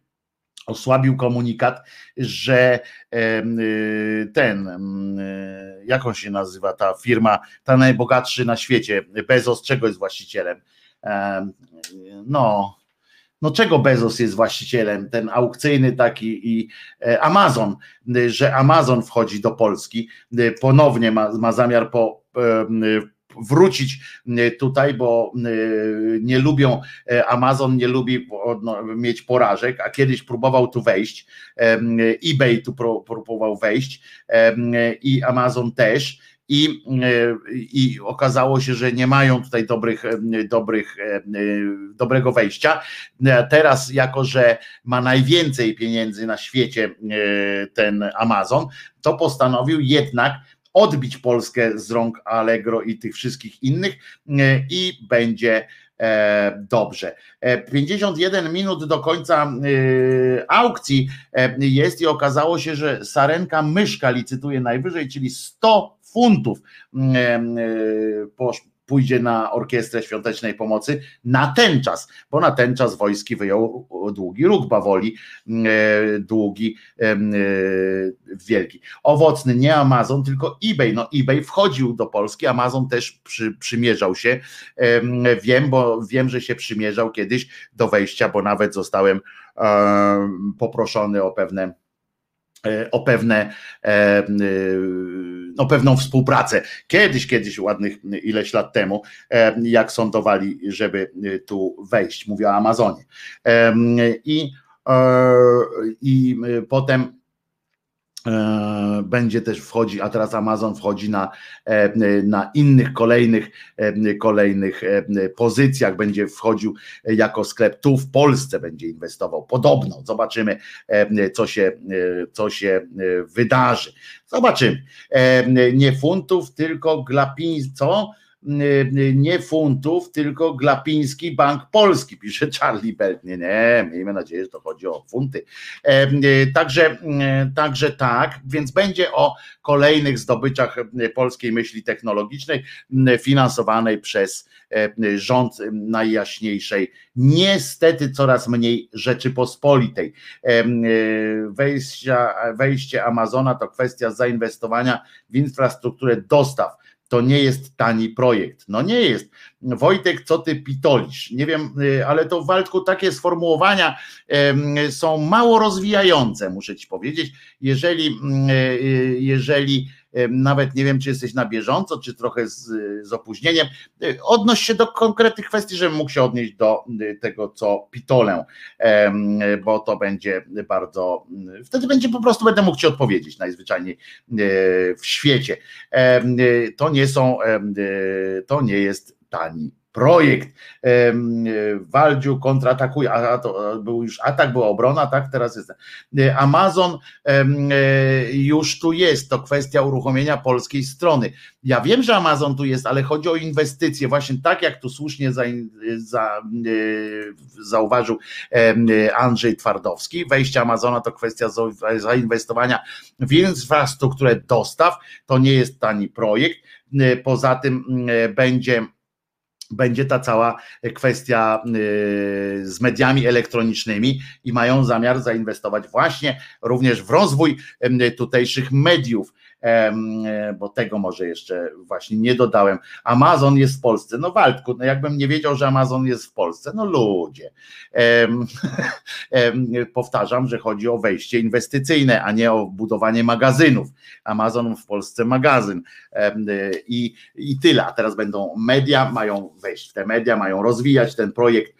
osłabił komunikat, że ten, jak on się nazywa, ta firma, ta najbogatszy na świecie, Bezos, czego jest właścicielem? No, no czego Bezos jest właścicielem, ten aukcyjny taki i e, Amazon, że Amazon wchodzi do Polski, ponownie ma, ma zamiar po, wrócić tutaj, bo nie lubią, e, Amazon nie lubi no, mieć porażek, a kiedyś próbował tu wejść, eBay tu próbował wejść i Amazon też i, e, i okazało się, że nie mają tutaj dobrych, e, dobrych, e, dobrego wejścia. Teraz, jako że ma najwięcej pieniędzy na świecie ten Amazon, to postanowił jednak odbić Polskę z rąk Allegro i tych wszystkich innych i będzie dobrze. 51 minut do końca aukcji jest i okazało się, że Sarenka Myszka licytuje najwyżej, czyli 100 funtów mm, e, pójdzie na orkiestrę świątecznej pomocy na ten czas, bo na ten czas wojski wyjął długi róg Bawoli, mm, e, długi, e, wielki. Owocny, nie Amazon, tylko eBay. No eBay wchodził do Polski, Amazon też przy, przymierzał się. Wiem, bo wiem, że się przymierzał kiedyś do wejścia, bo nawet zostałem poproszony o pewne o pewne o pewną współpracę. Kiedyś, kiedyś ładnych ileś lat temu, jak sądowali, żeby tu wejść, mówię o Amazonie. I, e, i potem E, będzie też wchodzi, a teraz Amazon wchodzi na, e, na innych kolejnych, e, kolejnych pozycjach, będzie wchodził jako sklep tu w Polsce będzie inwestował. Podobno, zobaczymy, co się, co się wydarzy. Zobaczymy. Nie funtów, tylko glapińców, co? Nie funtów, tylko Glapiński Bank Polski, pisze Charlie Belt. Nie, nie, miejmy nadzieję, że to chodzi o funty. Także, także tak, więc będzie o kolejnych zdobyczach polskiej myśli technologicznej finansowanej przez rząd najjaśniejszej, niestety coraz mniej Rzeczypospolitej. Wejścia, wejście Amazona to kwestia zainwestowania w infrastrukturę dostaw to nie jest tani projekt. No nie jest. Wojtek, co ty pitolisz? Nie wiem, y, ale to w Waldku takie sformułowania są mało rozwijające, muszę ci powiedzieć. Jeżeli, mm, y, y, jeżeli nawet nie wiem, czy jesteś na bieżąco, czy trochę z, z opóźnieniem. Odnoś się do konkretnych kwestii, żebym mógł się odnieść do tego, co pitolę, bo to będzie bardzo, wtedy będzie po prostu, będę mógł ci odpowiedzieć najzwyczajniej w świecie. To nie są, to nie jest tani projekt. Waldziu kontratakuje, a to był już atak, była obrona, tak, teraz jest. Amazon e, już tu jest, to kwestia uruchomienia polskiej strony. Ja wiem, że Amazon tu jest, ale chodzi o inwestycje, właśnie tak jak tu słusznie za, za, e, zauważył Andrzej Twardowski, wejście Amazona to kwestia zainwestowania w infrastrukturę dostaw, to nie jest tani projekt, poza tym będzie będzie ta cała kwestia y, z mediami elektronicznymi i mają zamiar zainwestować właśnie również w rozwój tutejszych mediów bo tego może jeszcze właśnie nie dodałem. Amazon jest w Polsce. No Waldku, no jakbym nie wiedział, że Amazon jest w Polsce, no ludzie. Powtarzam, że chodzi o wejście inwestycyjne, a nie o budowanie magazynów. Amazon w Polsce magazyn i, i tyle. A teraz będą media, mają wejść w te media, mają rozwijać ten projekt,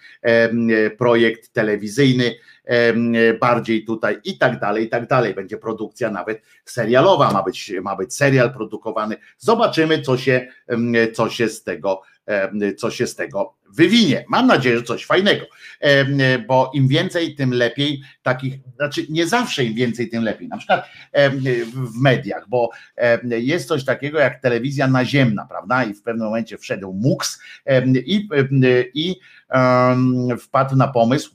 projekt telewizyjny bardziej tutaj i tak dalej, i tak dalej. Będzie produkcja nawet serialowa, ma być, ma być serial produkowany. Zobaczymy, co się, co się z tego, co się z tego wywinie. Mam nadzieję, że coś fajnego, bo im więcej, tym lepiej takich, znaczy nie zawsze im więcej, tym lepiej. Na przykład w mediach, bo jest coś takiego jak telewizja naziemna, prawda? I w pewnym momencie wszedł MUX i, i wpadł na pomysł,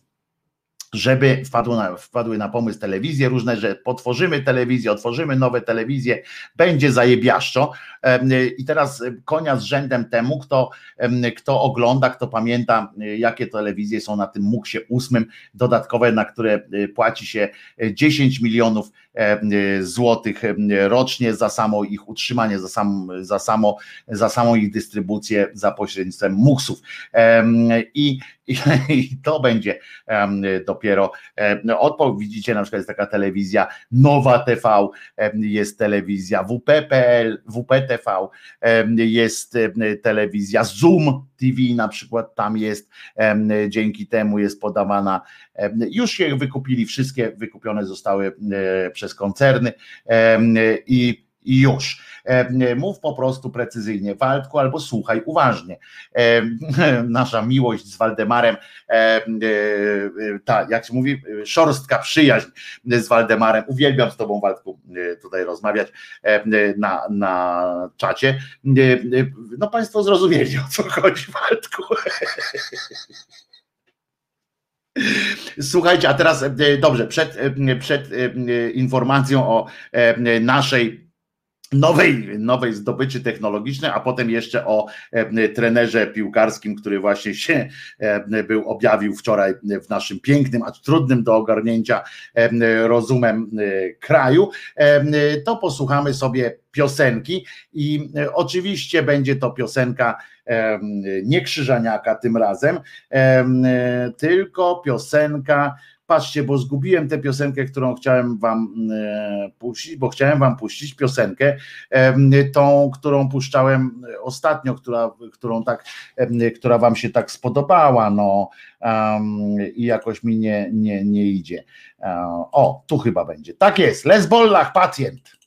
żeby na, wpadły na pomysł telewizje różne, że potworzymy telewizję, otworzymy nowe telewizje, będzie zajebiaszczo i teraz konia z rzędem temu, kto, kto ogląda, kto pamięta, jakie telewizje są na tym MUKSie ósmym, dodatkowe, na które płaci się 10 milionów złotych rocznie za samo ich utrzymanie, za, sam, za, samo, za samą ich dystrybucję za pośrednictwem MUKSów. I, i, to będzie dopiero odpowiedź. Widzicie, na przykład jest taka telewizja Nowa TV, jest telewizja WP.pl, WPTV, jest telewizja Zoom TV na przykład tam jest, dzięki temu jest podawana, już się wykupili, wszystkie wykupione zostały przez koncerny i i już. E, mów po prostu precyzyjnie, Waldku, albo słuchaj uważnie. E, nasza miłość z Waldemarem, e, ta, jak się mówi, szorstka przyjaźń z Waldemarem. Uwielbiam z Tobą, Waldku, tutaj rozmawiać na, na czacie. No, Państwo zrozumieli, o co chodzi, Waldku. Słuchajcie, a teraz dobrze, przed, przed informacją o naszej nowej, nowej zdobyczy technologicznej, a potem jeszcze o e, trenerze piłkarskim, który właśnie się e, był, objawił wczoraj w naszym pięknym, a trudnym do ogarnięcia e, rozumem kraju, to posłuchamy sobie piosenki i oczywiście będzie to piosenka nie Krzyżaniaka tym razem, tylko piosenka patrzcie, bo zgubiłem tę piosenkę, którą chciałem wam e, puścić, bo chciałem wam puścić piosenkę, tą, którą puszczałem ostatnio, która, którą tak, która wam się tak spodobała, no i jakoś mi nie, nie, nie idzie. E, o, tu chyba będzie. Tak jest, Les Bollach, pacjent.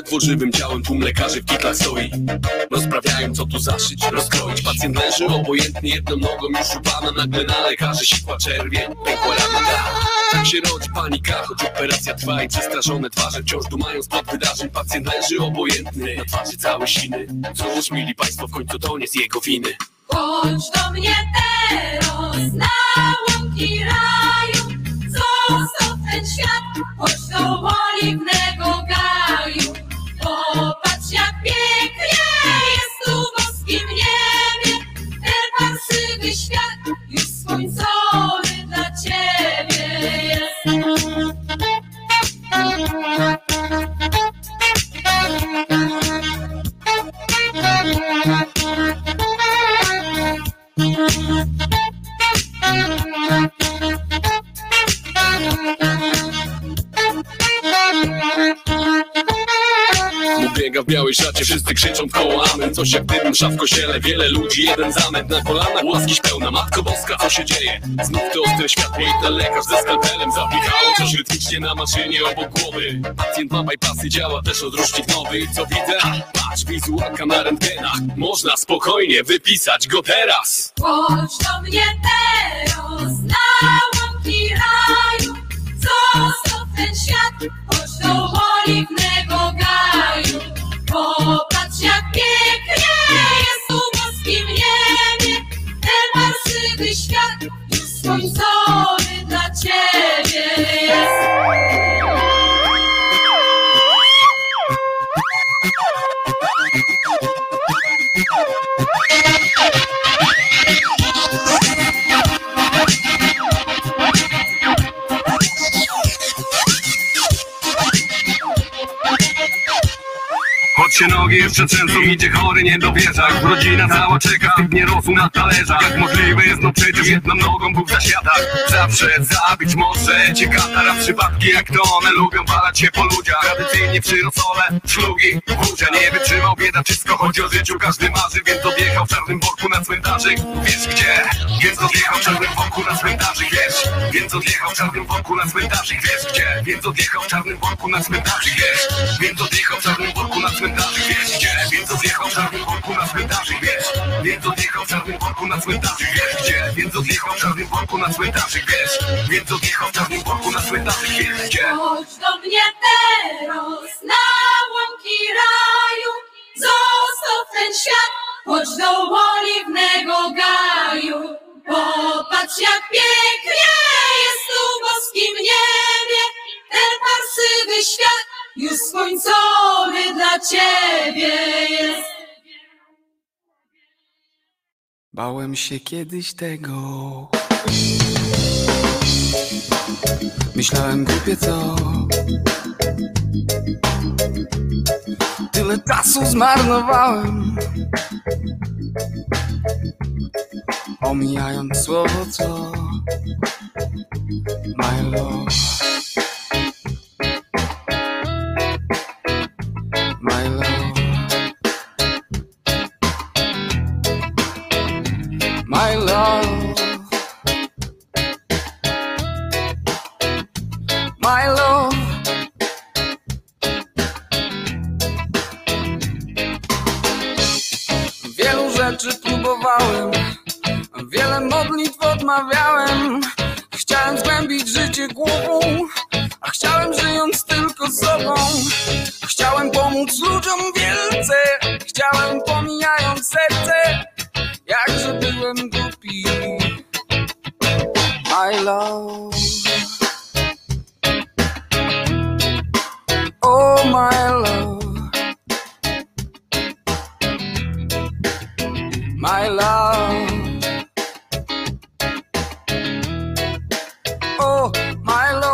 Ledwo żywym ciałem tłum lekarzy w kitlach stoi. Rozprawiają co tu zaszyć, rozkroić. Pacjent leży obojętnie jedną nogą już upana Nagle na lekarzy sikła czerwień, pękła rana Tak się rodzi panika, choć operacja trwa I przestraszone twarze wciąż dumają spod wydarzeń. Pacjent leży obojętny, na twarzy całe siny Cóż, mili państwo, w końcu to nie z jego winy. Chodź do mnie teraz na łąki raju. Zostaw ten świat, chodź do oliwnego gaju Bóg szacie, wszyscy krzyczą w koło amen. Coś jak dym, msza w wiele ludzi, jeden zamęt Na kolanach. Łaskiś pełna, Matko Boska, co się dzieje? Znów to ostre światło i ten lekarz ze skalpelem. Zapikało coś rytmicznie na maszynie obok głowy. Pacjent ma bypassy, działa też odrusznik nowy. Co widzę? Patrz, wizualka na rentgenach. Można spokojnie wypisać go teraz. Chodź do mnie teraz na łąki raju. Zostaw ten świat, chodź do oliwnego nogi jeszcze trzęsą Idzie chory, nie dowierza Już rodzina cała czeka, nie rosł na talerzach Jak możliwe jest, no przecież jedną nogą Bóg zasiada Zawsze zabić może cię katara Przypadki jak to one lubią walać się po ludziach Tradycyjnie przy rosole, szlugi, budzia Nie wytrzymał bieda, wszystko chodzi o życiu Każdy marzy, więc odjechał w czarnym worku na cmentarzyk Wiesz gdzie? Więc odjechał w czarnym worku na cmentarzyk Wiesz? Więc odjechał w czarnym worku na cmentarzyk Wiesz gdzie? Więc odjechał w czarnym worku na cmentarzyk Wiesz? Więc odjechał w czarnym worku na cmentarzyk Wiesz gdzie? Więc odjechał w czarnym worku na cmentarzyk Wiesz? Więc odjechał w czarnym worku na cmentarzyk Wiesz gdzie? Więc Wiesz? Więc odjechał w czarnym worku na cmentarzyk Wiesz świat już skończony dla ciebie jest. Bałem się kiedyś tego. Myślałem głupie co. Tyle czasu zmarnowałem. Omijając słowo co. My love. My love. My love. Wielu rzeczy próbowałem, wiele modlitw odmawiałem. Chciałem zgłębić życie głową, a chciałem żyjąc tylko sobą. Chciałem pomóc ludziom wielce, chciałem pomijając serce, My love. Oh, my love. My love. Oh, my love.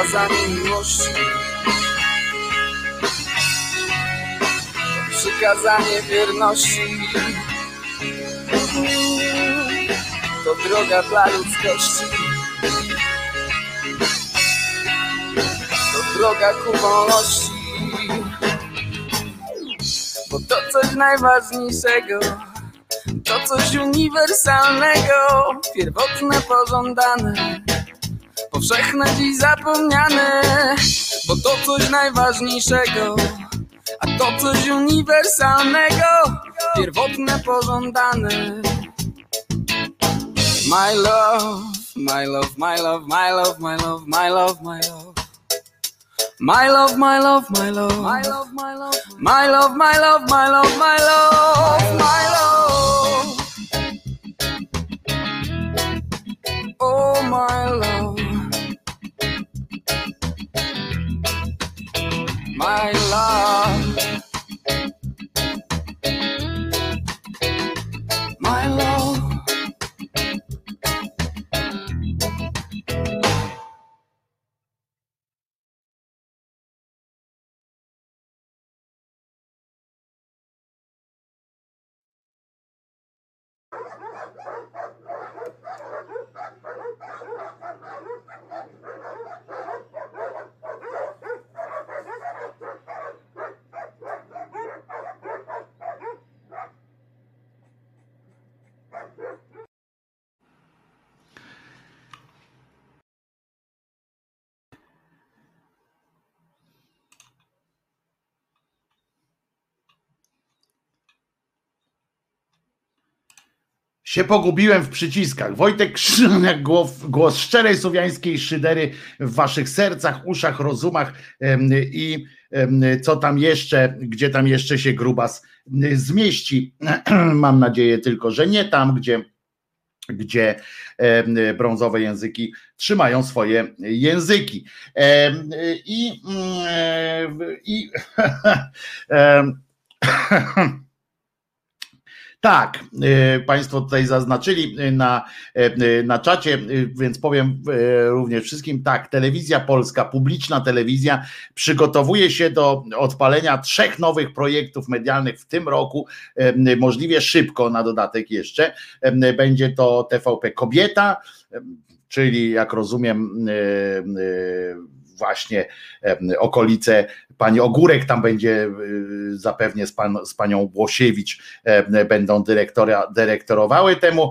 Przykazanie miłości. Przykazanie wierności. To droga dla ludzkości. To droga ku wolności. Bo to coś najważniejszego. To coś uniwersalnego, pierwotne, pożądane powszechne dziś zapomniane, bo to coś najważniejszego, a to coś uniwersalnego, pierwotne, pożądane. My love, my love, my love, my love, my love, my love, my love. My love, my love, my love, my love, my love, my love, my love, my love, my love, my love. Oh, my love. My love. My love. Się pogubiłem w przyciskach. Wojtek Krzyżaniak, głos, głos szczerej słowiańskiej szydery w waszych sercach, uszach, rozumach i co tam jeszcze, gdzie tam jeszcze się grubas zmieści. Mam nadzieję tylko, że nie tam, gdzie gdzie brązowe języki trzymają swoje języki. I, i Tak, y, Państwo tutaj zaznaczyli na, y, na czacie, y, więc powiem również wszystkim, tak, telewizja polska, publiczna telewizja przygotowuje się do odpalenia trzech nowych projektów medialnych w tym roku, możliwie szybko na dodatek jeszcze. Będzie to TVP Kobieta, czyli jak rozumiem właśnie okolice. Pani Ogórek tam będzie y, zapewnie z, pan, z panią Włosiewicz będą dyrektora, dyrektorowały temu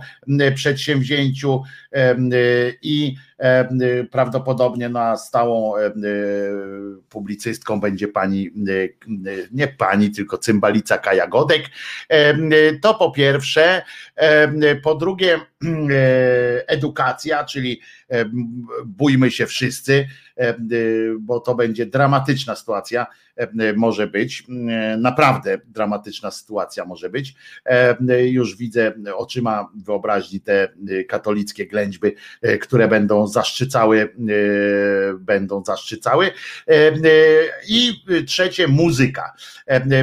przedsięwzięciu i prawdopodobnie na stałą publicystką będzie pani, nie pani, tylko cymbalica Kaja Godek. To po pierwsze. Po drugie, edukacja, czyli bójmy się wszyscy, bo to będzie dramatyczna sytuacja może być. Naprawdę dramatyczna sytuacja może być. Już widzę oczyma wyobraźni te katolickie ględźby, które będą zaszczycały, będą zaszczycały. I trzecie, muzyka.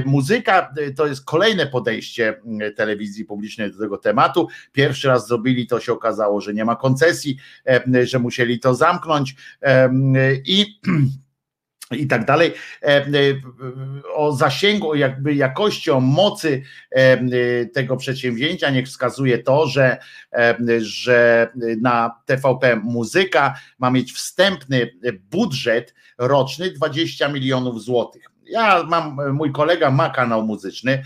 Muzyka to jest kolejne podejście telewizji publicznej do tego tematu. Pierwszy raz zrobili to się okazało, że nie ma koncesji, że musieli to zamknąć i i tak dalej, e, e, o zasięgu, jakby jakości, o mocy e, tego przedsięwzięcia, niech wskazuje to, że, że na TVP Muzyka ma mieć wstępny budżet roczny 20 milionów złotych. Ja mam, mój kolega ma kanał muzyczny,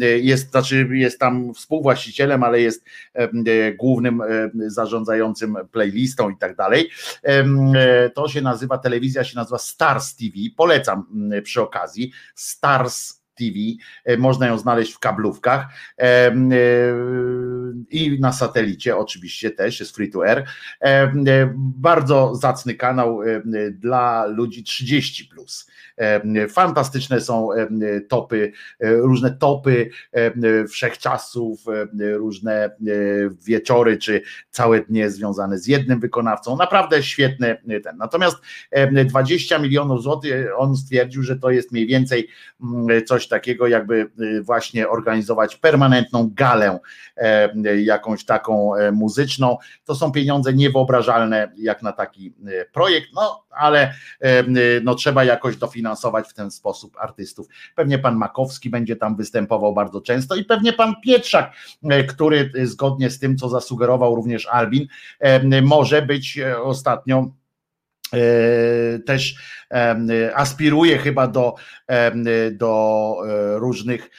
jest, znaczy jest tam współwłaścicielem, ale jest głównym zarządzającym playlistą i tak dalej. To się nazywa, telewizja się nazywa Stars TV, polecam przy okazji, Stars TV, można ją znaleźć w kablówkach i na satelicie oczywiście też, jest free to air. Bardzo zacny kanał dla ludzi 30+. Plus Fantastyczne są topy, e, różne topy wszechczasów, różne e, wieczory czy całe dnie związane z jednym wykonawcą. Naprawdę świetne e, ten. Natomiast 20 milionów złotych, on stwierdził, że to jest mniej więcej mm, coś takiego, jakby właśnie organizować permanentną galę jakąś taką muzyczną. To są pieniądze niewyobrażalne jak na taki projekt, no ale no, trzeba jakoś dofinansować w ten sposób artystów. Pewnie pan Makowski będzie tam występował bardzo często i pewnie pan Pietrzak, e, który zgodnie z tym, co zasugerował również Albin, może być e, ostatnio e, też aspiruje chyba do, do różnych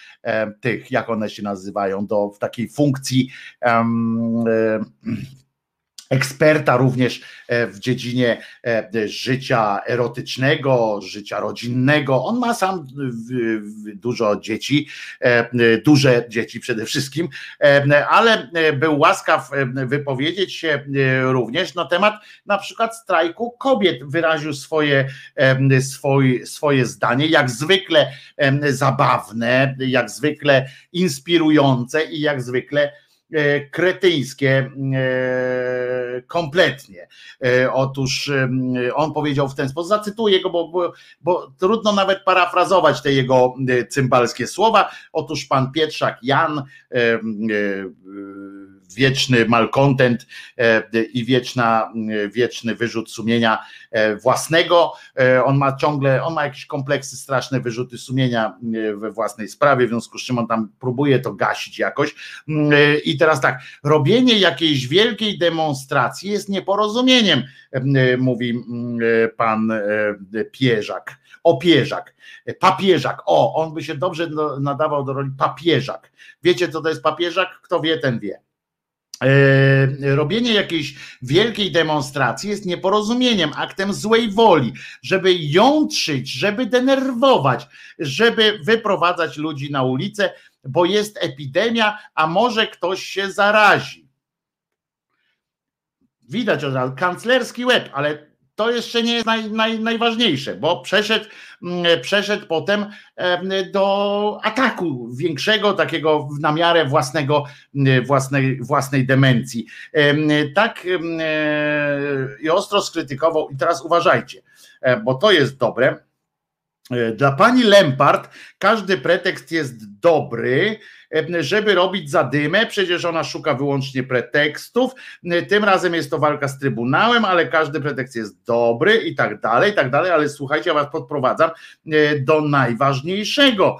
tych, jak one się nazywają, do takiej funkcji eksperta również e, w dziedzinie e, życia erotycznego, życia rodzinnego. On ma sam dużo dzieci, e, duże dzieci przede wszystkim, ale był łaskaw wypowiedzieć się również na temat na przykład strajku kobiet. Wyraził swoje, swoje, zdanie, jak zwykle zabawne, jak zwykle inspirujące i jak zwykle kretyńskie e, kompletnie. E, otóż on powiedział w ten sposób, zacytuję go, bo, bo, bo trudno nawet parafrazować te jego cymbalskie słowa. Otóż pan Pietrzak Jan wieczny malcontent e, i wieczna, wieczny wyrzut sumienia e, własnego. E, on ma ciągle, on ma jakieś kompleksy, straszne wyrzuty sumienia we własnej sprawie, w związku z czym on tam próbuje to gasić jakoś. I teraz tak, robienie jakiejś wielkiej demonstracji jest nieporozumieniem, mówi pan Pierzak. Opierzak, papieżak, o, on by się dobrze nadawał do roli papieżak. Wiecie, co to jest papieżak? Kto wie, ten wie. E, robienie jakiejś wielkiej demonstracji jest nieporozumieniem, aktem złej woli, żeby jątrzyć, żeby denerwować, żeby wyprowadzać ludzi na ulicę, bo jest epidemia, a może ktoś się zarazi. Widać, że kanclerski łeb, ale to jeszcze nie jest naj, naj, najważniejsze, bo przeszedł, mm, przeszedł potem do ataku większego, takiego na miarę własnego, mm, własnej, własnej demencji. Tak i ostro skrytykował, i teraz uważajcie, e, bo to jest dobre. E, dla pani Lempart każdy pretekst jest dobry, żeby robić zadymę. Przecież ona szuka wyłącznie pretekstów. Tym razem jest to walka z Trybunałem, ale każdy pretekst jest dobry i tak dalej, i tak dalej. Ale słuchajcie, ja was podprowadzam e, do najważniejszego.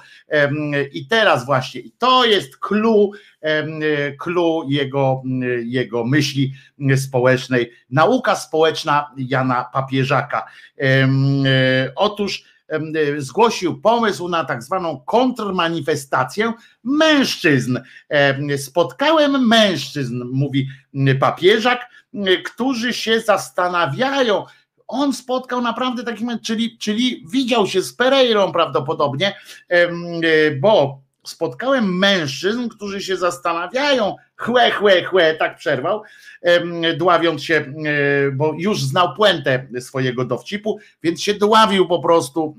I teraz właśnie, to jest clue, clue jego, jego myśli społecznej, nauka społeczna Jana Papieżaka. E, otóż zgłosił pomysł na tak zwaną kontrmanifestację mężczyzn. Spotkałem mężczyzn, mówi papieżak, którzy się zastanawiają, on spotkał naprawdę takim, czyli, czyli widział się z Pereirą prawdopodobnie, bo spotkałem mężczyzn, którzy się zastanawiają, chłe, chłe, chłe, tak przerwał, dławiąc się, bo już znał puentę swojego dowcipu, więc się dławił po prostu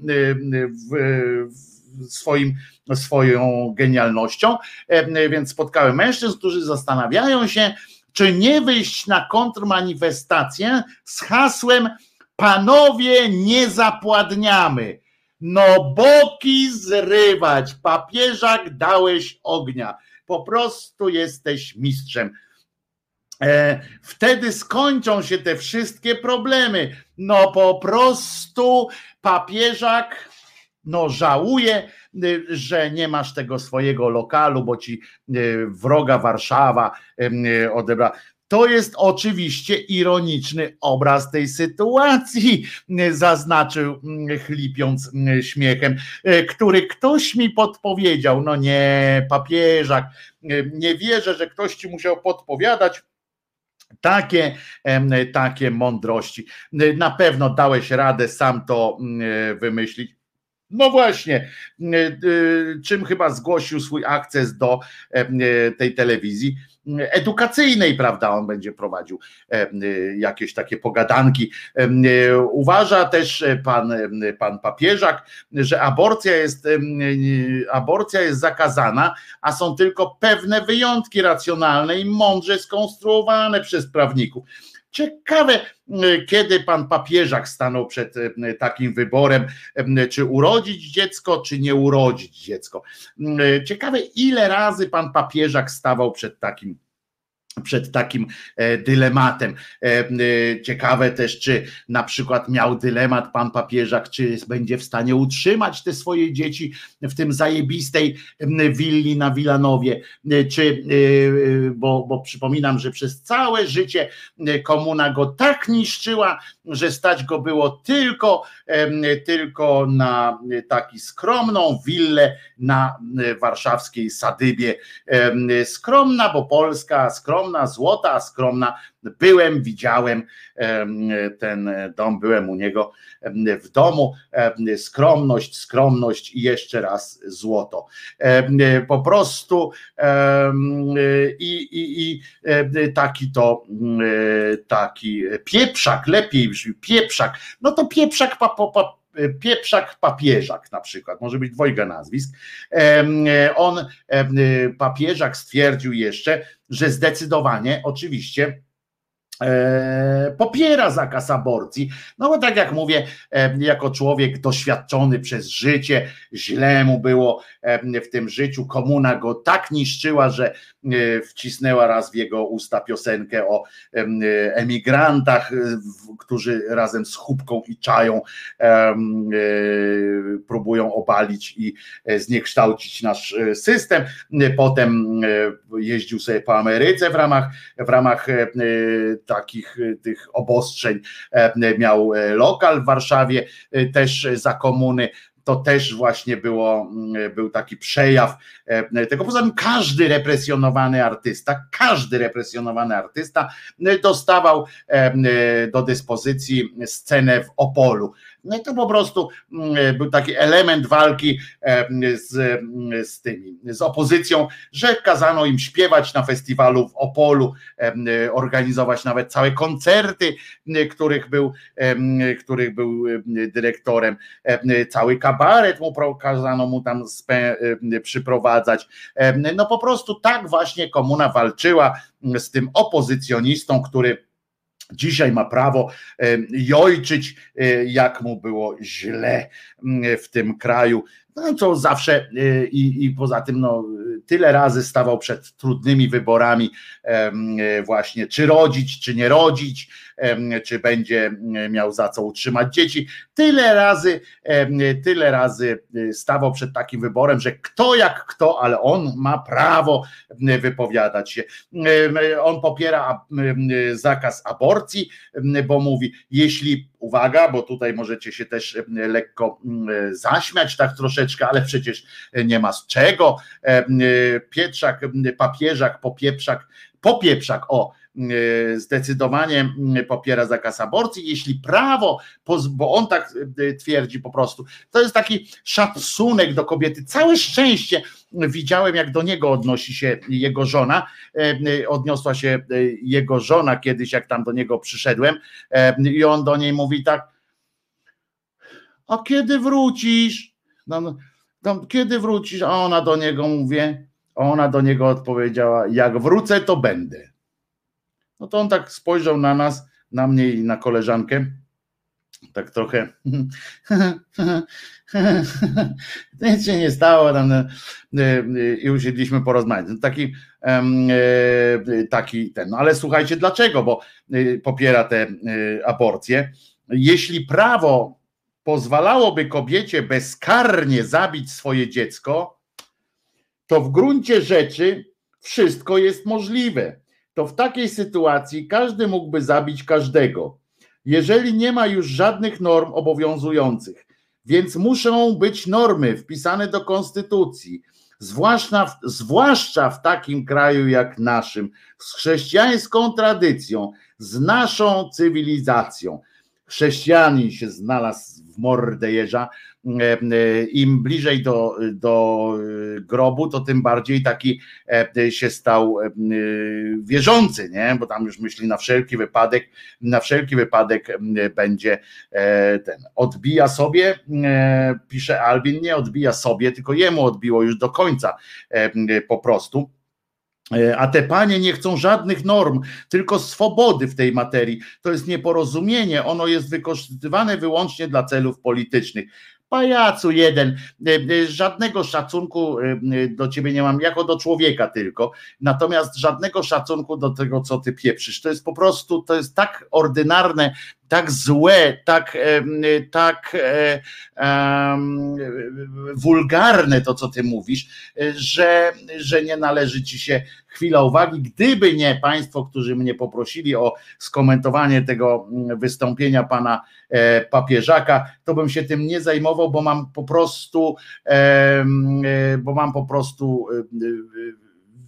w, swoim, swoją genialnością, więc spotkałem mężczyzn, którzy zastanawiają się, czy nie wyjść na kontrmanifestację z hasłem panowie nie zapładniamy no boki zrywać, papieżak dałeś ognia. Po prostu jesteś mistrzem. E, wtedy skończą się te wszystkie problemy. No po prostu papieżak no żałuje, y, że nie masz tego swojego lokalu, bo ci y, wroga Warszawa y, odebrała. To jest oczywiście ironiczny obraz tej sytuacji, zaznaczył mm, chlipiąc mm, śmiechem, e, który ktoś mi podpowiedział. No nie, papieżak, e, nie wierzę, że ktoś ci musiał podpowiadać. Takie, takie mądrości. E, na pewno dałeś radę sam to mm, wymyślić. No właśnie, czym chyba zgłosił swój akces do tej telewizji edukacyjnej, prawda? On będzie prowadził e, jakieś takie pogadanki. E, uważa też pan, pan papieżak, że aborcja jest, aborcja jest zakazana, a są tylko pewne wyjątki racjonalne i mądrze skonstruowane przez prawników. Ciekawe, kiedy pan papieżak stanął przed takim wyborem, czy urodzić dziecko, czy nie urodzić dziecko. Ciekawe, ile razy pan papieżak stawał przed takim przed takim e, dylematem. E, e, ciekawe też, czy na przykład miał dylemat pan papieżak, czy będzie w stanie utrzymać te swoje dzieci w tym zajebistej willi na Wilanowie, czy, bo, bo przypominam, że przez całe życie komuna go tak niszczyła, że stać go było tylko, tylko na taki skromną willę na warszawskiej Sadybie. Skromna, bo Polska, skromna, złota, skromna. Byłem, widziałem ten dom, byłem u niego w domu. Skromność, skromność i jeszcze raz złoto. Po prostu i, i, i taki to taki pieprzak, lepiej brzmi, pieprzak. No to pieprzak pa, pa, Pieprzak Papieżak na przykład, może być dwojga nazwisk. On, papieżak stwierdził jeszcze, że zdecydowanie oczywiście popiera zakaz aborcji. No bo tak jak mówię, e, jako człowiek doświadczony przez życie, źle mu było e, w tym życiu, komuna go tak niszczyła, że wcisnęła raz w jego usta piosenkę o emigrantach, którzy razem z chubką i czają próbują obalić i zniekształcić nasz system. Potem jeździł sobie po Ameryce w ramach, w ramach takich y, tych obostrzeń e, miał e, lokal w Warszawie, e, też za komuny to też właśnie było, mm, był taki przejaw tego. Poza tym każdy represjonowany artysta, każdy represjonowany artysta dostawał do dyspozycji scenę w Opolu. No to po prostu mm, był taki element walki z, z tymi, z opozycją, że kazano im śpiewać na festiwalu w Opolu, organizować nawet całe koncerty, których był, których był dyrektorem, cały kabaret mu kazano mu tam przyprowadzać. No po prostu tak właśnie komuna walczyła z tym opozycjonistą, który Dzisiaj ma prawo jojczyć, e, jak mu było źle w tym kraju. No co zawsze e, i, i poza tym, no, tyle razy stawał przed trudnymi wyborami, e, właśnie czy rodzić, czy nie rodzić, czy będzie miał za co utrzymać dzieci. Tyle razy, tyle razy stawał przed takim wyborem, że kto jak kto, ale on ma prawo wypowiadać się. On popiera zakaz aborcji, bo mówi, jeśli uwaga, bo tutaj możecie się też lekko zaśmiać tak troszeczkę, ale przecież nie ma z czego. Pietrzak, papieżak, popieprzak, popieprzak, o, E, zdecydowanie popiera zakaz aborcji, jeśli prawo, bo on tak e, twierdzi po prostu, to jest taki szacunek do kobiety, całe szczęście widziałem, jak do niego odnosi się jego żona, e, odniosła się jego żona kiedyś, jak tam do niego przyszedłem i on do niej mówi tak, a kiedy wrócisz? No, no, no kiedy wrócisz? A ona do niego mówi, ona do niego odpowiedziała, jak wrócę, to będę. No to on tak spojrzał na nas, na mnie i na koleżankę, tak trochę nic się nie stało tam, e, e, i usiedliśmy porozmawiać. No taki, e, taki ten, no ale słuchajcie, dlaczego? Bo popiera te aborcje. Jeśli prawo pozwalałoby kobiecie bezkarnie zabić swoje dziecko, to w gruncie rzeczy wszystko jest możliwe to w takiej sytuacji każdy mógłby zabić każdego, jeżeli nie ma już żadnych norm obowiązujących. Więc muszą być normy wpisane do konstytucji, zwłaszcza w, zwłaszcza w takim kraju jak naszym, z chrześcijańską tradycją, z naszą cywilizacją. Chrześcijanin się znalazł w mordę jeża, E, e, im bliżej do, do e, grobu, to tym bardziej taki się stał wierzący, nie? bo tam już myśli na wszelki wypadek, na wszelki wypadek będzie ten. Odbija sobie, pisze Albin, nie odbija sobie, tylko jemu odbiło już do końca po prostu. A te panie nie chcą żadnych norm, tylko swobody w tej materii. To jest nieporozumienie, ono jest wykorzystywane wyłącznie dla celów politycznych pajacu jeden, e, e, żadnego szacunku e, do ciebie nie mam, jako do człowieka tylko, natomiast żadnego szacunku do tego, co ty pieprzysz. To jest po prostu, to jest tak ordynarne, tak złe, tak, tak um, wulgarne to, co ty mówisz, że, że nie należy ci się chwila uwagi. Gdyby nie Państwo, którzy mnie poprosili o skomentowanie tego mm, wystąpienia pana e, papieżaka, to bym się tym nie zajmował, bo mam po prostu, e, bo mam po prostu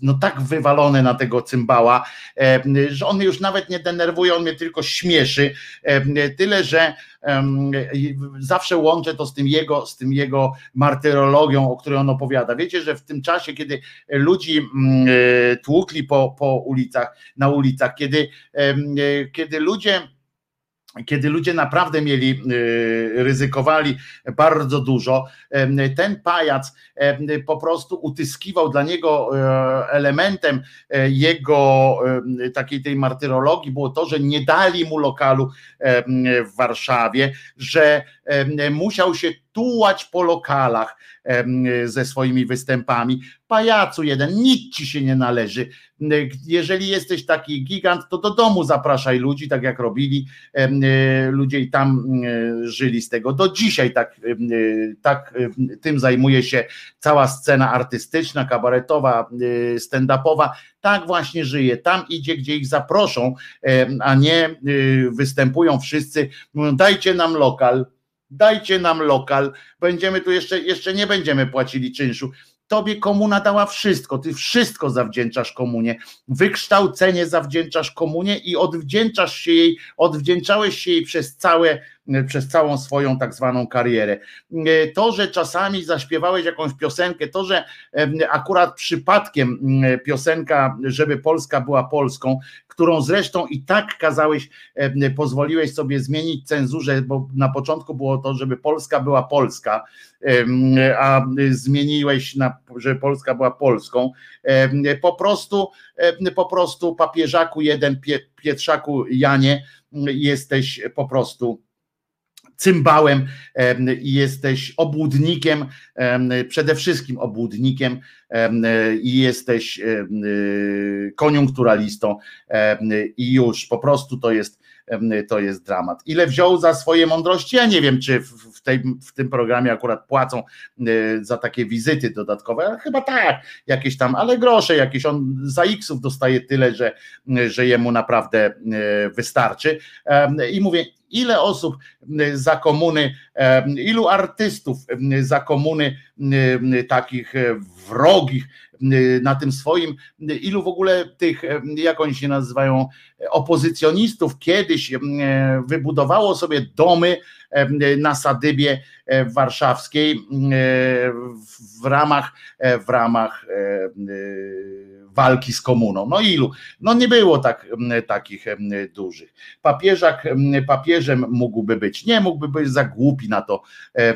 no tak wywalony na tego cymbała, że on już nawet nie denerwuje, on mnie tylko śmieszy. Tyle, że zawsze łączę to z tym jego, z tym jego martyrologią, o której on opowiada. Wiecie, że w tym czasie, kiedy ludzi mm, e, tłukli po, po ulicach, na ulicach, kiedy, e, kiedy ludzie kiedy ludzie naprawdę mieli, y, ryzykowali bardzo dużo, ten pajac po prostu utyskiwał dla niego elementem jego takiej tej martyrologii było to, że nie dali mu lokalu w Warszawie, że musiał się tułać po lokalach ze swoimi występami. Pajacu jeden, nic ci się nie należy. Jeżeli jesteś taki gigant, to do domu zapraszaj ludzi, tak jak robili e, ludzie i tam żyli z tego. Do dzisiaj tak, tak tym zajmuje się cała scena artystyczna, kabaretowa, stand-upowa. Tak właśnie żyje. Tam idzie, gdzie ich zaproszą, a nie występują wszyscy. Dajcie nam lokal, dajcie nam lokal, będziemy tu jeszcze, jeszcze nie będziemy płacili czynszu. Tobie komuna dała wszystko, ty wszystko zawdzięczasz komunie, wykształcenie zawdzięczasz komunie i odwdzięczasz się jej, odwdzięczałeś się jej przez całe przez całą swoją tak zwaną karierę. To, że czasami zaśpiewałeś jakąś piosenkę, to, że akurat przypadkiem piosenka, żeby Polska była Polską, którą zresztą i tak kazałeś, pozwoliłeś sobie zmienić cenzurze, bo na początku było to, żeby Polska była Polska, a zmieniłeś na, żeby Polska była Polską. Po prostu, po prostu papieżaku jeden, Pietrzaku Janie, jesteś po prostu cymbałem i jesteś obłudnikiem, przede wszystkim obłudnikiem i jesteś koniunkturalistą i już po prostu to jest to jest dramat. Ile wziął za swoje mądrości? Ja nie wiem, czy w, tej, w tym programie akurat płacą za takie wizyty dodatkowe. Chyba tak, jakieś tam, ale grosze jakieś. On za X-ów dostaje tyle, że, że jemu naprawdę wystarczy. I mówię, ile osób za komuny, ilu artystów za komuny takich wrogich na tym swoim, ilu w ogóle tych, jak oni się nazywają, opozycjonistów kiedyś wybudowało sobie domy na Sadybie warszawskiej w ramach, w ramach walki z komuną. No ilu? No nie było tak, takich dużych. Papieżak, papieżem mógłby być. Nie mógłby być za głupi na to. E,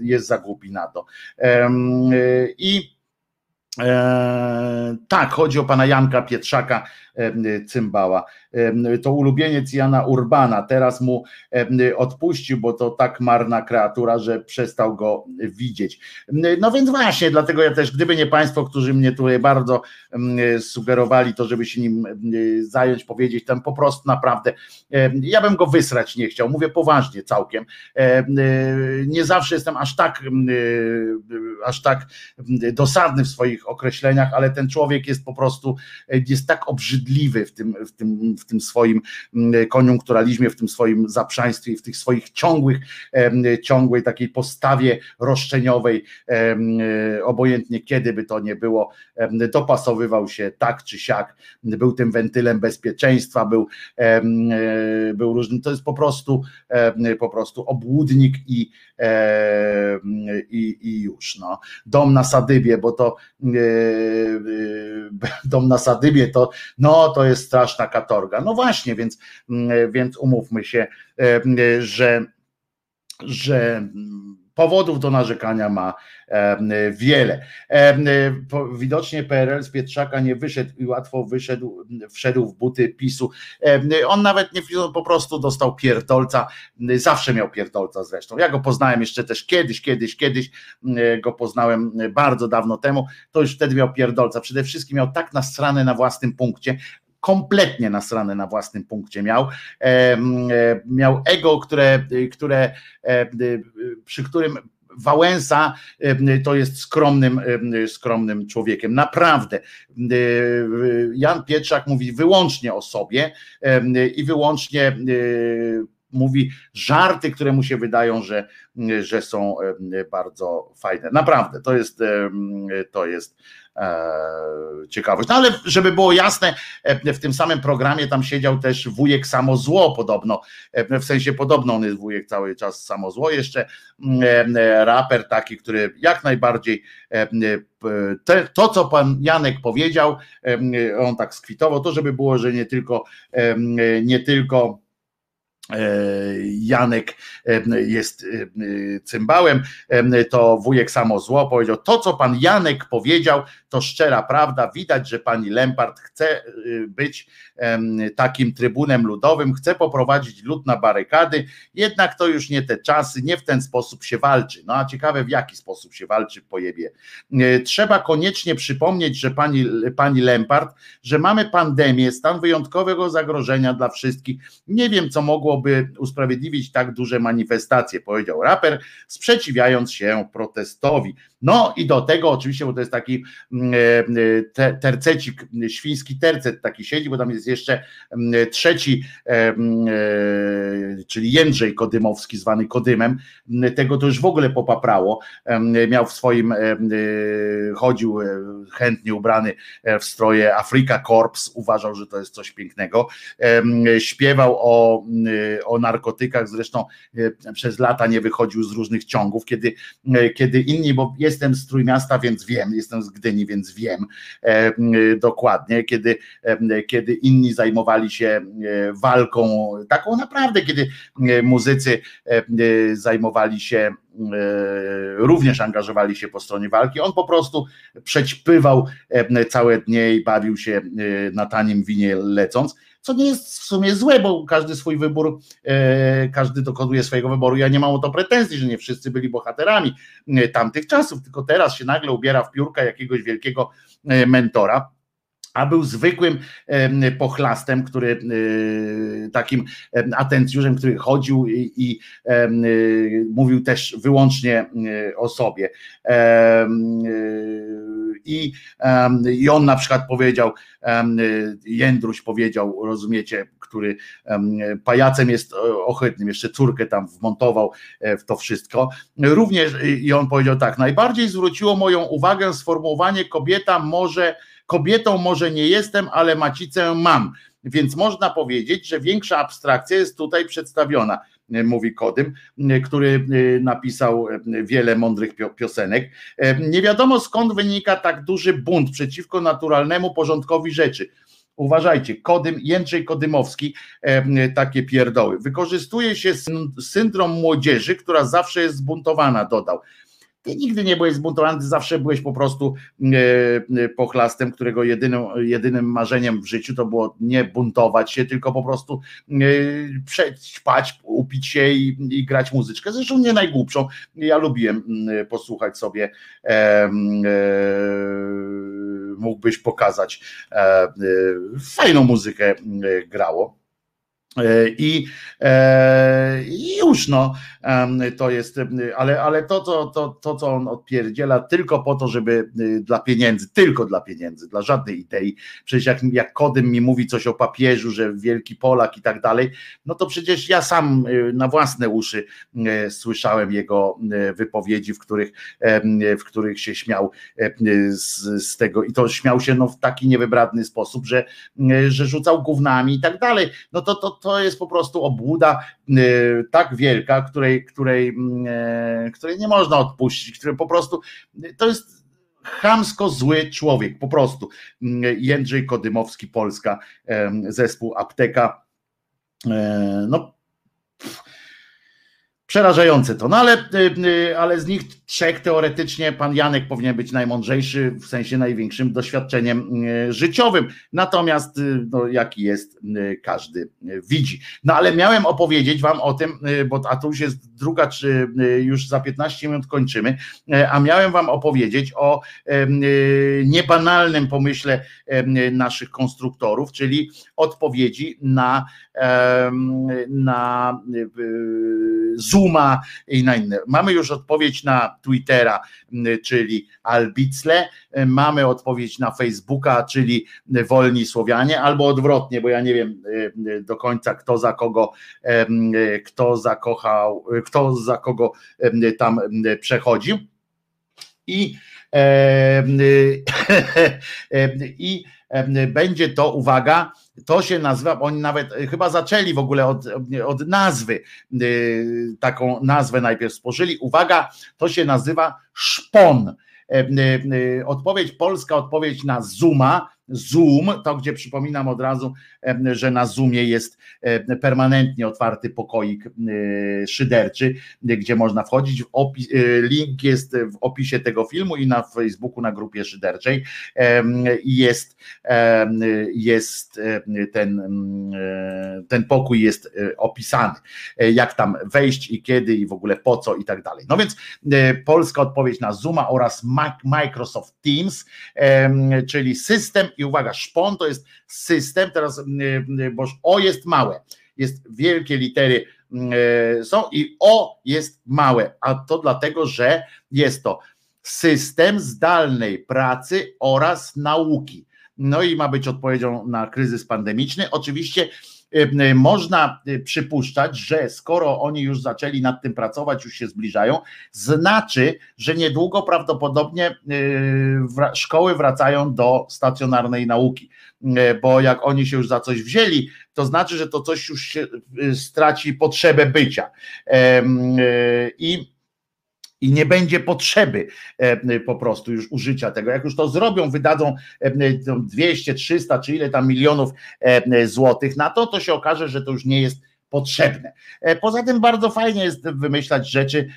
jest za głupi na to. I E, tak, chodzi o pana Janka Pietrzaka e, Cymbała. E, to ulubieniec Jana Urbana. Teraz mu odpuścił, bo to tak marna kreatura, że przestał go widzieć. No więc właśnie, dlatego ja też, gdyby nie Państwo, którzy mnie tutaj bardzo sugerowali to, żeby się nim zająć, powiedzieć, tam po prostu naprawdę, ja bym go wysrać nie chciał. Mówię poważnie całkiem. Nie zawsze jestem aż tak, aż tak dosadny w swoich określeniach, ale ten człowiek jest po prostu e, jest tak obrzydliwy w tym, w tym, w tym swoim mm, koniunkturalizmie, w tym swoim zaprzaństwie, w tych swoich ciągłych, ciągłej takiej postawie roszczeniowej, e, obojętnie kiedy by to nie było, dopasowywał się tak czy siak, był tym wentylem bezpieczeństwa, był, e, był różny, to jest po prostu po prostu obłudnik i, i, i już. No. Dom na Sadybie, bo to dom na Sadybie, to no to jest straszna katorga. No właśnie, więc, więc umówmy się, że, że powodów do narzekania ma wiele. Widocznie PRL z Pietrzaka nie wyszedł i łatwo wyszedł, wszedł w buty PiSu. On nawet nie po prostu dostał pierdolca, zawsze miał pierdolca zresztą. Ja go poznałem jeszcze też kiedyś, kiedyś, kiedyś go poznałem bardzo dawno temu, to już wtedy miał pierdolca. Przede wszystkim miał tak nasrane na własnym punkcie, kompletnie nasrane na własnym punkcie miał. E, miał ego, które, które, e, przy którym Wałęsa to jest skromnym, skromnym człowiekiem. Naprawdę. Jan Pietrzak mówi wyłącznie o sobie i wyłącznie mówi żarty, które mu się wydają, że, że są bardzo fajne. Naprawdę, to jest, to jest E, ciekawość. No ale żeby było jasne, e, w tym samym programie tam siedział też wujek Samozło podobno, e, w sensie podobno on jest wujek cały czas Samozło, jeszcze mm, raper taki, który jak najbardziej te, to, co pan Janek powiedział, on tak skwitował, to żeby było, że nie tylko nie tylko E, Janek e, jest e, cymbałem, to wujek samo zło powiedział, to co pan Janek powiedział, to szczera prawda, widać, że pani Lempart chce być takim trybunem ludowym, chce poprowadzić lud na barykady, jednak to już nie te czasy, nie w ten sposób się walczy. No a ciekawe w jaki sposób się walczy pojebie. Trzeba koniecznie przypomnieć, że pani, pani Lempart, że mamy pandemię, stan wyjątkowego zagrożenia dla wszystkich. Nie wiem, co mogło mogłoby usprawiedliwić tak duże manifestacje, powiedział raper, sprzeciwiając się protestowi. No i do tego oczywiście, bo to jest taki mm, e, te, tercecik, świński tercet taki siedzi, bo tam jest jeszcze mm, trzeci, e, mm, e, czyli Jędrzej Kodymowski, zwany Kodymem, tego to już w ogóle popaprało, miał w swoim, chodził chętnie ubrany w stroje Afrika Corps, uważał, że to jest coś pięknego, śpiewał o o narkotykach, zresztą przez lata nie wychodził z różnych ciągów, kiedy, kiedy inni, bo jestem z Trójmiasta, więc wiem, jestem z Gdyni, więc wiem dokładnie, kiedy, kiedy inni zajmowali się walką taką naprawdę, kiedy muzycy zajmowali się również angażowali się po stronie walki. On po prostu przećpywał całe dnie i bawił się na tanim winie lecąc, co nie jest w sumie złe, bo każdy swój wybór, e, każdy dokonuje swojego wyboru. Ja nie mam o to pretensji, że nie wszyscy byli bohaterami e, tamtych czasów, tylko teraz się nagle ubiera w piórka jakiegoś wielkiego e, mentora a był zwykłym pochlastem, który takim atencjuszem, który chodził i, i mówił też wyłącznie o sobie. I, I on na przykład powiedział, Jędruś powiedział, rozumiecie, który pajacem jest ohydnym, jeszcze córkę tam wmontował e, w to wszystko. Również i on powiedział tak, najbardziej zwróciło moją uwagę sformułowanie kobieta może Kobietą może nie jestem, ale macicę mam. Więc można powiedzieć, że większa abstrakcja jest tutaj przedstawiona, e, mówi Kodym, e, który e, napisał wiele mądrych piosenek. Nie wiadomo skąd wynika tak duży bunt przeciwko naturalnemu porządkowi rzeczy. Uważajcie, Kodym, Jędrzej Kodymowski, takie pierdoły. Wykorzystuje się syndrom młodzieży, która zawsze jest zbuntowana, dodał. Ty nigdy nie byłeś zbuntowany, zawsze byłeś po prostu e, e, pochlastem, którego jedynym, jedynym marzeniem w życiu to było nie buntować się, tylko po prostu e, spać, upić się i, i grać muzyczkę. Zresztą nie najgłupszą. Ja lubiłem posłuchać sobie mógłbyś pokazać fajną muzykę grało. I, I już no, to jest, ale, ale to, to, to, to, co on odpierdziela tylko po to, żeby y, dla pieniędzy, tylko dla pieniędzy, dla żadnej idei. Przecież jak, jak Kodym mi mówi coś o papieżu, że wielki Polak i tak dalej, no to przecież ja sam y, na własne uszy y, słyszałem jego wypowiedzi, w których, w których się śmiał z, z tego i to śmiał się no, w taki niewybradny sposób, że, że rzucał gównami i tak dalej. No to, to, to jest po prostu obłuda tak wielka, której której, e, której, nie można odpuścić, który po prostu to jest chamsko zły człowiek, po prostu. Jędrzej Kodymowski, Polska, zespół Apteka. E, no, Przerażające to, no ale, y, y, ale z nich trzech teoretycznie pan Janek powinien być najmądrzejszy, w sensie największym doświadczeniem y, życiowym. Natomiast no, jaki jest, każdy widzi. No ale miałem opowiedzieć wam o tym, bo a tu już jest druga, czy już za 15 minut kończymy, a miałem wam opowiedzieć o niebanalnym pomyśle naszych konstruktorów, czyli odpowiedzi na, na Zooma i na inne. Mamy już odpowiedź na Twittera, czyli Albicle, mamy odpowiedź na Facebooka, czyli Wolni Słowianie, albo odwrotnie, bo ja nie wiem do końca kto za kogo, kto zakochał, kto za kogo tam przechodził. I, i będzie to, uwaga, to się nazywa, oni nawet e, chyba zaczęli w ogóle od, od nazwy, e, taką nazwę najpierw spożyli. Uwaga, to się nazywa szpon. E, odpowiedź polska, odpowiedź na Zuma, Zoom, to gdzie przypominam od razu, że na Zoomie jest permanentnie otwarty pokoik szyderczy, gdzie można wchodzić. Link jest w opisie tego filmu i na Facebooku na grupie szyderczej. Jest, jest ten, ten pokój jest opisany, jak tam wejść i kiedy i w ogóle po co i tak dalej. No więc polska odpowiedź na Zooma oraz Microsoft Teams, czyli system i uwaga, szpon to jest system, teraz, bo O jest małe, jest wielkie litery e, są i O jest małe, a to dlatego, że jest to system zdalnej pracy oraz nauki. No i ma być odpowiedzią na kryzys pandemiczny. Oczywiście można przypuszczać, że skoro oni już zaczęli nad tym pracować, już się zbliżają, znaczy, że niedługo prawdopodobnie szkoły wracają do stacjonarnej nauki. Bo jak oni się już za coś wzięli, to znaczy, że to coś już straci potrzebę bycia. I i nie będzie potrzeby e, po prostu już użycia tego. Jak już to zrobią, wydadzą 200, 300 czy ile tam milionów e, złotych na to, to się okaże, że to już nie jest potrzebne. E, poza tym bardzo fajnie jest wymyślać rzeczy,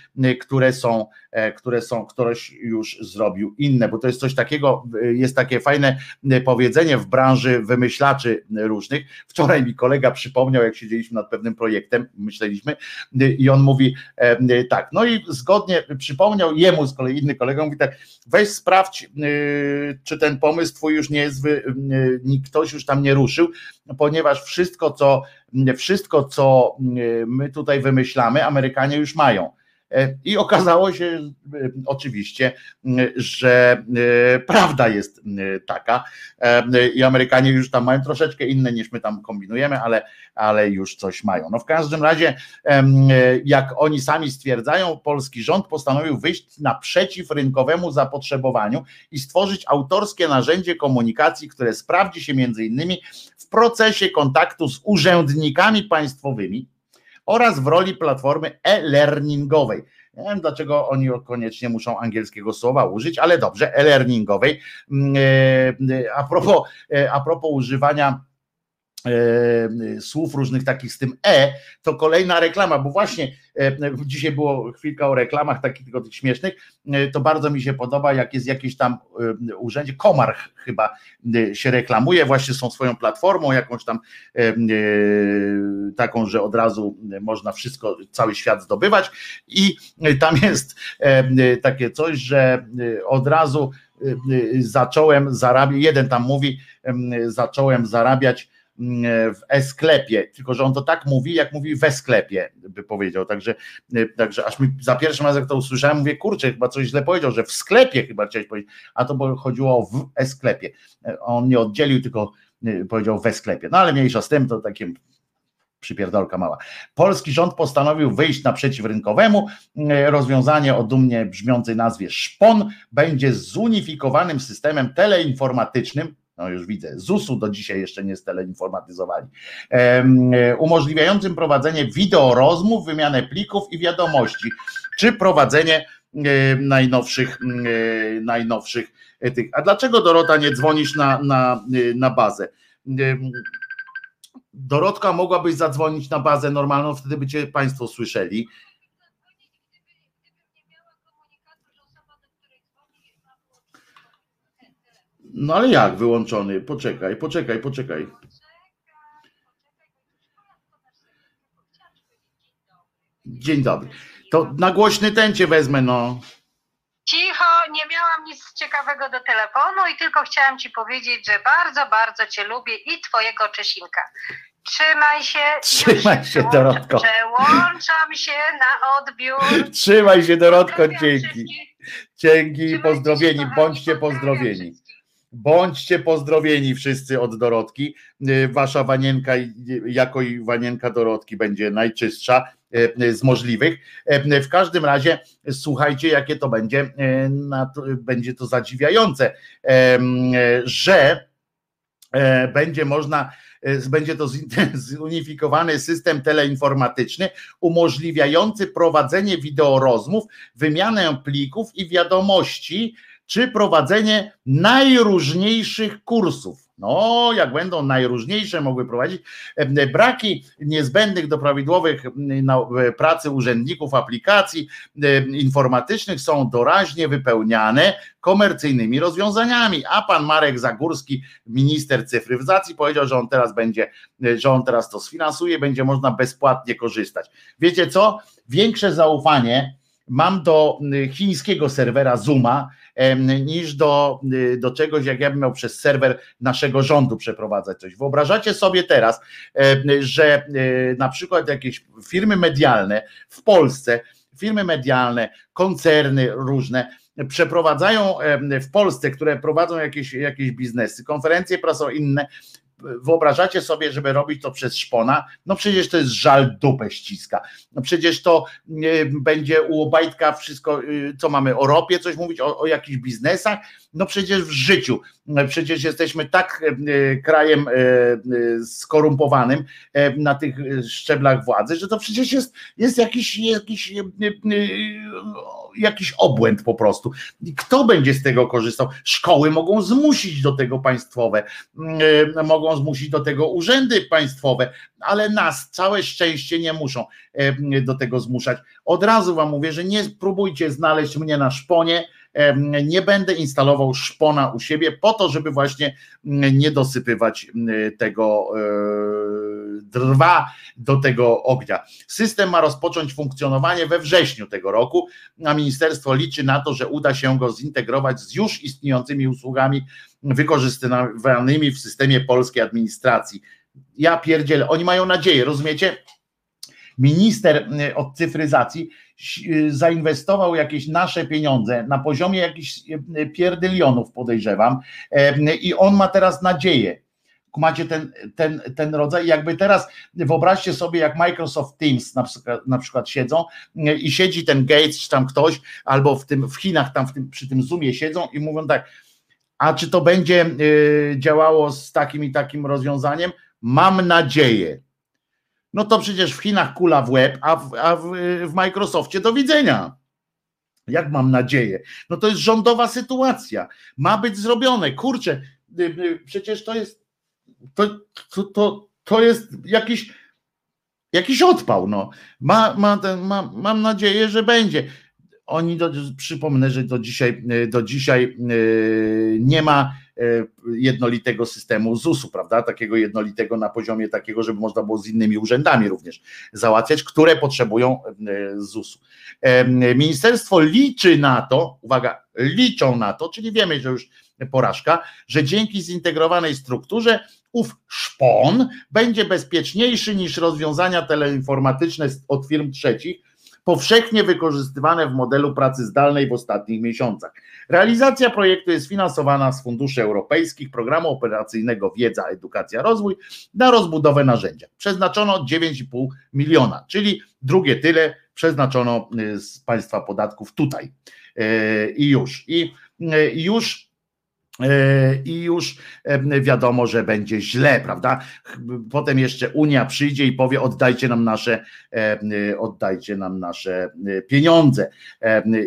które są, e, które są, ktoś już zrobił inne, bo to jest coś takiego, jest takie fajne powiedzenie w branży wymyślaczy różnych. Wczoraj mi kolega przypomniał, jak siedzieliśmy nad pewnym projektem, myśleliśmy, i on mówi e, tak, no i zgodnie przypomniał jemu z kolei inny kolega, mówi tak, weź sprawdź, czy ten pomysł twój już nie jest, ktoś już tam nie ruszył, ponieważ wszystko, co wszystko, co my tutaj wymyślamy, Amerykanie już mają. E, I okazało się e, oczywiście, że e, prawda jest taka i Amerykanie już tam mają troszeczkę inne niż my tam kombinujemy, ale, ale już coś mają. No w każdym razie, jak oni sami stwierdzają, polski rząd postanowił wyjść naprzeciw rynkowemu zapotrzebowaniu i stworzyć autorskie narzędzie komunikacji, które sprawdzi się między innymi w procesie kontaktu z urzędnikami państwowymi, oraz w roli platformy e-learningowej. Nie wiem, dlaczego oni koniecznie muszą angielskiego słowa użyć, ale dobrze, e-learningowej. Mm, e, a propos, e, a propos używania słów różnych takich z tym e, to kolejna reklama, bo właśnie e, dzisiaj było chwilka o reklamach takich tylko tych śmiesznych, e, to bardzo mi się podoba, jak jest jakieś tam urzędzie, Komarch chyba się reklamuje, właśnie są swoją platformą, jakąś tam taką, że od razu można wszystko, cały świat zdobywać i tam jest takie coś, że od razu zacząłem zarabiać, jeden tam mówi, zacząłem zarabiać w e-sklepie, tylko że on to tak mówi, jak mówi we sklepie, by powiedział. Także, e, także aż mi za pierwszym razem, jak to usłyszałem, mówię, kurczę, chyba coś źle powiedział, że w sklepie chyba chciałeś powiedzieć, a to bo chodziło o w e-sklepie. E, on nie oddzielił, tylko e, powiedział we sklepie. No ale mniejsza z tym, to takie przypierdolka mała. Polski rząd postanowił wyjść naprzeciw rynkowemu. Rozwiązanie o dumnie brzmiącej nazwie SZPON będzie zunifikowanym systemem teleinformatycznym, no już widzę, ZUS-u do dzisiaj jeszcze nie steleinformatyzowali, umożliwiającym prowadzenie wideorozmów, wymianę plików i wiadomości, czy prowadzenie najnowszych, najnowszych tych. A dlaczego Dorota nie dzwonisz na, na, na bazę? Dorotka mogłabyś zadzwonić na bazę normalną, wtedy by cię Państwo słyszeli. No ale jak wyłączony? Poczekaj, poczekaj, poczekaj. Dzień dobry. To na głośny tęcie wezmę, no. Cicho, nie miałam nic ciekawego do telefonu i tylko chciałam ci powiedzieć, że bardzo, bardzo cię lubię i twojego Czesinka. Trzymaj się. Trzymaj się, Dorotko. Przełączam się na odbiór. Trzymaj się, Dorotko, dzięki. Dzięki, pozdrowieni, bądźcie pozdrowieni. Bądźcie pozdrowieni wszyscy od Dorotki. Y, wasza wanienka, jako i wanienka Dorotki będzie najczystsza y, z możliwych. W każdym razie słuchajcie, jakie to będzie, będzie to zadziwiające, że będzie można będzie to zunifikowany system teleinformatyczny umożliwiający prowadzenie wideorozmów, wymianę plików i wiadomości czy prowadzenie najróżniejszych kursów. No, jak będą najróżniejsze mogły prowadzić, e, braki niezbędnych do prawidłowych e, pracy urzędników aplikacji e, informatycznych są doraźnie wypełniane komercyjnymi rozwiązaniami. A pan Marek Zagórski, minister cyfryzacji, powiedział, że on teraz będzie, że on teraz to sfinansuje, będzie można bezpłatnie korzystać. Wiecie co? Większe zaufanie mam do chińskiego serwera Zuma niż do, y, do czegoś, jak ja bym miał przez serwer naszego rządu przeprowadzać coś. Wyobrażacie sobie teraz, że y, na przykład jakieś firmy medialne w Polsce, firmy medialne, koncerny różne, przeprowadzają w Polsce, które prowadzą jakieś, jakieś biznesy, konferencje prasowe, inne, wyobrażacie sobie, żeby robić to przez szpona? No przecież to jest żal dupę ściska. No przecież to będzie u Obajtka wszystko, y, co mamy o ropie, coś mówić o, o jakichś biznesach? No przecież w życiu, przecież jesteśmy tak krajem skorumpowanym na tych szczeblach władzy, że to przecież jest, jest jakiś, jakiś jakiś obłęd po prostu. Kto będzie z tego korzystał? Szkoły mogą zmusić do tego państwowe, mm, mogą zmusić do tego urzędy państwowe, ale nas całe szczęście nie muszą do tego zmuszać. Od razu wam mówię, że nie próbujcie znaleźć mnie na szponie, nie będę instalował szpona u siebie po to, żeby właśnie mm, nie dosypywać mm, tego e, drwa do tego ognia. System ma rozpocząć funkcjonowanie we wrześniu tego roku, a ministerstwo liczy na to, że uda się go zintegrować z już istniejącymi usługami wykorzystywanymi w systemie polskiej administracji. Ja pierdzielę, oni mają nadzieję, rozumiecie? Minister mm, od cyfryzacji y, zainwestował jakieś nasze pieniądze na poziomie jakichś y, pierdylionów, podejrzewam, i on ma teraz nadzieję macie ten, ten, ten rodzaj. Jakby teraz wyobraźcie sobie, jak Microsoft Teams na przykład, na przykład siedzą i siedzi ten Gates czy tam ktoś, albo w tym w Chinach tam w tym, przy tym Zoomie siedzą i mówią tak, a czy to będzie y, działało z takim i takim rozwiązaniem? Mam nadzieję. No to przecież w Chinach kula w łeb, a w, a w, w Microsoftie do widzenia. Jak mam nadzieję? No to jest rządowa sytuacja. Ma być zrobione. Kurczę, y, y, przecież to jest to, to, to, to jest jakiś, jakiś odpał. No. Ma, ma ten, ma, mam nadzieję, że będzie. Oni, do, przypomnę, że do dzisiaj, do dzisiaj nie ma jednolitego systemu ZUS-u, prawda? Takiego jednolitego na poziomie takiego, żeby można było z innymi urzędami również załatwiać, które potrzebują e, ZUS-u. Ministerstwo liczy na to, uwaga, liczą na to, czyli wiemy, że już porażka, że dzięki zintegrowanej strukturze ów szpon będzie bezpieczniejszy niż rozwiązania teleinformatyczne od firm trzecich, powszechnie wykorzystywane w modelu pracy zdalnej w ostatnich miesiącach. Realizacja projektu jest finansowana z funduszy europejskich, programu operacyjnego Wiedza, Edukacja, Rozwój na rozbudowę narzędzia. Przeznaczono 9,5 miliona, czyli drugie tyle przeznaczono y, z państwa podatków tutaj. Y, I już. I y, już i już e, wiadomo, że będzie źle, prawda? Potem jeszcze Unia przyjdzie i powie: oddajcie nam nasze, e, oddajcie nam nasze pieniądze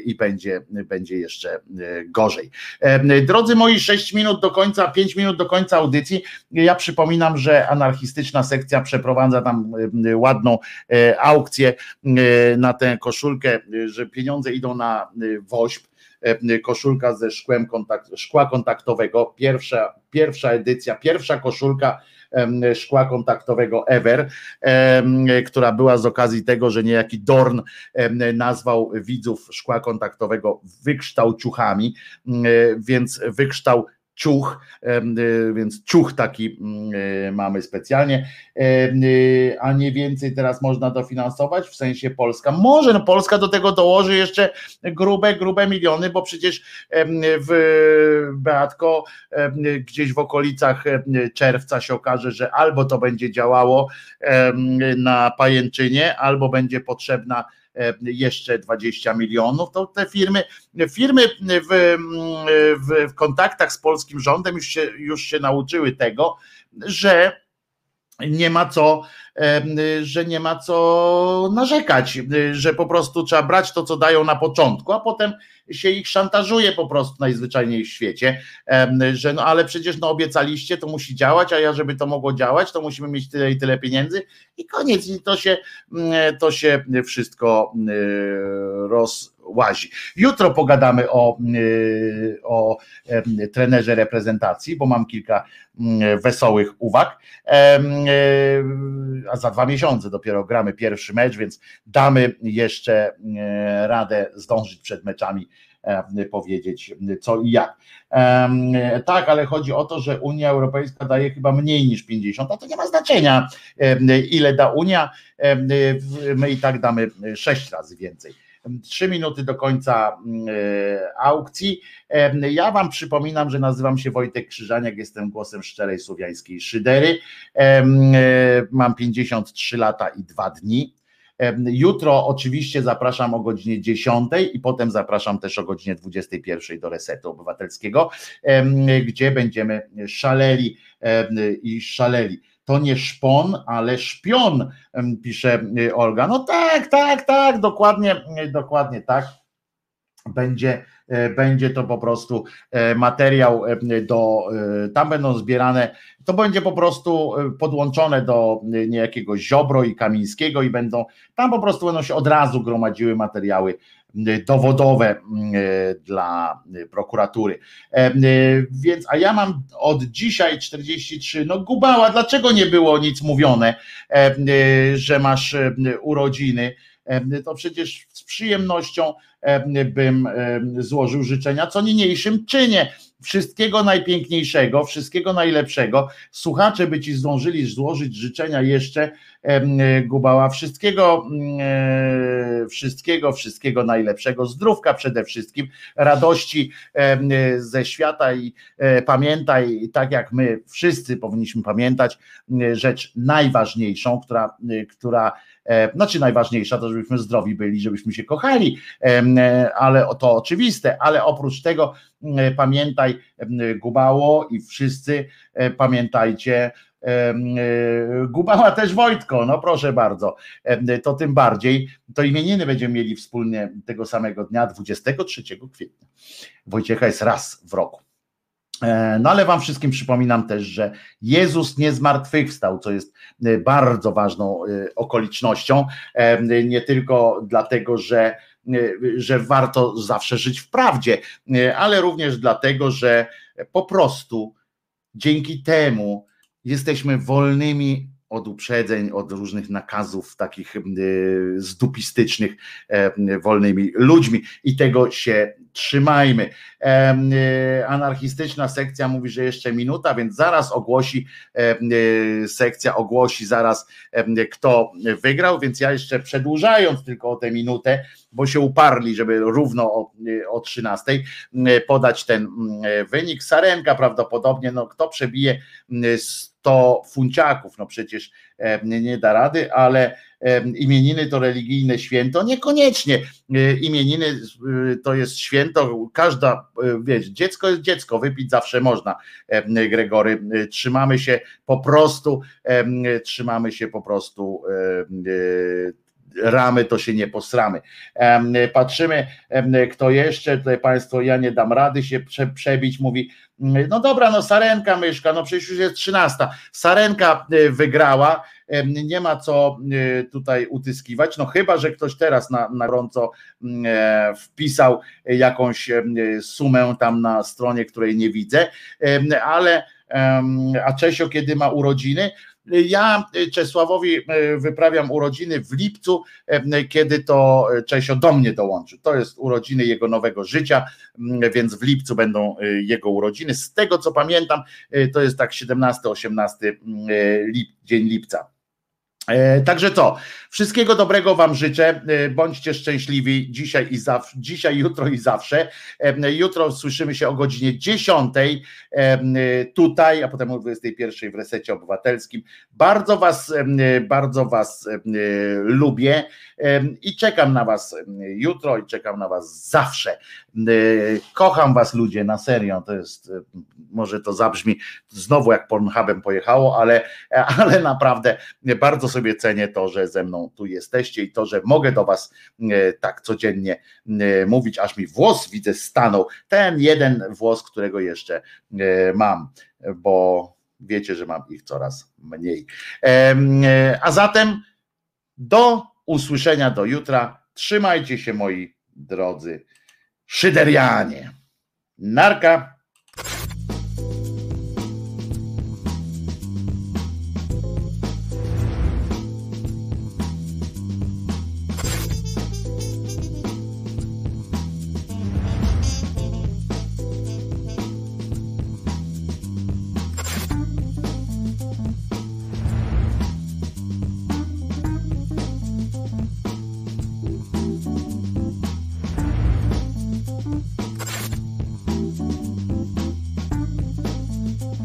i będzie, będzie jeszcze gorzej. Drodzy moi, 6 minut do końca, 5 minut do końca audycji. Ja przypominam, że anarchistyczna sekcja przeprowadza tam ładną aukcję na tę koszulkę, że pieniądze idą na WOŚP E, koszulka ze szkłem kontakt, szkła kontaktowego, pierwsza, pierwsza edycja, pierwsza koszulka szkła kontaktowego ever, która była z okazji tego, że niejaki Dorn nazwał widzów szkła kontaktowego wykształciuchami, więc wykształ ciuch, y, więc ciuch taki mm, y, mamy specjalnie, y, a nie więcej teraz można dofinansować, w sensie Polska. Może no Polska do tego dołoży jeszcze grube, grube miliony, bo przecież w Beatko gdzieś w okolicach czerwca się okaże, że albo to będzie działało na pajęczynie, albo będzie potrzebna jeszcze 20 milionów, to te firmy, firmy w, w, kontaktach z polskim rządem już się, już się nauczyły tego, że nie ma co, że nie ma co narzekać, że po prostu trzeba brać to, co dają na początku, a potem się ich szantażuje po prostu najzwyczajniej w świecie, że no ale przecież no obiecaliście, to musi działać, a ja żeby to mogło działać, to musimy mieć tyle i tyle pieniędzy i koniec i to się, to się wszystko roz, łazi. Jutro pogadamy o, o trenerze reprezentacji, bo mam kilka wesołych uwag. A za dwa miesiące dopiero gramy pierwszy mecz, więc damy jeszcze radę zdążyć przed meczami powiedzieć co i jak. Tak, ale chodzi o to, że Unia Europejska daje chyba mniej niż 50, a to nie ma znaczenia, ile da Unia, my i tak damy sześć razy więcej. Trzy minuty do końca aukcji. Ja Wam przypominam, że nazywam się Wojtek Krzyżaniak, jestem głosem szczerej słowiańskiej szydery. Mam 53 lata i dwa dni. Jutro oczywiście zapraszam o godzinie 10 i potem zapraszam też o godzinie 21 do Resetu Obywatelskiego, gdzie będziemy szaleli i szaleli. To nie szpon, ale szpion, pisze Olga. No tak, tak, tak, dokładnie, dokładnie tak. Będzie, będzie to po prostu materiał do, tam będą zbierane to będzie po prostu e, podłączone do e, niejakiego Ziobro i Kamińskiego i będą, tam po prostu będą się od razu gromadziły materiały dowodowe dla prokuratury. E, więc, a ja mam od dzisiaj 43, no Gubała, dlaczego nie było nic mówione, że masz urodziny? To przecież z przyjemnością bym złożył życzenia, co niniejszym czynię. Wszystkiego najpiękniejszego, wszystkiego najlepszego. Słuchacze by ci zdążyli złożyć życzenia jeszcze, Gubała, wszystkiego, e, wszystkiego, wszystkiego najlepszego, zdrówka przede wszystkim, radości ze świata i e, pamiętaj, tak jak my wszyscy powinniśmy pamiętać, rzecz najważniejszą, która, która E, znaczy najważniejsza to, żebyśmy zdrowi byli, żebyśmy się kochali, e, ale to oczywiste, ale oprócz tego pamiętaj Gubało i wszyscy e, pamiętajcie, Gubała też Wojtko, no proszę bardzo, to tym bardziej, to imieniny będziemy mieli wspólnie tego samego dnia, 23 kwietnia. Wojciecha jest raz w roku. E, no ale Wam wszystkim przypominam też, że Jezus nie zmartwychwstał, co jest e, bardzo ważną e, okolicznością, nie tylko dlatego, że, że warto zawsze żyć w prawdzie, ale również dlatego, że po prostu dzięki temu jesteśmy wolnymi od uprzedzeń, od różnych nakazów takich zdupistycznych wolnymi ludźmi i tego się trzymajmy. E, anarchistyczna sekcja mówi, że jeszcze minuta, więc zaraz ogłosi, e, sekcja ogłosi zaraz, kto wygrał, więc ja jeszcze przedłużając tylko o tę minutę, bo się uparli, żeby równo o, o 13 podać ten wynik. Sarenka prawdopodobnie, no kto przebije 100 funciaków, no przecież nie da rady, ale imieniny to religijne święto, niekoniecznie e, imieniny e, to jest święto, każda, e, wiecie, dziecko jest dziecko, wypić zawsze można, Gregory, trzymamy się po prostu, trzymamy się po prostu ramy, to się nie posramy. Patrzymy, kto jeszcze, tutaj Państwo, ja nie dam rady się przebić, mówi, no dobra, no Sarenka myszka, no przecież już jest trzynasta. Sarenka wygrała, nie ma co e, tutaj utyskiwać, no chyba, że ktoś teraz na, na gorąco e, wpisał jakąś sumę tam na stronie, której nie widzę, ale a Czesio kiedy ma urodziny, ja Czesławowi e, wyprawiam urodziny w lipcu, kiedy to Czesio do mnie dołączy. To jest urodziny jego nowego życia, więc w lipcu będą jego urodziny. Z tego co pamiętam, to jest tak 17-18 lip, dzień lipca. E, także co? Wszystkiego dobrego Wam życzę. E, bądźcie szczęśliwi dzisiaj i dzisiaj, jutro i zawsze. E, jutro słyszymy się o godzinie 10 tutaj, a potem o 21 w resecie obywatelskim. Bardzo Was, bardzo Was lubię i czekam na Was jutro i czekam na Was zawsze. Kocham Was ludzie, na serio. To jest, może to zabrzmi znowu jak Pornhubem pojechało, ale, ale naprawdę bardzo sobie cenię to, że ze mną tu jesteście i to, że mogę do Was e, tak codziennie mówić, aż mi włos widzę stanął. Ten jeden włos, którego jeszcze mam, bo wiecie, że mam ich coraz mniej. A zatem do usłyszenia do jutra. Trzymajcie się moi drodzy szyderianie. Narka.